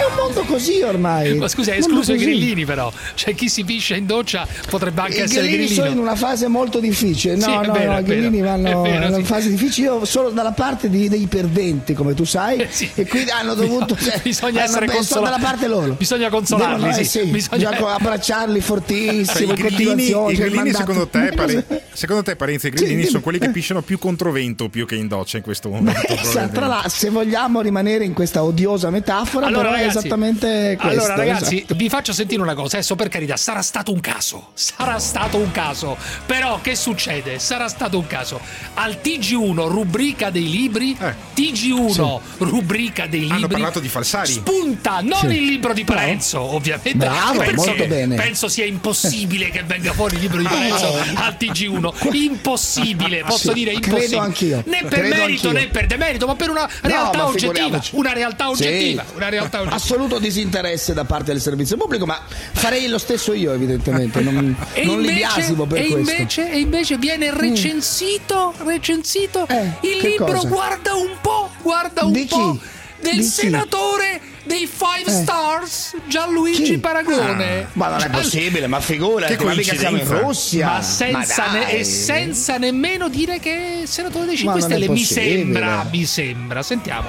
È un mondo così ormai. Ma scusa, hai mondo escluso i grillini, però. Cioè, chi si piscia in doccia potrebbe anche I essere grillini grillino. sono in una fase molto difficile. No, Sì, no, vero, no, i grillini vero, vanno vero, in una sì. fase difficile. Io sono dalla parte di- dei perdenti, come tu sai, e quindi hanno dovuto. cioè, Bisogna hanno- essere beh, consolati. dalla parte loro. Bisogna consolarli, Devono- eh, sì. Bisogna- bisogna abbracciarli fortissimo. I in grillini, i cioè, il grillini, mandato. secondo te, Pare- secondo te, Parenzo, i grillini Sì, sono quelli che pisciano più controvento più che in doccia in questo momento. Probabilmente. tra l'altro, se vogliamo rimanere in questa odiosa metafora, però è esattamente questo. allora, ragazzi, esatto. vi faccio sentire una cosa. Adesso, per carità, sarà stato un caso. Sarà stato un caso. Però, che succede? Sarà stato un caso. Al TG1, rubrica dei libri. TG1, rubrica dei libri. Hanno parlato di falsari. Spunta non Sì. il libro di. Parenzo, ovviamente. Bravo, penso, molto bene. penso sia impossibile che venga fuori il libro di Parenzo al TG1. Impossibile, posso Sì, dire credo impossibile. anch'io. Né per Credo merito anch'io. né per demerito, ma per una realtà ma oggettiva. Una realtà oggettiva. Sì. Una realtà oggettiva. Assoluto disinteresse da parte del servizio pubblico, ma farei lo stesso io, evidentemente. Non, E non li invece, biasimo per e questo. invece, e invece viene recensito, recensito il Eh, che libro, cosa? guarda un po', guarda un Di chi? po', del Di chi? senatore dei Five Stars Gianluigi Paragone. Ah, ma non è possibile, ma figurati, ma mica siamo in Russia. Ma senza, Ma ne- e senza nemmeno dire che è il senatore dei Ma 5 non è Stelle. Mi sembra, mi sembra. Sentiamo.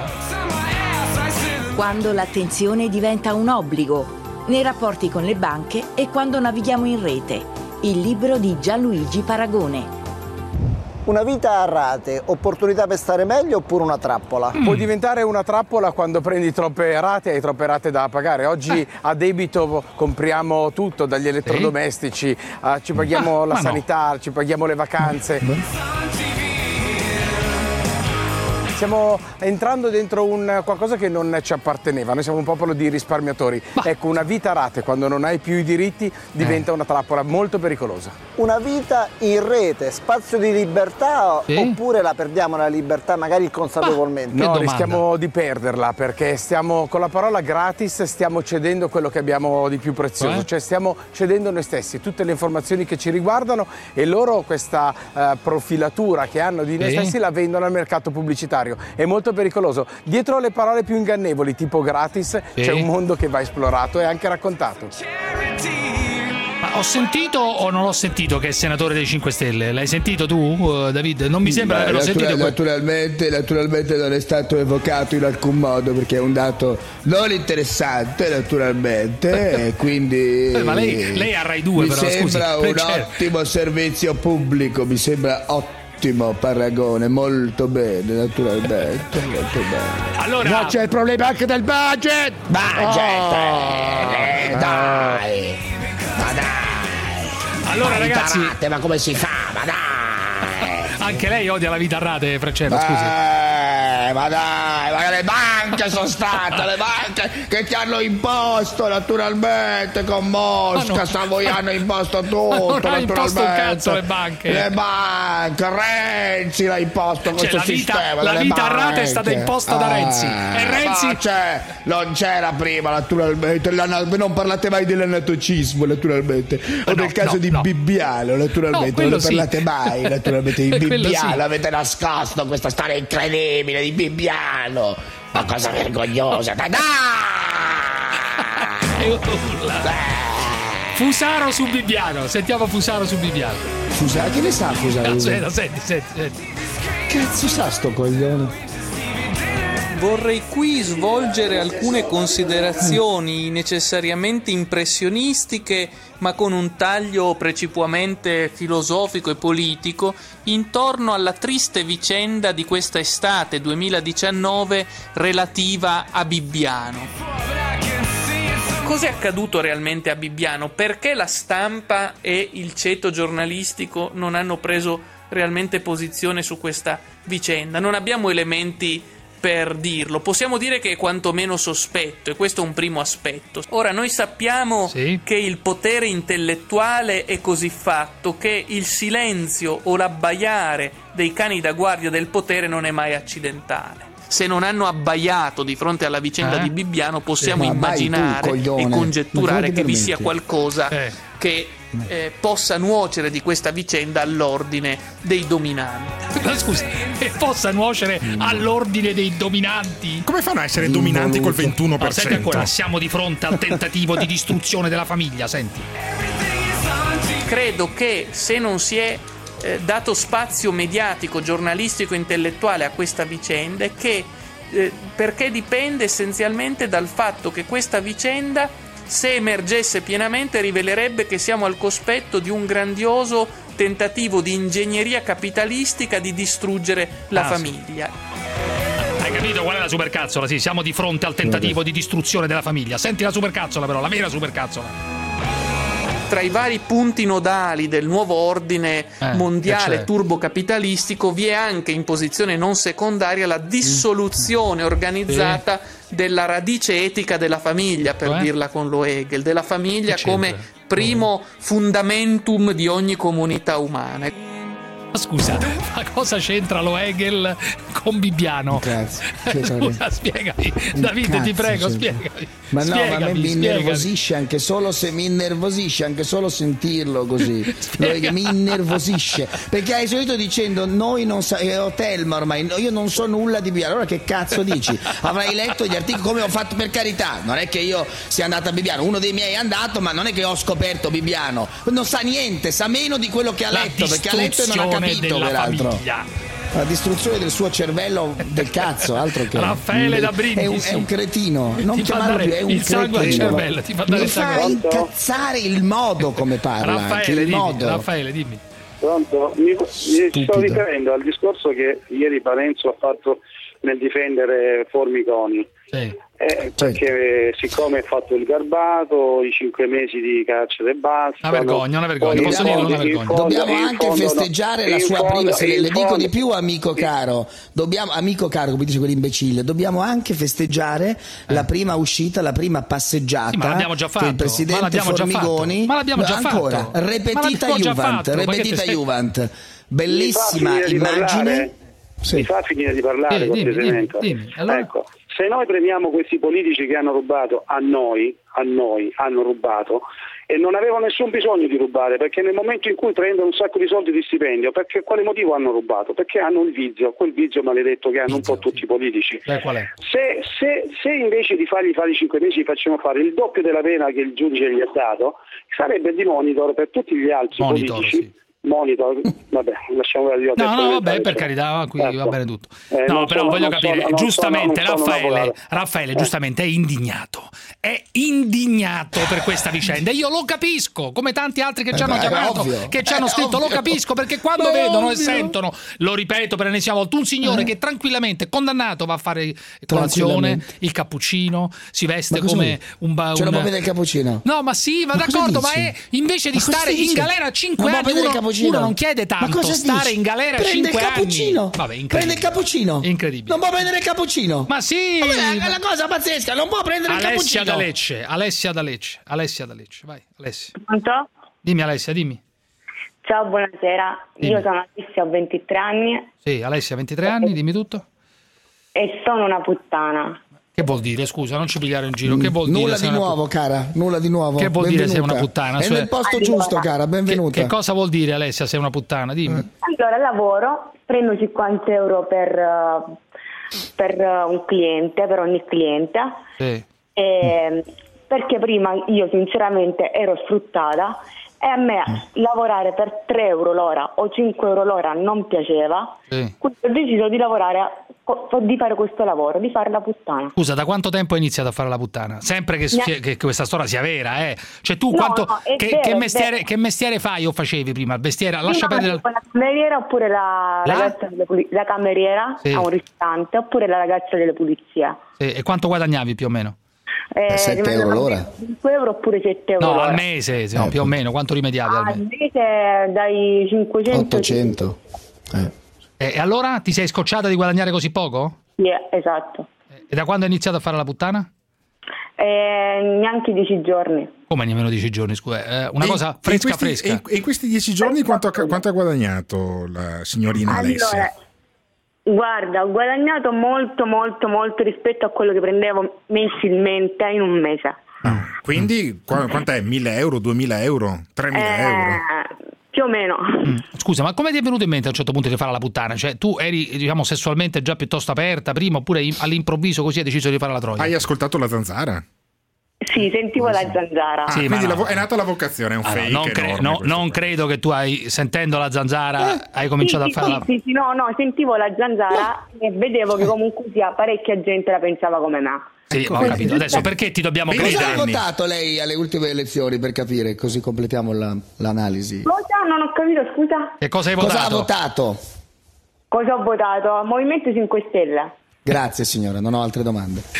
Quando l'attenzione diventa un obbligo, nei rapporti con le banche e quando navighiamo in rete. Il libro di Gianluigi Paragone. Una vita a rate, opportunità per stare meglio oppure una trappola? Può diventare una trappola quando prendi troppe rate e hai troppe rate da pagare. Oggi a debito compriamo tutto, dagli elettrodomestici, a- ci paghiamo Ah, la ma no. sanità, ci paghiamo le vacanze. Stiamo entrando dentro un qualcosa che non ci apparteneva, noi siamo un popolo di risparmiatori. Ecco, una vita a rate quando non hai più i diritti diventa una trappola molto pericolosa. Una vita in rete, spazio di libertà Sì. oppure la perdiamo la libertà magari consapevolmente? No, rischiamo di perderla perché stiamo con la parola gratis stiamo cedendo quello che abbiamo di più prezioso, Cioè? cioè stiamo cedendo noi stessi, tutte le informazioni che ci riguardano e loro questa eh, profilatura che hanno di noi Sì. stessi la vendono al mercato pubblicitario. È molto pericoloso. Dietro le parole più ingannevoli, tipo gratis, Sì. c'è un mondo che va esplorato e anche raccontato. Ma ho sentito o non ho sentito che è senatore dei 5 Stelle? L'hai sentito tu, eh, David? Non mi sembra di averlo natura- sentito. naturalmente, naturalmente non è stato evocato in alcun modo perché è un dato non interessante naturalmente e quindi Eh, ma lei- lei ha Rai 2 mi però, scusi. sembra un Cioè- ottimo servizio pubblico mi sembra ottimo paragone molto bene naturalmente molto bene Allora- ma c'è il problema anche del budget Budget, eh, dai. Ma dai. Allora, Ma ragazzi- imparate, ma come si fa? Ma dai. Anche lei odia la vita a rate, Freccella, scusi. Ma dai, ma le banche sono state, le banche che ti hanno imposto naturalmente con Mosca, no. Savoia hanno imposto tutto. non ha imposto un cazzo le banche. Le banche, Renzi l'ha imposto Cioè, questo la vita- sistema. la vita a rate è banche. stata imposta da Renzi. E Renzi- c'è, non c'era prima naturalmente, non parlate mai dell'anatocismo naturalmente, o del caso no, di no. Bibbiano naturalmente, No, non ne sì. parlate mai naturalmente di Bibbiano, sì. avete nascosto questa storia incredibile di Bibbiano. Ma cosa vergognosa, dai, Fusaro su Bibbiano, sentiamo Fusaro su Bibbiano. Fusaro, che ne sa Fusaro? Senti, senti, senti, senti. Cazzo sa sto coglione? Vorrei qui svolgere alcune considerazioni necessariamente impressionistiche, ma con un taglio precipuamente filosofico e politico, intorno alla triste vicenda di questa estate 2019 relativa a Bibbiano. Cos'è accaduto realmente a Bibbiano? Perché la stampa e il ceto giornalistico non hanno preso realmente posizione su questa vicenda? Non abbiamo elementi per dirlo. Possiamo dire che è quantomeno sospetto e questo è un primo aspetto. Ora noi sappiamo che il potere intellettuale è così fatto che il silenzio o l'abbaiare dei cani da guardia del potere non è mai accidentale. Se non hanno abbaiato di fronte alla vicenda Eh? di Bibbiano, possiamo tu, immaginare coglione. e congetturare che vi sia qualcosa che eh, possa nuocere di questa vicenda all'ordine dei dominanti. Ma scusa, e possa nuocere all'ordine dei dominanti? Come fanno a essere dominanti col 21%? No, senti ancora, siamo di fronte al tentativo di distruzione della famiglia, senti. Credo che se non si è eh, dato spazio mediatico, giornalistico, intellettuale a questa vicenda, è che eh, perché dipende essenzialmente dal fatto che questa vicenda, se emergesse pienamente, rivelerebbe che siamo al cospetto di un grandioso tentativo di ingegneria capitalistica di distruggere la Ah, sì. famiglia. Hai capito qual è la supercazzola? Sì, siamo di fronte al tentativo di distruzione della famiglia. Senti la supercazzola però, la vera supercazzola. Tra i vari punti nodali del nuovo ordine Eh, mondiale c'è? turbocapitalistico vi è anche in posizione non secondaria la dissoluzione organizzata della radice etica della famiglia, per Cioè? dirla con lo Hegel, della famiglia come primo fundamentum di ogni comunità umana. Ma scusa, ma cosa c'entra lo Hegel con Bibbiano? Grazie. Scusa, spiegami. Davide, ti prego, sì. spiegami. Ma no, ma a me Spiegami, mi spiegami. innervosisce anche solo se mi innervosisce, anche solo sentirlo così. Mi innervosisce. Perché hai solito dicendo noi non sa- eh, Telma ormai, io non so nulla di Bibbiano. Allora che cazzo dici? Avrai letto gli articoli come ho fatto per carità. Non è che io sia andato a Bibbiano, uno dei miei è andato, ma non è che ho scoperto Bibbiano. Non sa niente, sa meno di quello che ha La letto, perché ha letto e non ha distruzione capito della peraltro. famiglia. La distruzione del suo cervello del cazzo, altro che Raffaele da è un, Brindisi. è un cretino, non Ti chiamarlo più, è un il sangue al cretino. cervello, ti fa dare Mi sangue fa incazzare il modo come parla, Raffaele, il dimmi, modo. Raffaele, dimmi. Pronto? Mi, mi sto riferendo al discorso che ieri Parenzo ha fatto nel difendere Formiconi. Eh, perché siccome ha fatto il garbato, i cinque mesi di carcere e basta. Una vergogna, una vergogna, posso dirlo, una vergogna. Dobbiamo anche festeggiare la sua prima, se le, le dico di più amico caro, dobbiamo, amico caro come dice quell'imbecille, dobbiamo anche festeggiare la prima uscita, la prima passeggiata Eh. Sì, ma l'abbiamo già che fatto, il ma presidente già Formigoni, ma l'abbiamo già ancora, fatto. Ma repetita l'abbiamo già Juvent, fatto, ma che repetita Juvent, bellissima immagine. Parlare? Mi fa finire di parlare, Sì, dimmi, cortesemente. Allora? Ecco, se noi premiamo questi politici che hanno rubato a noi, a noi hanno rubato e non avevano nessun bisogno di rubare perché nel momento in cui prendono un sacco di soldi di stipendio, perché quale motivo hanno rubato? Perché hanno il vizio, quel vizio maledetto che hanno un po' tutti i politici. Eh, è? Se, se- se invece di fargli fare i 5 mesi facciamo fare il doppio della pena che il giudice gli ha dato, sarebbe di monitor per tutti gli altri Monitor, politici. Monitor, vabbè, lasciamo ho No, no, vabbè, per carità, qui Ecco. va bene tutto. Eh, no, però sono- voglio capire, sono- giustamente, sono- Raffaele. Raffaele Eh. giustamente è indignato. È indignato per questa vicenda. Io lo capisco, come tanti altri che ci Eh hanno beh, chiamato, che ci hanno scritto, lo ovvio. capisco perché quando è vedono e ovvio. sentono, lo ripeto per l'ennesima volta, un signore che tranquillamente condannato va a fare colazione, il cappuccino, si veste come un ba- Ce lo un- può vedere il cappuccino? No, ma sì, ma, Ma d'accordo, ma è invece di Ma stare in galera 5 Non può anni, uno, cappuccino? uno non chiede tanto, stare dici? in galera Prende 5 il cappuccino. anni. Vabbè, incredibile. Prende il cappuccino. Incredibile. Non può prendere il cappuccino. Ma sì! Quella è una cosa pazzesca, non può prendere il Alessia cappuccino. da Lecce, Alessia da Lecce, Alessia da Lecce, vai, Alessia. Pronto? Dimmi Alessia, dimmi. Ciao, buonasera. Io sono Alessia, ho 23 anni Sì, Alessia, 23 anni, dimmi tutto. e sono una puttana. Che vuol dire, scusa, non ci pigliare in giro, che vuol dire? Nulla di nuovo, cara, nulla di nuovo. Che vuol dire sei Benvenuta. una puttana? È Cioè- nel posto Allora. giusto, cara, benvenuta. Che cosa vuol dire Alessia sei una puttana? Dimmi. Allora, lavoro, prendo 50 euro per, eh, per eh, un cliente, per ogni cliente, Sì. e- perché prima io sinceramente ero sfruttata e a me lavorare per 3 euro l'ora o 5 euro l'ora non piaceva, Sì. quindi ho deciso di lavorare, di fare questo lavoro, di fare la puttana. Scusa, da quanto tempo hai iniziato a fare la puttana? Sempre che, Ne- che questa storia sia vera, eh? Cioè tu No, quanto, no, che, vero, che mestiere, che mestiere fai o facevi prima? Il mestiere, lascia Io perdere... la cameriera oppure la, La? ragazza la cameriera Sì. a un ristorante oppure la ragazza delle pulizie. Sì, E quanto guadagnavi più o meno? Eh, 7 rimanevano euro l'ora? 5 euro oppure 7 euro No, l'ora. al mese, no, più o meno, quanto rimediavi al Al mese? dai 500 800. E, e allora ti sei scocciata di guadagnare così poco? Sì, esatto. E da quando hai iniziato a fare la puttana? Eh, neanche 10 giorni. Come nemmeno 10 giorni, scusa. eh, una E- cosa fresca in questi, fresca. e in- questi dieci giorni quanto, ha- quanto ha guadagnato la signorina Alessia? Guarda, ho guadagnato molto, molto, molto rispetto a quello che prendevo mensilmente in un mese. Quindi qua- quant'è? 1000 euro, 2000 euro, 3000 euro? Eh, più o meno. Mm. Scusa, ma come ti è venuto in mente a un certo punto di fare la puttana? Cioè, tu eri, diciamo, sessualmente già piuttosto aperta prima, oppure all'improvviso così hai deciso di fare la troia? Hai ascoltato la zanzara? Sì, sentivo la zanzara. Ah, Sì, quindi no. vo- è nata la vocazione, è un Allora, fake non, cre- no, non credo che tu hai, sentendo la zanzara, hai cominciato Eh, sì, a fare sì, sì, sì, no, no, sentivo la zanzara e vedevo che comunque sia parecchia gente la pensava come me. Sì, ho capito. Adesso perché ti dobbiamo Cosa ha credere? votato lei alle ultime elezioni per capire, così completiamo la- l'analisi? Cosa? Non ho capito, scusa. Che cosa hai Cosa ha votato? votato? Cosa ho votato? Movimento 5 Stelle. Grazie signora, non ho altre domande.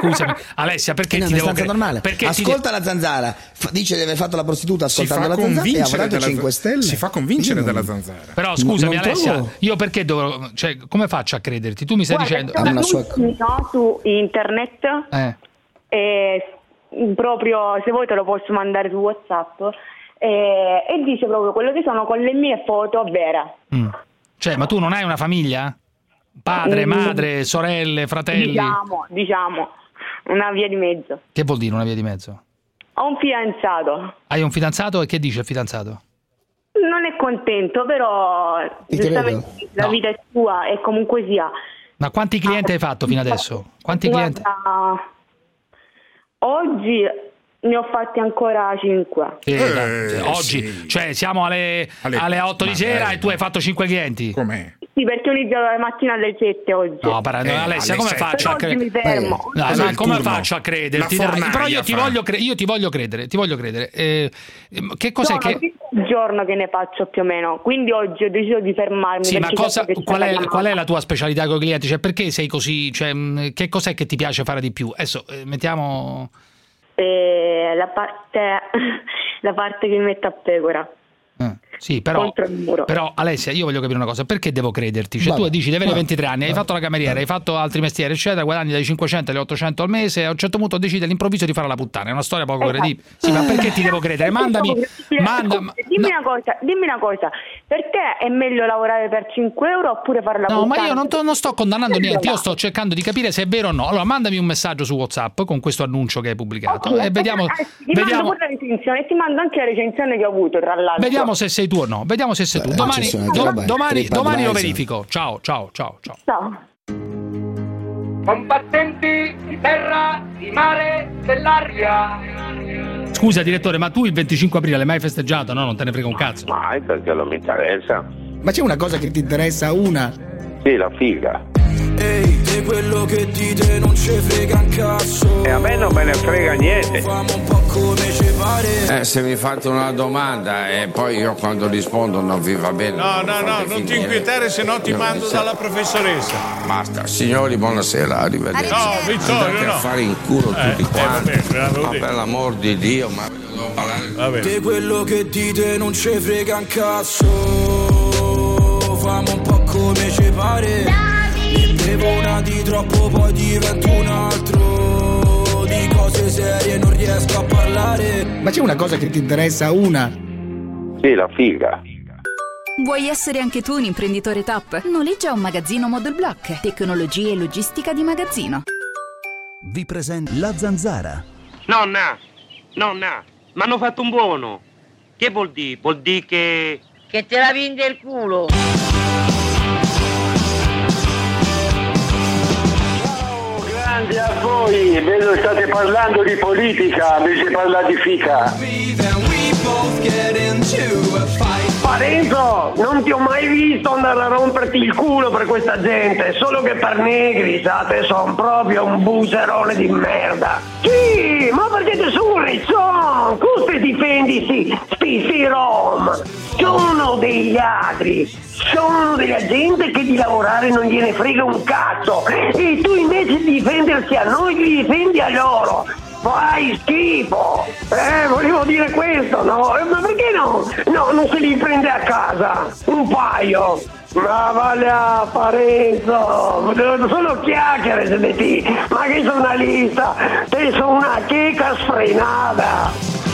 Scusami, Alessia, perché È ti una devo cre- normale. Perché ti Ascolta la zanzara, Fa- dice di aver fatto la prostituta ascoltando la zanzara e ha dalla 5 z- stelle. si fa convincere non- dalla zanzara. Però scusami Non Alessia, trovo- io perché dovrò... Cioè, come faccio a crederti? Tu mi stai Guarda, dicendo... c'è un annuncio, no, su internet Eh. e proprio se vuoi te lo posso mandare su WhatsApp. e, e dice proprio quello che sono con le mie foto vere. Mm. Cioè, ma tu non hai una famiglia? Padre, Mm. madre, sorelle, fratelli? Diciamo, diciamo, una via di mezzo. Che vuol dire una via di mezzo? Ho un fidanzato, Hai un fidanzato e che dice il fidanzato? non è contento, però giustamente la vita è sua e comunque sia. Ma quanti clienti hai fatto fino adesso? Quanti clienti? Guarda, oggi ne ho fatti ancora 5. Sì, dai, oggi, cioè siamo alle, alle 8 di sera dai. e tu hai fatto 5 clienti. Com'è? Sì, perché ho iniziato la mattina alle 7 oggi. No, però, Alessia, come faccio a Però oggi mi credere? fermo. No, il come faccio a crederti? Però io ti, cre- io ti voglio credere, ti voglio credere. Eh, ehm, che cos'è Sono che... il giorno che ne faccio più o meno, quindi oggi ho deciso di fermarmi. Sì, ma cosa, qual, è, qual è la tua specialità con i clienti? Cioè, perché sei così? Cioè, che cos'è che ti piace fare di più? Adesso eh, mettiamo. Eh, la parte la parte che mette a pecora. Sì, però, però Alessia, io voglio capire una cosa, perché devo crederti? Cioè, tu Vabbè, dici di avere vabbè, 23 anni, hai fatto la cameriera, hai fatto altri mestieri, eccetera, guadagni dai 500 alle 800 al mese, e a un certo punto decidi all'improvviso di fare la puttana. È una storia poco Esatto. credibile. Sì, ma perché ti devo credere? Mandami, manda, dimmi una cosa, dimmi una cosa, perché è meglio lavorare per 5 euro oppure fare la No, ma puttana? io non, to- non sto condannando niente, io sto cercando di capire se è vero o no. Allora, mandami un messaggio su WhatsApp con questo annuncio che hai pubblicato Ok, e vediamo, eh, ti mando vediamo, pure la recensione e ti mando anche la recensione che ho avuto tra l'altro. vediamo se sei tu o no. Vediamo se sei tu. Domani, do- domani, domani lo verifico. Ciao, ciao, ciao, ciao. Ciao. Combattenti di terra, di mare, dell'aria. Scusa, direttore, ma tu il 25 aprile l'hai mai festeggiato? No, non te ne frega un cazzo. Mai perché non mi interessa. Ma c'è una cosa che ti interessa, una? Sì, la figa. Ehi, te quello che dite non ci frega un cazzo. E a me non me ne frega niente. Famo un po' come ci pare. Eh, se mi fate una domanda e poi io quando rispondo non vi va bene. No, no, no, non ti inquietare, se no ti mando dalla professoressa. Basta, signori, buonasera, arrivederci. No, Vittorio, Andate no. a fare in culo Eh, tutti eh, quanti. vabbè, ve l'avevo ma per l'amor di Dio, ma devo parlare. Te quello che dite non ci frega un cazzo. Famo un po' come ci pare. Ne bevo una di troppo, poi divento un altro. Di cose serie non riesco a parlare. Ma c'è una cosa che ti interessa, una? Sì, la figa. Vuoi essere anche tu un imprenditore top? Noleggia un magazzino Model Block. Tecnologie e logistica di magazzino. Vi presenta La Zanzara. Nonna, nonna, mi hanno fatto un buono. Che vuol dire? Vuol dire che... Che te la vinde il culo. Grandi a voi, vedo state parlando di politica invece di parlare di fica. Parenzo, non ti ho mai visto andare a romperti il culo per questa gente, solo che per negri, sate, sono proprio un buserone di merda. Sì, ma perché te sono un rezzon? Come difendi sti, sti, sti rom? Sono degli ladri, sono della gente che di lavorare non gliene frega un cazzo e tu invece di difendersi a noi li difendi a loro. Fai schifo! Eh, volevo dire questo, no? Eh, Ma perché no? No, non se li prende a casa! Un paio! Ma vale a Parenzo! Sono chiacchiere se ne ti! Ma che giornalista! Te sono una checa sfrenata!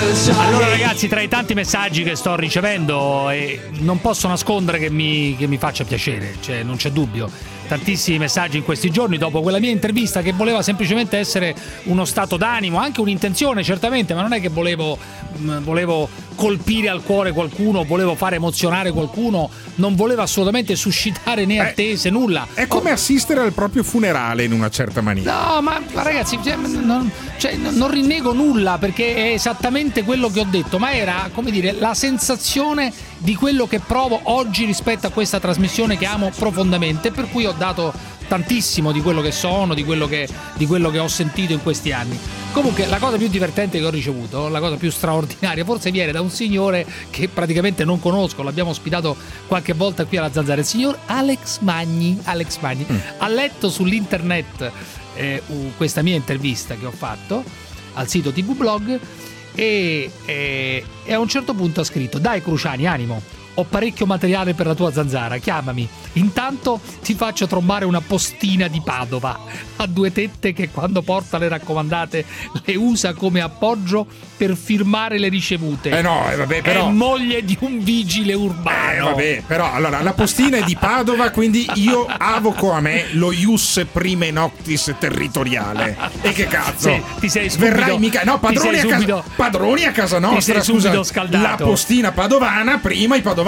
Allora ragazzi, tra i tanti messaggi che sto ricevendo, eh, non posso nascondere che mi, che mi faccia piacere, cioè non c'è dubbio. Tantissimi messaggi in questi giorni dopo quella mia intervista che voleva semplicemente essere uno stato d'animo, anche un'intenzione certamente, ma non è che volevo, mh, volevo colpire al cuore qualcuno, volevo fare emozionare qualcuno, non volevo assolutamente suscitare né attese, nulla. È come assistere al proprio funerale in una certa maniera. No, ma, ma ragazzi, cioè, non, cioè, non rinnego nulla perché è esattamente quello che ho detto, ma era, come dire, la sensazione di quello che provo oggi rispetto a questa trasmissione che amo profondamente, per cui ho dato tantissimo di quello che sono, di quello che, di quello che ho sentito in questi anni. Comunque la cosa più divertente che ho ricevuto, la cosa più straordinaria, forse viene da un signore che praticamente non conosco, l'abbiamo ospitato qualche volta qui alla Zanzara, il signor Alex Magni. Alex Magni ha letto sull'internet eh, questa mia intervista che ho fatto al sito TV Blog e, e- e a un certo punto ha scritto dai Cruciani animo ho parecchio materiale per la tua zanzara, chiamami. Intanto ti faccio trombare una postina di Padova. Ha due tette che quando porta le raccomandate le usa come appoggio per firmare le ricevute. Eh no, eh vabbè, però- È moglie di un vigile urbano. Eh, vabbè, però allora la postina è di Padova, quindi io avoco a me lo ius prime noctis territoriale. E che cazzo? Sì, ti sei subito- Verrai mica. No, padroni, a casa, subito- padroni a casa ti nostra. sei Scusa, la postina padovana, prima i padovani.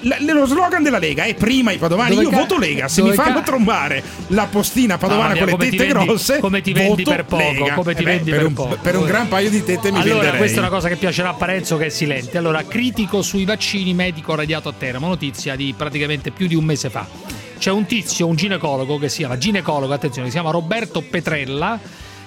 L- lo slogan della Lega è prima i padovani. Dove io ca- voto Lega. Se dove mi fanno ca- trombare la postina padovana mia, con le tette vendi- grosse, come ti vendi per poco, Lega. come ti Eh beh, vendi per, per un, poco. per un gran paio di tette mi allora, venderei. questa è una cosa che piacerà a Parenzo che è silente. Allora, critico sui vaccini, medico radiato a Teramo, notizia di praticamente più di un mese fa. C'è un tizio, un ginecologo che si chiama ginecologo, attenzione, si chiama Roberto Petrella,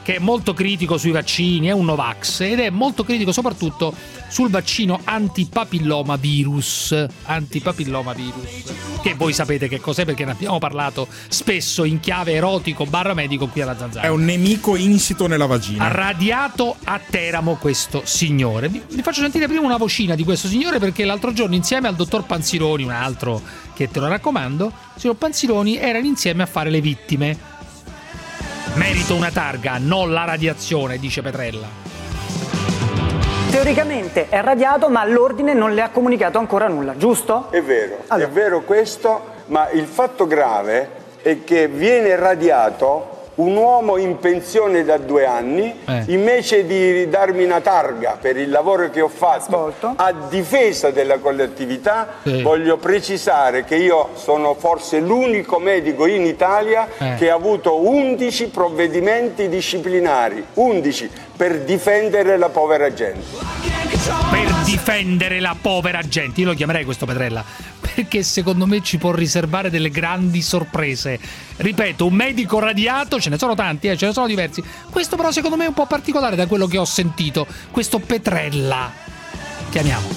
che è molto critico sui vaccini, è un Novax ed è molto critico soprattutto sul vaccino antipapilloma virus. Antipapilloma virus. Che voi sapete che cos'è perché ne abbiamo parlato spesso in chiave erotico barra medico qui alla Zanzara. È un nemico insito nella vagina. Radiato a Teramo questo signore. Vi, vi faccio sentire prima una vocina di questo signore perché l'altro giorno insieme al dottor Panzironi, un altro che te lo raccomando, il signor Panzironi erano insieme a fare le vittime. Merito una targa, non la radiazione, dice Petrella. Teoricamente è radiato, ma l'ordine non le ha comunicato ancora nulla, giusto? È vero, è vero questo, ma il fatto grave è che viene radiato un uomo in pensione da due anni, Eh. invece di darmi una targa per il lavoro che ho fatto a difesa della collettività, Sì. voglio precisare che io sono forse l'unico medico in Italia Eh. che ha avuto 11 provvedimenti disciplinari, 11 per difendere la povera gente. Per difendere la povera gente, io lo chiamerei questo Petrella, perché secondo me ci può riservare delle grandi sorprese. Ripeto, un medico radiato, ce ne sono tanti, eh, ce ne sono diversi. Questo però secondo me è un po' particolare da quello che ho sentito. Questo Petrella. Chiamiamo.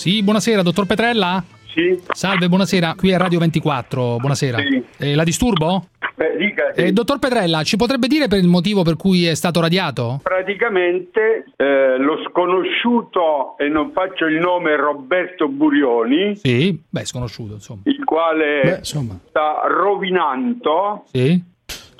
Sì, buonasera, dottor Petrella? Sì. Salve, buonasera. Qui è Radio 24. Buonasera. Sì. Eh, la disturbo? Beh, dica, sì. Eh, dottor Petrella, ci potrebbe dire per il motivo per cui è stato radiato? Praticamente eh, lo sconosciuto, e non faccio il nome, Roberto Burioni, Sì, beh, sconosciuto, insomma. il quale Beh, insomma. sta rovinando Sì,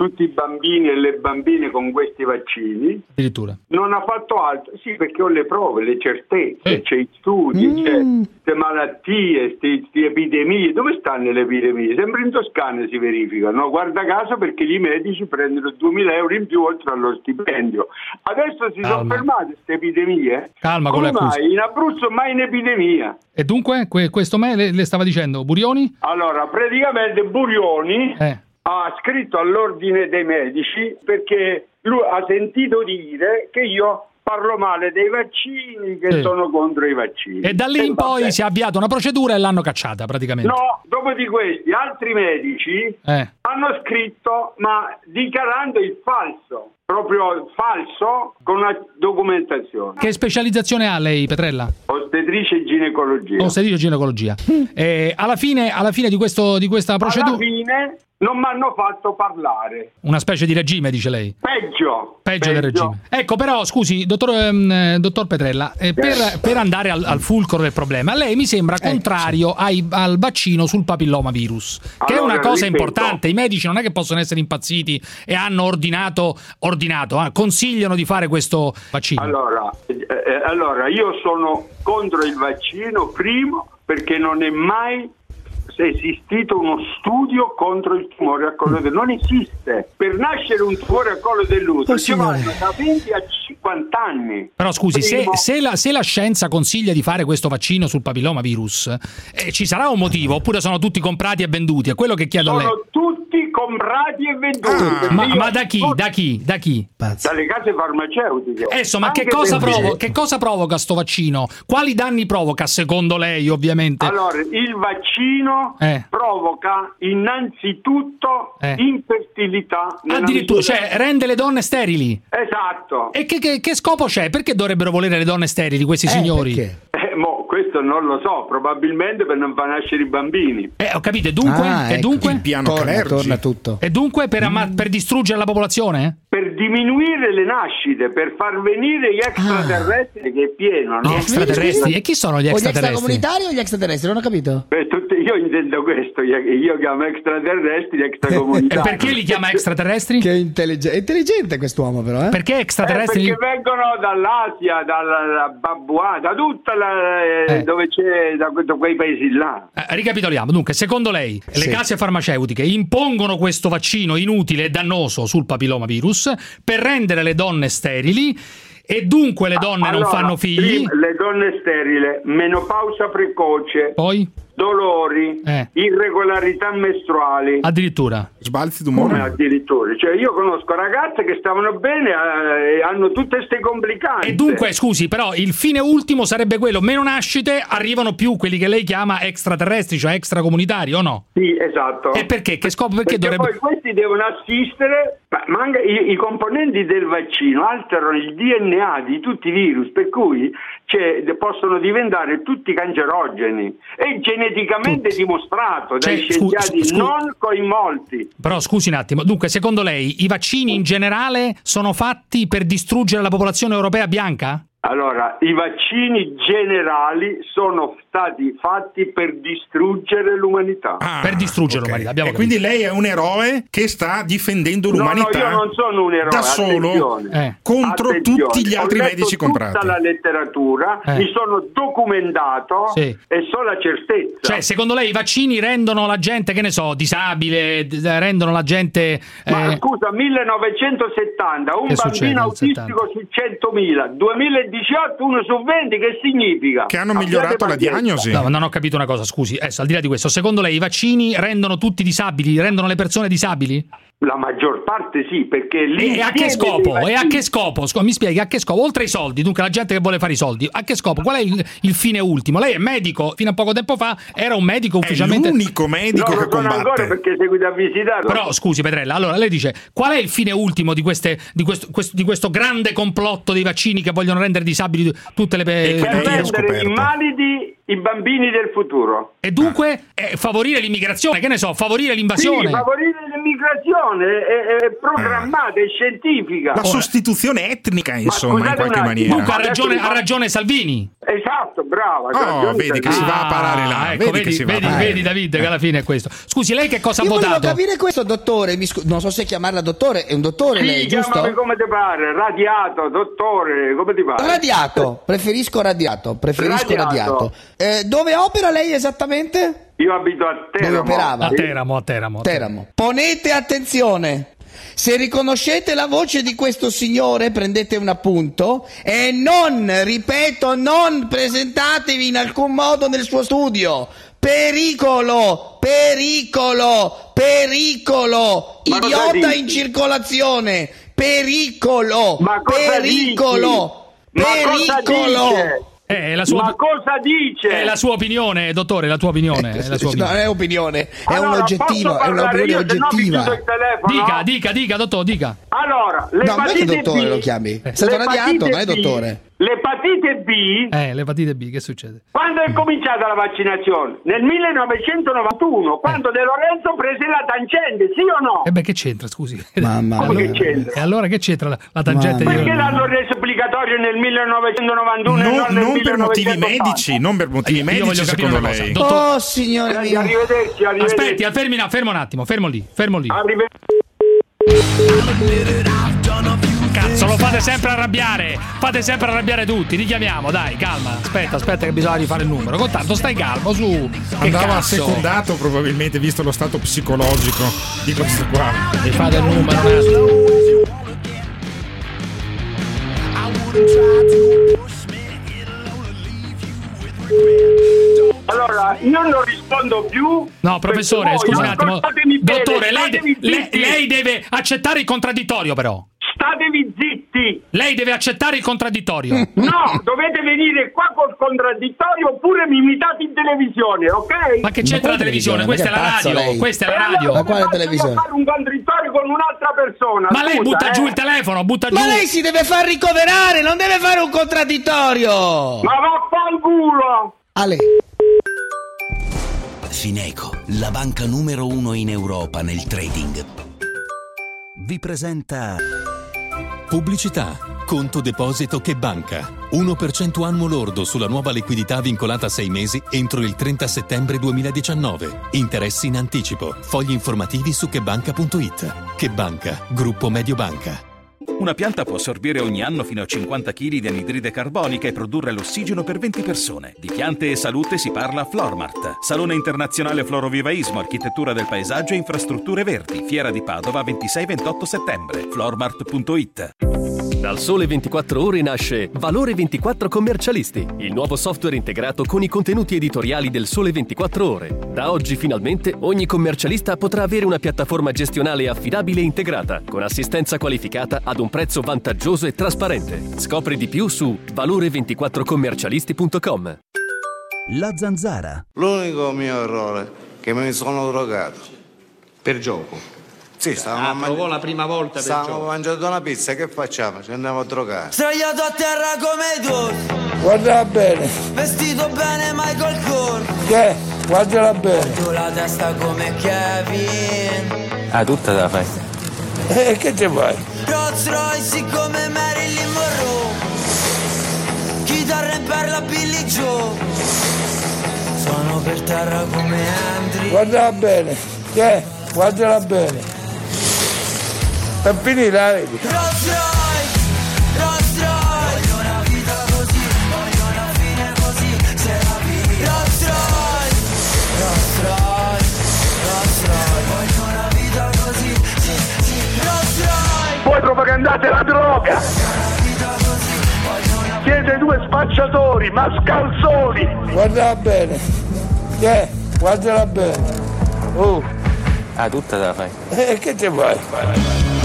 tutti i bambini e le bambine con questi vaccini, addirittura. non ha fatto altro. Sì, perché ho le prove, le certezze, Eh. c'è i studi, Mm. c'è queste malattie, queste epidemie. Dove stanno le epidemie? Sempre in Toscana si verificano. Guarda caso perché i medici prendono 2000 euro in più oltre allo stipendio. Adesso si sono Calma. fermate queste epidemie. Calma con Come le accuse. mai? In Abruzzo mai in epidemia. E dunque, que- questo me le, le stava dicendo, Burioni? Allora, praticamente Burioni Eh. Ha scritto all'ordine dei medici perché lui ha sentito dire che io parlo male dei vaccini, che Sì. sono contro i vaccini. E da lì in poi vabbè. si è avviata una procedura e l'hanno cacciata praticamente. No, dopo di questi altri medici Eh. hanno scritto ma dichiarando il falso, proprio falso con una documentazione. Che specializzazione ha lei, Petrella? Ostetrice e ginecologia. Ostetrico ginecologia. Eh, alla, fine, alla fine di, questo, di questa Alla procedura, fine non mi hanno fatto parlare. una specie di regime, dice lei. Peggio. Peggio del regime. Ecco, però, scusi, dottor, ehm, eh, dottor Petrella, eh, per, per andare al, al fulcro del problema, lei mi sembra contrario ai- al vaccino sul papillomavirus, che è Allora, una cosa ripeto. importante. I medici non è che possono essere impazziti e hanno ordinato, ordinato eh, consigliano di fare questo vaccino. Allora, eh, eh, allora, io sono contro il vaccino, primo, perché non è mai esistito uno studio contro il tumore al collo dell'utero. Non esiste. Per nascere un tumore al collo dell'utero Oh, ci vanno da 20 a 50 anni. Però scusi, se, se la, se la scienza consiglia di fare questo vaccino sul papillomavirus, eh, ci sarà un motivo oppure sono tutti comprati e venduti? È quello che chiedo a lei. Sono tutti comprati e venduti. perché Ah, Ma, ma da chi? Da chi? Da chi? Dalle case farmaceutiche. Adesso, ma che cosa, perché- provo- che cosa provoca sto vaccino? Quali danni provoca secondo lei, ovviamente? Allora, il vaccino Eh. provoca innanzitutto Eh. infertilità. Addirittura, cioè, rende le donne sterili. Esatto. E che, che- che scopo c'è? Perché dovrebbero volere le donne sterili questi signori? Eh, Eh, mo, questo non lo so, probabilmente per non far nascere i bambini. Eh, ho capito, dunque? Ah, ecco. dunque? Il piano Torna, torna tutto. E dunque per, amma- per distruggere la popolazione? Per diminuire le nascite, per far venire gli extraterrestri che è pieno, no? Gli extraterrestri? E chi sono gli O gli extraterrestri? extracomunitari o gli extraterrestri? Non ho capito. Beh, tutti- io intendo questo, io, io chiamo extraterrestri E extracomunitari. perché li chiama extraterrestri? Che intelligente, è intelligente quest'uomo però, eh? Perché Eh, extraterrestri? perché vengono dall'Asia, dalla da Babua, da tutta la, eh, Eh. dove c'è, da, da quei paesi là. Eh, ricapitoliamo, dunque, secondo lei Sì. le case farmaceutiche impongono questo vaccino inutile e dannoso sul papilomavirus per rendere le donne sterili e dunque le donne non Allora, fanno figli? le donne sterile, menopausa precoce, Poi? Dolori, Eh. irregolarità mestruali. Addirittura. Sbalzi Come d'umore. addirittura? Cioè, io conosco ragazze che stavano bene eh, e hanno tutte queste complicanze. E dunque, scusi, però il fine ultimo sarebbe quello, meno nascite, arrivano più quelli che lei chiama extraterrestri, cioè extracomunitari, o no? Sì, esatto. E perché? Che scopo? Perché, Perché dovrebbe... poi questi devono assistere, ma anche i, i componenti del vaccino alterano il DNA di tutti i virus, per cui cioè, possono diventare tutti cancerogeni. È geneticamente dimostrato dai Cioè, scu- scienziati scu- non coinvolti. Però scusi un attimo, dunque secondo lei i vaccini in generale sono fatti per distruggere la popolazione europea bianca? Allora, i vaccini generali sono stati fatti per distruggere l'umanità. Ah, per distruggere ok. l'umanità, abbiamo E quindi lei è un eroe che sta difendendo l'umanità No, no, io non sono un eroe, da solo. Eh. contro Attenzione, tutti gli altri ho letto medici comprati. tutta la letteratura, Eh. mi sono documentato Sì. e so la certezza. Cioè, secondo lei i vaccini rendono la gente, che ne so, disabile, d- rendono la gente... Ma eh, scusa, 1970, un Che bambino autistico su 100.000, 2018 uno su 20, che significa? Che hanno Abbiate migliorato la pazienza. Diagnosi. No, non ho capito una cosa, scusi. Adesso, al di là di questo, secondo lei i vaccini rendono tutti disabili, rendono le persone disabili? La maggior parte sì, perché E, lì e a che scopo? E a che scopo? Mi spieghi, a che scopo? Oltre ai soldi, dunque la gente che vuole fare i soldi, a che scopo? Qual è il, il fine ultimo? Lei è medico, fino a poco tempo fa era un medico È ufficialmente... l'unico Non medico lo che sono ancora combatte. perché seguite a visitare. Però scusi Petrella, allora lei dice qual è il fine ultimo di, queste, di, questo, questo- di questo grande complotto dei vaccini che vogliono rendere disabili tutte le E che per rendere scoperto. invalidi i bambini del futuro. E dunque eh, favorire l'immigrazione, che ne so, favorire Sì, l'invasione. favorire l'immigrazione è, è programmata, è scientifica. La sostituzione etnica, insomma, in qualche maniera. Dunque ha ragione, ha ragione Salvini. Esatto, brava. Oh, vedi che si va a parare là. Ah, ecco, vedi, vedi, vedi, parare. vedi, David che alla fine è questo. Scusi, lei che cosa ha Io volevo votato? capire questo, dottore. mi scu- non so se chiamarla dottore, è un dottore Sì, lei, giusto? chiamami come ti pare, radiato, dottore, come ti pare? Radiato, preferisco radiato, preferisco Radiato. radiato. Eh, dove opera lei esattamente? Io abito a Teramo. operava? A Teramo, a Teramo. a Teramo. Ponete attenzione. Se riconoscete la voce di questo signore, prendete un appunto e non, ripeto, non presentatevi in alcun modo nel suo studio. Pericolo, pericolo, pericolo. Ma Idiota in circolazione. Pericolo, Ma cosa pericolo, dici? Ma cosa pericolo. Eh, è la sua, Ma cosa dice? è la sua opinione, dottore, la tua opinione. È la sua No, opinione. non è opinione, è Allora, un oggettivo, posso è un'opinione io, no oggettiva. Dica, dica, dica, dottor, dica. Allora, No, non è che dottore B, lo chiami. È stato l'epatite radiato, non è B- dottore. L'epatite B, Eh, l'epatite B, che succede? quando è cominciata la vaccinazione? Nel 1991, quando De Lorenzo prese la tangente, sì o no? Eh beh, che c'entra, scusi? Mamma E allora, mia. Che c'entra? E allora che c'entra la, la tangente Mamma di... Perché l'hanno reso obbligatorio nel 1991 e Non, non nel non per motivi 1980? medici, non per motivi Io medici, voglio capire secondo lei. Dottor- Oh, signore Eh, mio. Arrivederci, arrivederci. Aspetti, eh, fermi, no, fermo un attimo, fermo lì, fermo lì. Arrivederci. Cazzo, lo fate sempre arrabbiare. Fate sempre arrabbiare tutti. Richiamiamo, dai, calma. Aspetta, aspetta, che bisogna rifare il numero. Con tanto stai calmo, su. Che Andava cazzo? secondato probabilmente visto lo stato psicologico di questo qua. Rifate il numero. eh. Allora, io non rispondo più. No, professore, scusi un attimo. Dottore, lei, lei- lei deve accettare il contraddittorio, però. statevi zitti! Lei deve accettare il contraddittorio. No, dovete venire qua col contraddittorio oppure mi imitate in televisione, ok? Ma che c'entra la televisione? Questa è la radio. Questa è la radio. Ma quale televisione? fare un contraddittorio con un'altra persona. Ma lei butta eh. giù il telefono, butta giù. Ma lei si deve far ricoverare, non deve fare un contraddittorio. Ma vaffanculo! Ale. Fineco, la banca numero uno in Europa nel trading, vi presenta Pubblicità. Conto deposito che banca. 1% annuo lordo sulla nuova liquidità vincolata a 6 mesi entro il 30 settembre 2019. Interessi in anticipo. Fogli informativi su chebanca.it. Che banca. Gruppo Mediobanca. Una pianta può assorbire ogni anno fino a 50 kg di anidride carbonica e produrre l'ossigeno per 20 persone. Di piante e salute si parla a Flormart. Salone internazionale Florovivaismo, architettura del paesaggio e infrastrutture verdi. Fiera di Padova 26-28 settembre. Flormart.it Dal Sole 24 Ore nasce Valore 24 Commercialisti, il nuovo software integrato con i contenuti editoriali del Sole 24 Ore. Da oggi finalmente ogni commercialista potrà avere una piattaforma gestionale affidabile e integrata, con assistenza qualificata ad un prezzo vantaggioso e trasparente. Scopri di più su valore24commercialisti.com. La zanzara. L'unico mio errore è che mi sono drogato. Per gioco? Sì, stavamo Ah, a provò la prima volta Stavamo mangiando una pizza, che facciamo? Ci andiamo a drogare. Sdraiato a terra come tu Guardala bene. Vestito bene Michael Kors Che? Guardala bene. Tu la testa come Kevin Ah, tutta la fai. E che ti fai? Rolls Royce come Marilyn Monroe Chitarra in perla Billy Joe Sono per terra come Andrew Guardala bene. Che? Guardala bene. Per finire, la vedi? Rolls Royce, Rolls Royce Voglio una vita così, voglio una fine così Se la vivi Rolls Royce, Rolls Royce, Rolls Royce Voglio una vita così, sì, sì Rolls Royce Voi propagandate la droga! Siete due spacciatori, mascalzoni! Guardala bene. Che? Guardala bene. Oh. Ah, tutta la fai. E che ti fai?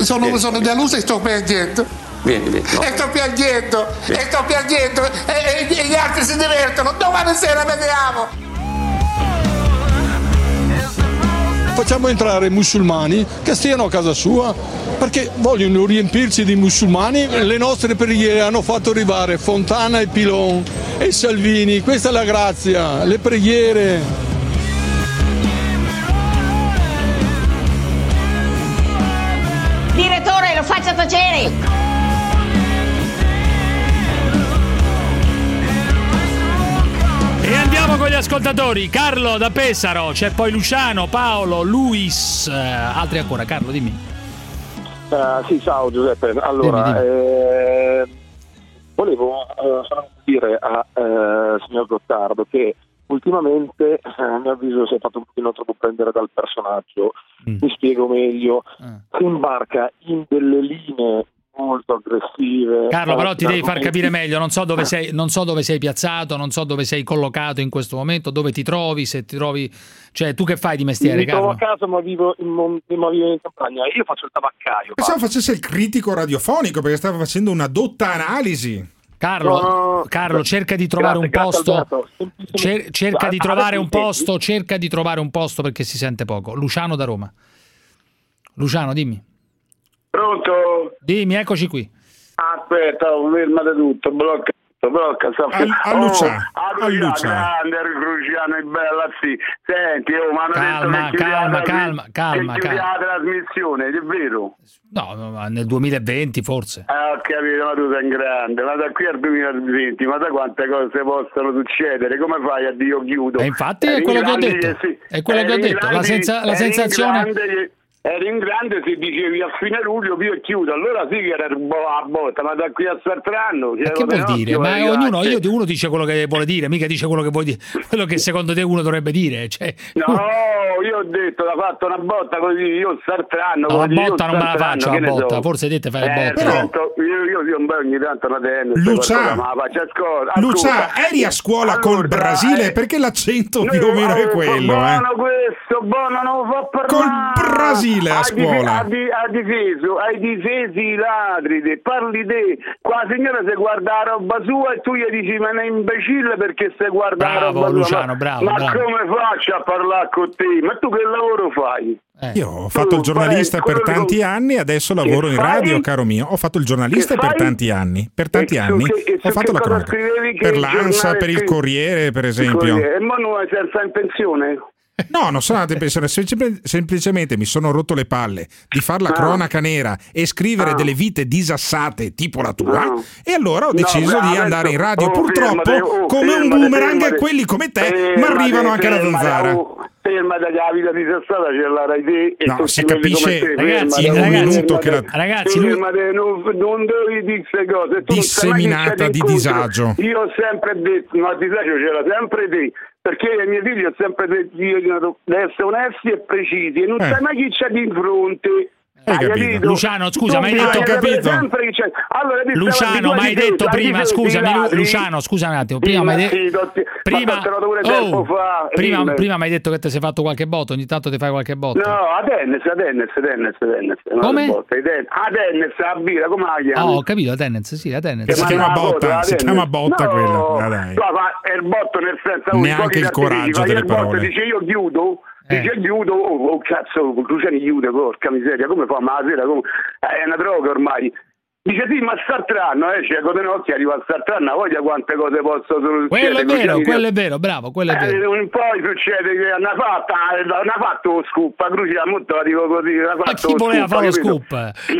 Sono, sono deluso e sto piangendo. Vieni, vieni. E sto piangendo, e sto piangendo, e, e- e gli altri si divertono. Domani sera vediamo. Facciamo entrare i musulmani che stiano a casa sua perché vogliono riempirci di musulmani. Le nostre preghiere hanno fatto arrivare Fontana e Pilon e Salvini. Questa è la grazia, le preghiere. E andiamo con gli ascoltatori. Carlo da Pesaro, c'è poi Luciano, Paolo, Luis, eh, altri ancora. Carlo, dimmi. Eh, sì, ciao Giuseppe. Allora, eh, volevo eh, far dire a eh, signor Gottardo che ultimamente, eh, a mio avviso, si è fatto un pochino troppo prendere dal personaggio. Mi spiego meglio. Si imbarca in delle linee molto aggressive. Carlo, però ti devi far capire meglio. Non so, dove sei, non so dove sei piazzato, non so dove sei collocato in questo momento, dove ti trovi, se ti trovi. Cioè, tu che fai di mestiere, Mi trovo Carlo? a casa ma vivo in, mon- ma vivo in campagna. Io faccio il tabaccaio. Pensavo facesse il critico radiofonico perché stava facendo una dotta analisi. Carlo, No. Carlo, cerca di trovare Grazie, un posto. Cer- cerca di trovare un posto. Cerca di trovare un posto perché si sente poco. Luciano da Roma. Luciano, dimmi. Pronto? Dimmi, eccoci qui. Aspetta, oh, fermate tutto, blocca. Blocca, sta A- a Luciano, Oh, a Luciano, grande Cruciano è bella, sì. Senti, oh, ma hanno Calma, detto che calma, la- calma, calma, che calma. la trasmissione, è vero? No, no, ma nel 2020 forse. Ah, ho capito, ma tu sei grande, ma da qui al 2020, ma da quante cose possono succedere? Come fai a dire io chiudo? E infatti è quello che ho detto. sì. È quello che ho detto. La, senza- la sensazione. Eri in grande se dicevi a fine luglio io chiudo, allora sì che era a botta, ma da qui a anni... Ma che vuol dire? Ma ognuno, io, uno dice quello che vuole dire, mica dice quello che vuoi dire, quello che secondo te uno dovrebbe dire. Cioè, No, io ho detto, l'ha fatto una botta così, io sartranno. No, la botta non me la faccio, la botta. so. Forse dite fai la Eh, botta. sento, io, io, io un po' ogni tanto la tennis. Lucia. qualcosa, Lucia, eri a scuola col Allora, Brasile? eh, Perché l'accento più o meno è eh, quello, eh? Buono questo, buono, non lo fa parlare. Col Brasile a Ha dife- scuola. Ha, di- ha difeso, hai difesi i ladri, te, parli te. Qua la signora se guarda la roba sua e tu gli dici ma è imbecille perché se guarda la Bravo, roba sua. Luciano, Ma- bravo, Ma bravo. come faccio a parlare con te? Ma tu che lavoro fai? Io ho fatto il giornalista fai per tanti che- anni, adesso Che lavoro in fai? radio, caro mio. Ho fatto il giornalista per tanti anni. Per tanti anni che- ho fatto la cronaca. Per il l'ANSA, per il Corriere, per esempio. Corriere. E mo non senza in pensione? No, non sono andato in pensione, semplice- semplicemente mi sono rotto le palle di fare la Ah. cronaca nera e scrivere Ah. delle vite disassate tipo la tua Ah. e allora ho No, deciso bravo, di andare in radio. oh, Purtroppo, fermate, oh, come un fermate, boomerang, fermate. quelli come te mi arrivano anche alla zanzara. oh, Fermate che la vita disastrata ce l'hai te e No, tutti si capisce come te, Ragazzi, fermate, in un ragazzi, minuto che la- ragazzi, lui- non, non devi dire queste cose tu Disseminata c'è di disagio. io ho sempre detto ma disagio c'era sempre te perché ai miei figli ho sempre detto devo essere onesti e precisi e non Eh. sai mai chi c'è di fronte Hai Hai capito? Luciano, scusa, Tu ma hai detto- sapere capito? Allora, Luciano, ma hai detto hai prima, scusami. Luciano, scusa un attimo, prima mi hai detto... Prima, oh, prima, prima mi hai detto che ti sei fatto qualche botto, ogni tanto ti fai qualche botto. No, a tennis, a tennis, a tennis, a tennis. Come? a a tennis, a a birra, come la chiami? Oh, ho capito, la tennis, sì, la tennis. Si Ma chiama botta, si chiama botta no, quella. Dai. No, ma è il botto nel senso Neanche il coraggio delle parole. dice io chiudo Eh. dice chiudo oh, oh, cazzo Luciani chiude porca miseria come fa ma la sera come... eh, è una droga ormai Dice sì, ma Sartranno, eh, cieco di notti arriva a Sartranno, voglia quante cose posso succedere. Quello è vero, Luciani- quello è vero, bravo, quello è Eh, vero. poi succede che hanno fatto, hanno fatto lo scoop, a Crucia molto la dico così. hanno chi voleva fare lo scoop?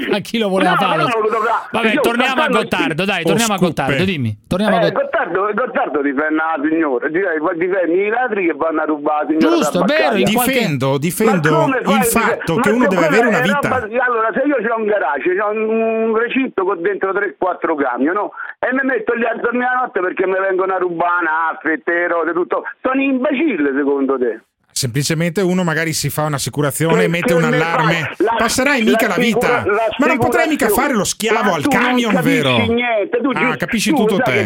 Ma chi lo voleva No, fare lo però scoop? lo dovrà- Vabbè, io torniamo a Gottardo, dai, O torniamo a. Gottardo, dimmi. Torniamo a Eh, Gottardo. Gottardo, Gottardo difende la signora, difende difende i ladri che vanno a rubare la signora Giusto, vero, Difendo, difendo il a fatto che uno deve avere una vita. allora, se io ho un garage, ho un recinto con dentro 3-4 camion, no? E mi metto lì a dormire la notte perché mi vengono a rubare nafre, te, rose, tutto. Sono imbecille secondo te? Semplicemente uno magari si fa un'assicurazione e mette un allarme. La- Passerai mica la vita. l'assicura- Ma non potrai mica fare lo schiavo al tu non camion, capisci vero? Niente, tu ah, capisci tu tutto te.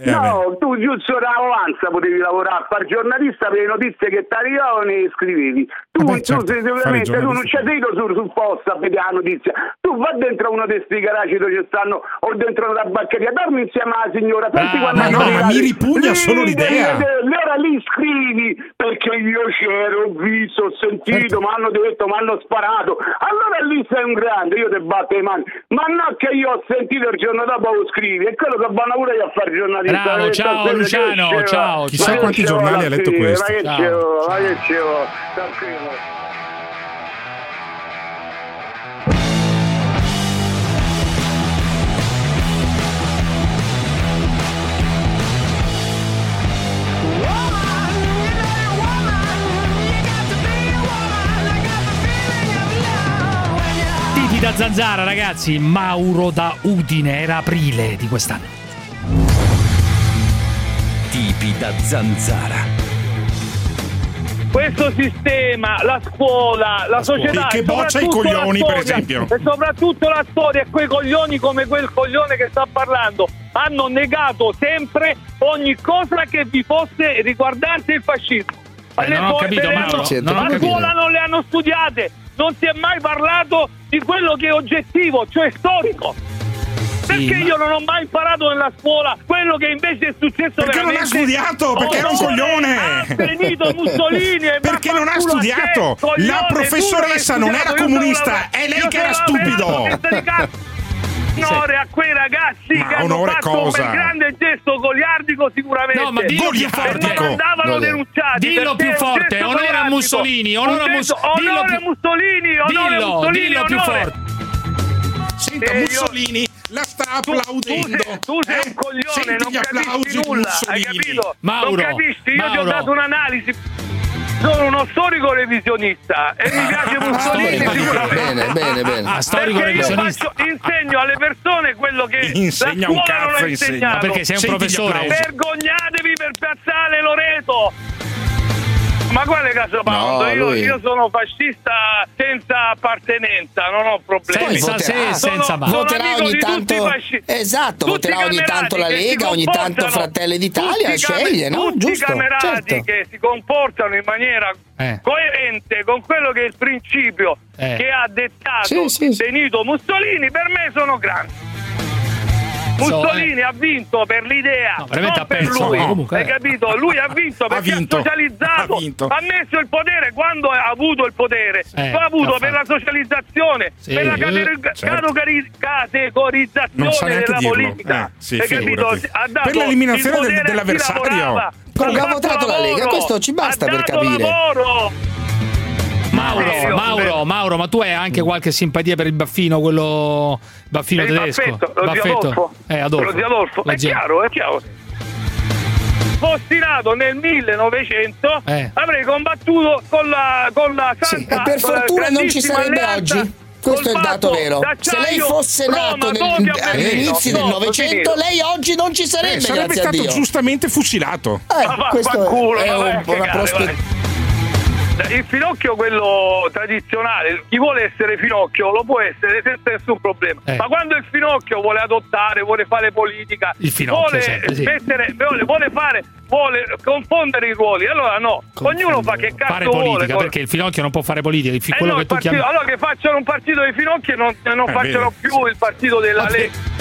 Eh, no, tu giusto da avanza potevi lavorare a fare giornalista per le notizie che ti arrivavano e scrivevi. Tu, Vabbè, tu certo, sei- fare sicuramente tu non c'è sito sul, sul posto a vedere la notizia. Tu va dentro uno di questi garaggi dove ci stanno o dentro una tabaccheria, dormi insieme alla signora. Quando ma no, ma mi ripugna Lì solo l'idea. Allora lì scrivi perché io c'ero, ho visto, ho sentito, Certo. mi hanno detto, mi hanno sparato. Allora lì sei un grande, io ti batto le mani. Ma no che io ho sentito il giorno dopo lo scrivi, è quello che vanno pure io a fare giornalista. Bravo, ciao, Luciano, ciao, Chissà quanti giornali ha letto questo. Ma che c'è, ma che c'è, da zanzara, ragazzi. Mauro da Udine, era aprile di quest'anno. Tipi da zanzara. questo sistema, la scuola, la, società, Che boccia i coglioni, per storia, esempio. E soprattutto la storia e quei coglioni come quel coglione che sta parlando hanno negato sempre ogni cosa che vi fosse riguardante il fascismo. Eh, non ho capito, le Mauro, hanno- non ho capito. scuola non le hanno studiate, non si è mai parlato di quello che è oggettivo, cioè storico. Perché io non ho mai imparato nella scuola quello che invece è successo Perché non ha studiato, perché era un coglione. Benito Mussolini e Perché non ha studiato. La professoressa non era comunista, è lei che era stupido. Onore a quei ragazzi Ma che hanno fatto cosa? un grande gesto goliardico sicuramente No, ma dillo più forte. non andavano Goliardico. denunciati Dillo più forte, onore a. Mussolini, onore a Mus- onore Mussolini onore Dillo, Mussolini dillo più forte. Senta, Eh, Mussolini la sta Tu, tu applaudendo. sei, tu sei Eh? un coglione, Senti non capisci nulla, hai Mussolini. capito? Mauro, non capisci, io ti Mauro. ho dato un'analisi. Sono uno storico revisionista e mi piace Mussolini Bene, sicuramente. bene, bene, bene. Ah, storico Perché io revisionista. faccio- insegno alle persone quello che Insegna la un scuola non cazzo, insegna. insegnato. Ma perché sei un Senti professore? Vergognatevi per piazzale Loreto! Ma quale Casa Pound? No, io, lui- io sono fascista senza appartenenza, non ho problemi. Poi voterà, Sono- sono voterà amico ogni di tutti tanto i fasci- esatto, tutti voterà ogni tanto la Lega, ogni tanto Fratelli d'Italia, sceglie, no? Tutti Giusto, i camerati certo. che si comportano in maniera Eh. coerente con quello che è il principio Eh. che ha dettato Sì, sì, sì. Benito Mussolini, per me sono grandi. So, Mussolini ha vinto per l'idea, No, veramente non ha per perso, lui. no, comunque, Hai eh. capito? Lui ha vinto perché ha, vinto, socializzato, ha vinto. ha messo il potere quando ha avuto il potere. Eh, Lo ha avuto per la socializzazione, Sì, per la eh, certo. categori- categorizzazione neanche della dirlo. politica. Eh, sì, Hai capito? Ha Per l'eliminazione il del- a dell'avversario. lavorava. Ha votato la Lega, questo ci basta ha per dato capire. lavoro. Mauro? Mauro, Mauro, ma tu hai anche qualche simpatia per il baffino, quello baffino Per tedesco? baffetto, lo zio Adolfo. Eh, Adolfo. Lo zio Adolfo. È zio- chiaro, è chiaro. Fossi nato nel 1900 Eh. avrei combattuto con la, con la Sì, santa e per fortuna non ci sarebbe alleanza oggi. Questo è il dato vero. Se lei fosse nato all'inizio del No, Novecento, lei oggi non ci sarebbe, Eh, sarebbe stato Dio. giustamente fucilato. Eh, Ma questo è a un- una prospettiva. Il finocchio, quello tradizionale, chi vuole essere finocchio lo può essere senza nessun problema. Eh. Ma quando il finocchio vuole adottare, vuole fare politica, vuole, sempre, sì. mettere, vuole, vuole fare, vuole confondere i ruoli, allora no, ognuno fa che cazzo Fare vuole. politica, con- perché il finocchio non può fare politica, il fi- Eh quello no, che tu partito- chiami Allora che facciano un partito dei finocchi e non, non Eh, facciano vedi. più il partito della Vabbè. Lega.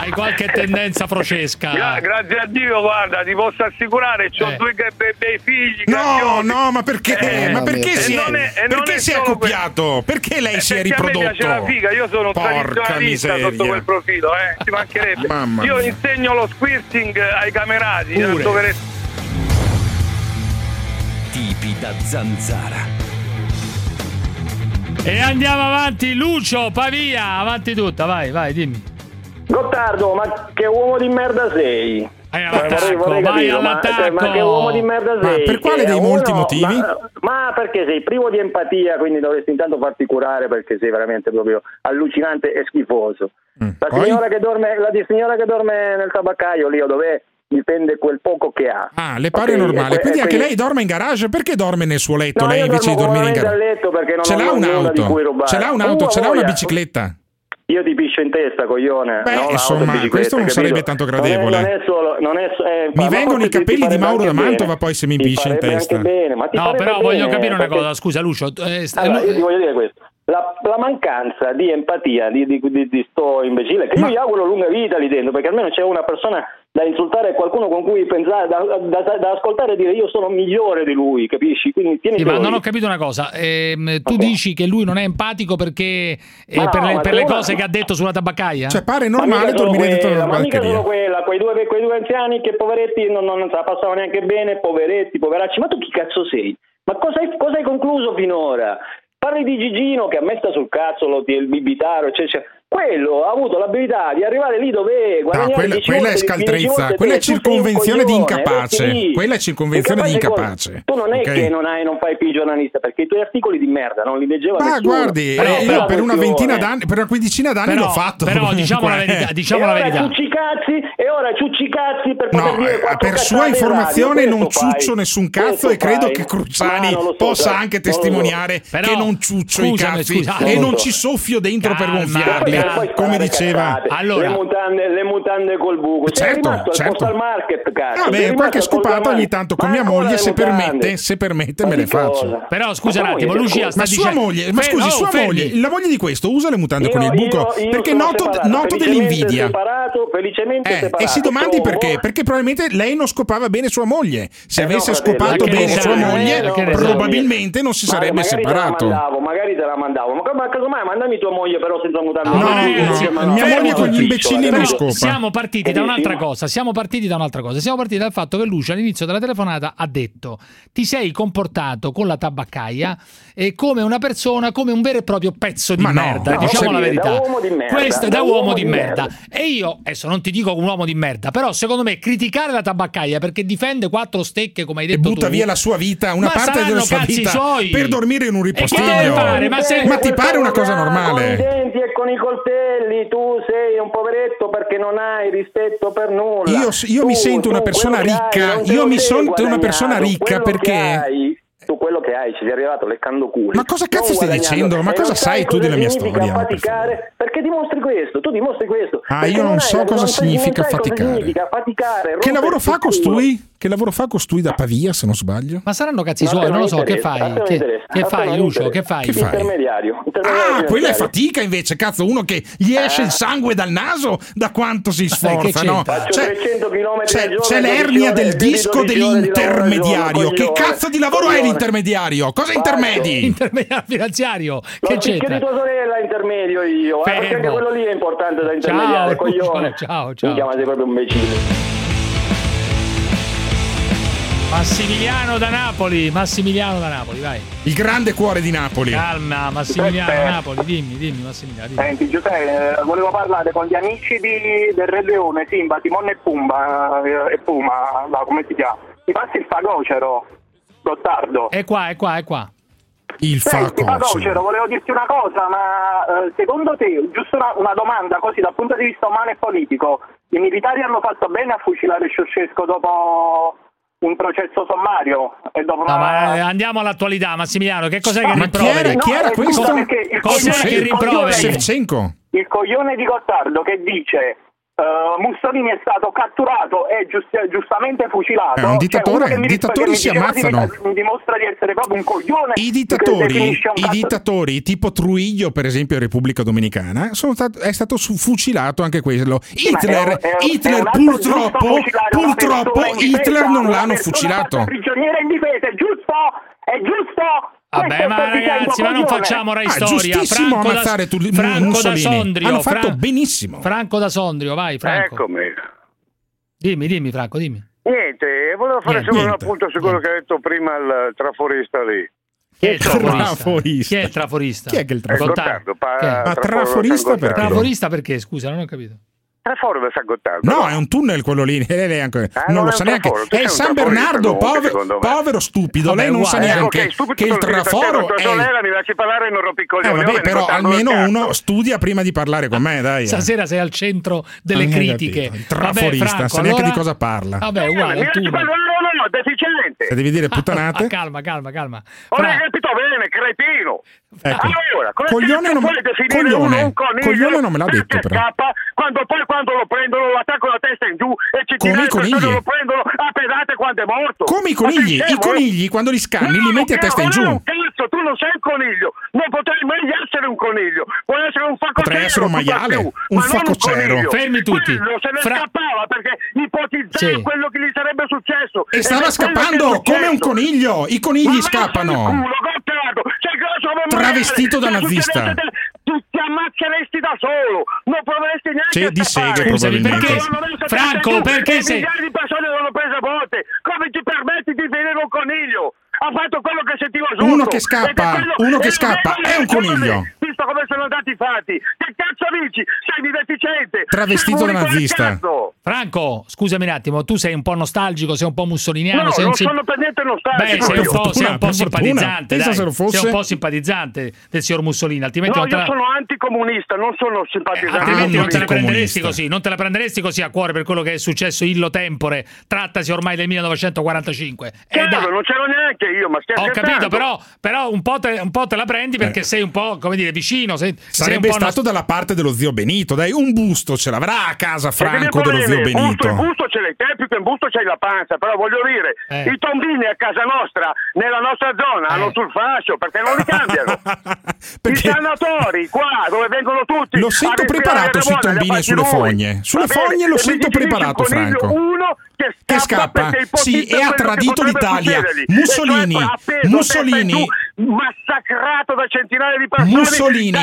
Hai qualche tendenza frocesca. Gra- grazie a Dio, guarda, ti posso assicurare, ho Eh. due be- be- bei figli. No, grandiosi. no, ma perché, Eh, ma perché si è, è- perché è si è accoppiato? Perché lei Eh, si è perché a me riprodotto? piace la figa, io sono tradizionalista miseria. sotto quel profilo, eh, ci mancherebbe. Mamma io mia. insegno lo squirting ai camerati, tanto per- Tipi da zanzara. E andiamo avanti, Lucio, Pavia, avanti tutta, vai, vai, dimmi. Gottardo, ma che uomo di merda sei? Vai Cioè, all'attacco, vai capirlo, ma, all'attacco. cioè, ma che uomo di merda Ma sei? per quale dei uno- molti motivi? Ma, ma perché sei privo di empatia, quindi dovresti intanto farti curare perché sei veramente proprio allucinante e schifoso. Mm, La signora, che dorme, la signora che dorme nel tabaccaio lì o dov'è dipende quel poco che ha. Ah, le pare Ok, normale. que- Quindi anche quindi- lei dorme in garage? Perché dorme nel suo letto No, lei invece di dormire in garage? a letto perché non Ce l'ha nulla di cui un'auto? rubare. Ce l'ha un'auto? Uh, Ce l'ha una bicicletta? Io ti piscio in testa, coglione. Beh, no? Insomma, questo non capito? sarebbe tanto Non è- gradevole. Non è, solo. Non è, eh, Mi ma vengono i capelli di Mauro da Mantova bene. poi se mi Ti piscia in testa. Bene, ma ti No, però voglio bene, capire una perché- cosa, scusa Lucio. eh, sta- Allora, io ti voglio dire questo. La, la mancanza di empatia di, di, di, di sto imbecille, che io gli auguro lunga vita lì dentro, perché almeno c'è una persona da insultare, qualcuno con cui pensare, da, da- da ascoltare e dire io sono migliore di lui, capisci? Quindi tieni Sì, ma non ho capito una cosa. Ehm, tu dici che lui non è empatico perché eh, no, per, le, per le cose che ha detto sulla tabaccaia? Cioè, pare Ma normale dormire dentro quella, una ma mica solo quella, quei due, quei due anziani che poveretti non, non, non se la passavano neanche bene, poveretti, poveracci, ma tu chi cazzo sei? Ma cosa hai, cosa hai concluso finora? Parli di Gigino che a me sta sul cazzo, lo, il bibitaro, eccetera. Quello ha avuto l'abilità di arrivare lì dove è, No, guadagnare quella, 10 quella è volte, 10 scaltrezza, quella è circonvenzione di incapace. lì. Quella è circonvenzione di Incapace? Tu non è Ok? che non, hai, non fai più giornalista, perché i tuoi articoli di merda non li leggeva Ma nessuno. guardi, Però- eh, io per una ventina d'anni, per una quindicina d'anni Però- l'ho fatto. però diciamo la verità, diciamo e la ora verità. ciuccicazzi e ora ciuccicazzi per poter No, dire eh, per sua in informazione radio. non fai. ciuccio nessun cazzo e credo fai. che Cruciani so, possa anche testimoniare che non ciuccio i cazzi e non ci soffio dentro per gonfiarli, come fare diceva. Allora- le, mutande, le mutande col buco Certo, rimasto certo. al postal market cazzo rimasto qualche al scopata ogni tanto con mia moglie, se permette, se permette me le faccio. Però scusa un attimo, moglie, Lucia sta dicendo moglie, ma scusi, sua moglie, la moglie di questo usa le mutande con il buco perché noto, dell'invidia. Eh, e si domandi perché? Perché probabilmente lei non scopava bene sua moglie. Se Eh avesse scopato bene ne sua moglie, Eh, sai? probabilmente non si sarebbe separato. Te la mandavo, magari te la mandavo, ma, ma casomai mandami tua moglie però senza mutande. No, Moglie con gli imbecilli eh, però- scopa. Siamo partiti da Eh, un'altra cosa. Siamo partiti da un'altra cosa. Siamo partiti dal fatto che Lucio all'inizio della telefonata ha detto: Ti sei comportato con la tabaccaia e come una persona, come un vero e proprio pezzo di Ma merda. no, diciamo la verità. di Questo è da uomo di di merda. E io adesso non ti dico un uomo di merda, però secondo me criticare la tabaccaia perché difende quattro stecche, come hai E detto butta tu, via la sua vita, una parte della sua vita suoi. per dormire in un E ripostiglio. Ma se- Ma ti pare una cosa Con i normale? denti e con i coltelli, tu sei un poveretto perché non hai rispetto per nulla. Io, io mi Tu- sento una persona hai ricca, io mi sento una persona ricca perché... tu quello che hai ci sei arrivato leccando culi. Ma cosa cazzo Non stai dicendo? Ma cosa non sai tu della mia storia? faticare? Perché dimostri questo, tu dimostri questo. Ah, Perché io non hai- so cosa significa non sai cosa faticare. significa faticare, Che lavoro fa culo. costui? Che lavoro fa costui da Pavia, se non sbaglio? Ma saranno cazzi suoi, non lo non so, che fai? non Che, che fai, non Lucio? Che fai? Che fai? Intermediario. Ah, intermediario quella è fatica invece, cazzo, uno che gli esce Eh. il sangue dal naso da quanto si che sforza, no? Faccio C'è, 300 chilometri c'è- c'è 12 l'ernia del disco 12 ore di lavoro al dell'intermediario. Che coglione, cazzo di lavoro è coglione. L'intermediario? Cosa intermedi? Intermediario finanziario. Che di c'entra? tua sorella intermedio io, eh, perché anche quello lì è importante da Ciao, intermediare, Lucio, coglione. ciao, ciao. Mi chiamate proprio un imbecille. Massimiliano da Napoli, Massimiliano da Napoli, vai. Il grande cuore di Napoli. Calma, Massimiliano da. Napoli, dimmi, dimmi Massimiliano. Dimmi. Senti Giuseppe, eh, volevo parlare con gli amici di- del Re Leone, Simba, Timon e Pumba eh, e Puma, no, come si chiama? Ti passi il fagocero, Gottardo. È qua, è qua, è qua. Il Senti, Fagocero, volevo dirti una cosa, ma eh, secondo te, giusto una, una domanda così dal punto di vista umano e politico, i militari hanno fatto bene a fucilare Ceausescu dopo un processo sommario e dopo No, una... ma eh, andiamo all'attualità, Massimiliano. Che cos'è che Ma chi era, chi era No, questo? Cos'è che? Shevchenko. il coglione di Gottardo che dice eh, Mussolini è stato catturato e giust- giustamente fucilato. È un dittatore, Cioè, che mi i dittatori si ammazzano. Mi, dimostra di essere proprio un coglione. I dittatori, i dittatori tipo Trujillo, per esempio, in Repubblica Dominicana, sono stat- è stato su- fucilato anche quello. Hitler, è è Hitler giusto purtroppo, purtroppo Hitler non l'hanno fucilato. prigioniera indifesa, è giusto? È giusto? Vabbè, ma ragazzi, ma non facciamo Rai Ah, Storia. giustissimo Franco da, tu- Franco da Mussolini. Sondrio. Hanno fatto Fra- benissimo. Franco da Sondrio, vai, Franco. Eccomi. Dimmi, dimmi, Franco, dimmi. Niente, volevo fare Niente, solo un niente. appunto su quello che ha detto prima il traforista lì. Chi è il traforista? Traforista. Chi è il traforista? Chi è che è il Eh, traforista? Gottardo, pa- è? Ma Traforo- traforista? Gottardo. Traforista perché? Scusa, non ho capito. Traforo San Gottardo. No, è un tunnel quello lì. eh, lei ancora- Ah, non non lo sa neanche. traforo, È San Bernardo, comunque, povero, stupido. Vabbè, lei non sa neanche ok, stupido che il traforo tua è. sorella mi lasci parlare e non rompi i Eh, coglioni. vabbè, Io però almeno uno studia prima di parlare con me, dai. eh. Stasera sei al centro delle Non critiche. Vabbè, traforista, Franco, sa neanche allora- di cosa parla. Vabbè, uguale, il lasci tunnel. parlare o no, deficiente. Se devi dire puttanate. calma, calma, calma. Non hai capito bene, cretino. Ecco. Allora, come Coglione non- coglione. un Coglione non me l'ha detto, però. scappa quando poi quando lo prendono lo attaccano la testa in giù e ci Come tirano i conigli. lo prendono a pedate quando è morto. Come i Ma conigli, i eh? conigli quando li scanni li metti a testa in giù. un cazzo, tu non sei un coniglio, non potrai mai essere un coniglio, puoi essere un facocero. Potrei essere un maiale, più, un ma facocero. coniglio. Fermi tutti. Quello se ne Fra- scappava perché ipotizzava Sì. quello che gli sarebbe successo. E Ed stava scappando come un coniglio. I conigli scappano. Culo, Gottardo, sei grosso Travestito maiale. da nazista. Tu ti ammazzeresti da solo, non proveresti neanche a di seghe, probabilmente. perché- Franco, perché sei- migliaia di persone l'hanno presa a volte. Come ti permetti di venire un coniglio? Ha fatto quello che sentiva giusto. Uno che scappa, quello- uno che scappa, è un coniglio. Visto come sono andati i fatti. Che cazzo dici? Sei di deficiente. Travestito Sei da nazista. Franco, scusami un attimo, tu sei un po' nostalgico, sei un po' mussoliniano, No, sei non un sono per niente Beh, nostalgico. sei io. un po', sei un po' simpatizzante, dai. se lo fosse. Sei un po' simpatizzante del signor Mussolini, altrimenti No, non te io sono anticomunista, non sono simpatizzante. Ah, Altrimenti non te la prenderesti così, non te la prenderesti così a cuore per quello che è successo illo tempore, trattasi ormai del 1945. E Certo, dai, non c'ero neanche io, ma scherzo. ho capito, però, però un, po te, un po' te la prendi perché sei un po', come dire, vicino. Sei, sei un Eh. Sarebbe po' stato dalla parte dello zio Benito, dai, un busto ce l'avrà a casa Franco dello zio Il busto, il Benito. busto ce l'hai te, più che in busto c'hai la panza, però voglio dire, Eh. i tombini a casa nostra, nella nostra zona, hanno sul fascio, perché non li cambiano. I Perché sanatori, qua, dove vengono tutti. Lo sento preparato sui tombini e sulle fogne. Sulle fogne lo sento preparato, un Franco. Uno che scappa, che scappa, sì, e ha tradito l'Italia. Mussolini, cioè, appeso Mussolini- massacrato da centinaia di persone Mussolini.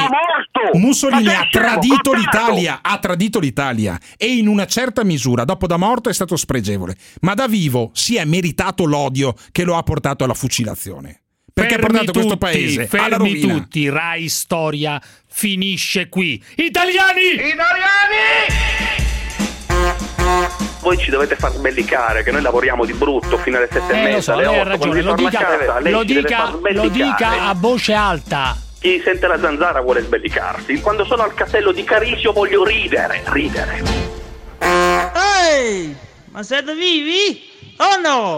Mussolini ha tradito l'Italia, ha tradito l'Italia e in una certa misura, dopo da morto è stato spregevole, ma da vivo si è meritato l'odio che lo ha portato alla fucilazione. Perché ha Fermi portato questo tutti, paese alla fermi rovina. tutti, Rai Storia finisce qui. Italiani! Voi ci dovete far sbellicare che noi lavoriamo di brutto fino alle sette e Eh, mezza, so, alle lei ha otto, ragione, quando lo dica, a casa, lei lo dica, lo dica a voce alta. Chi sente la zanzara vuole sbellicarsi. Quando sono al castello di Carisio voglio ridere, ridere. Ehi, ma siete vivi? Oh no!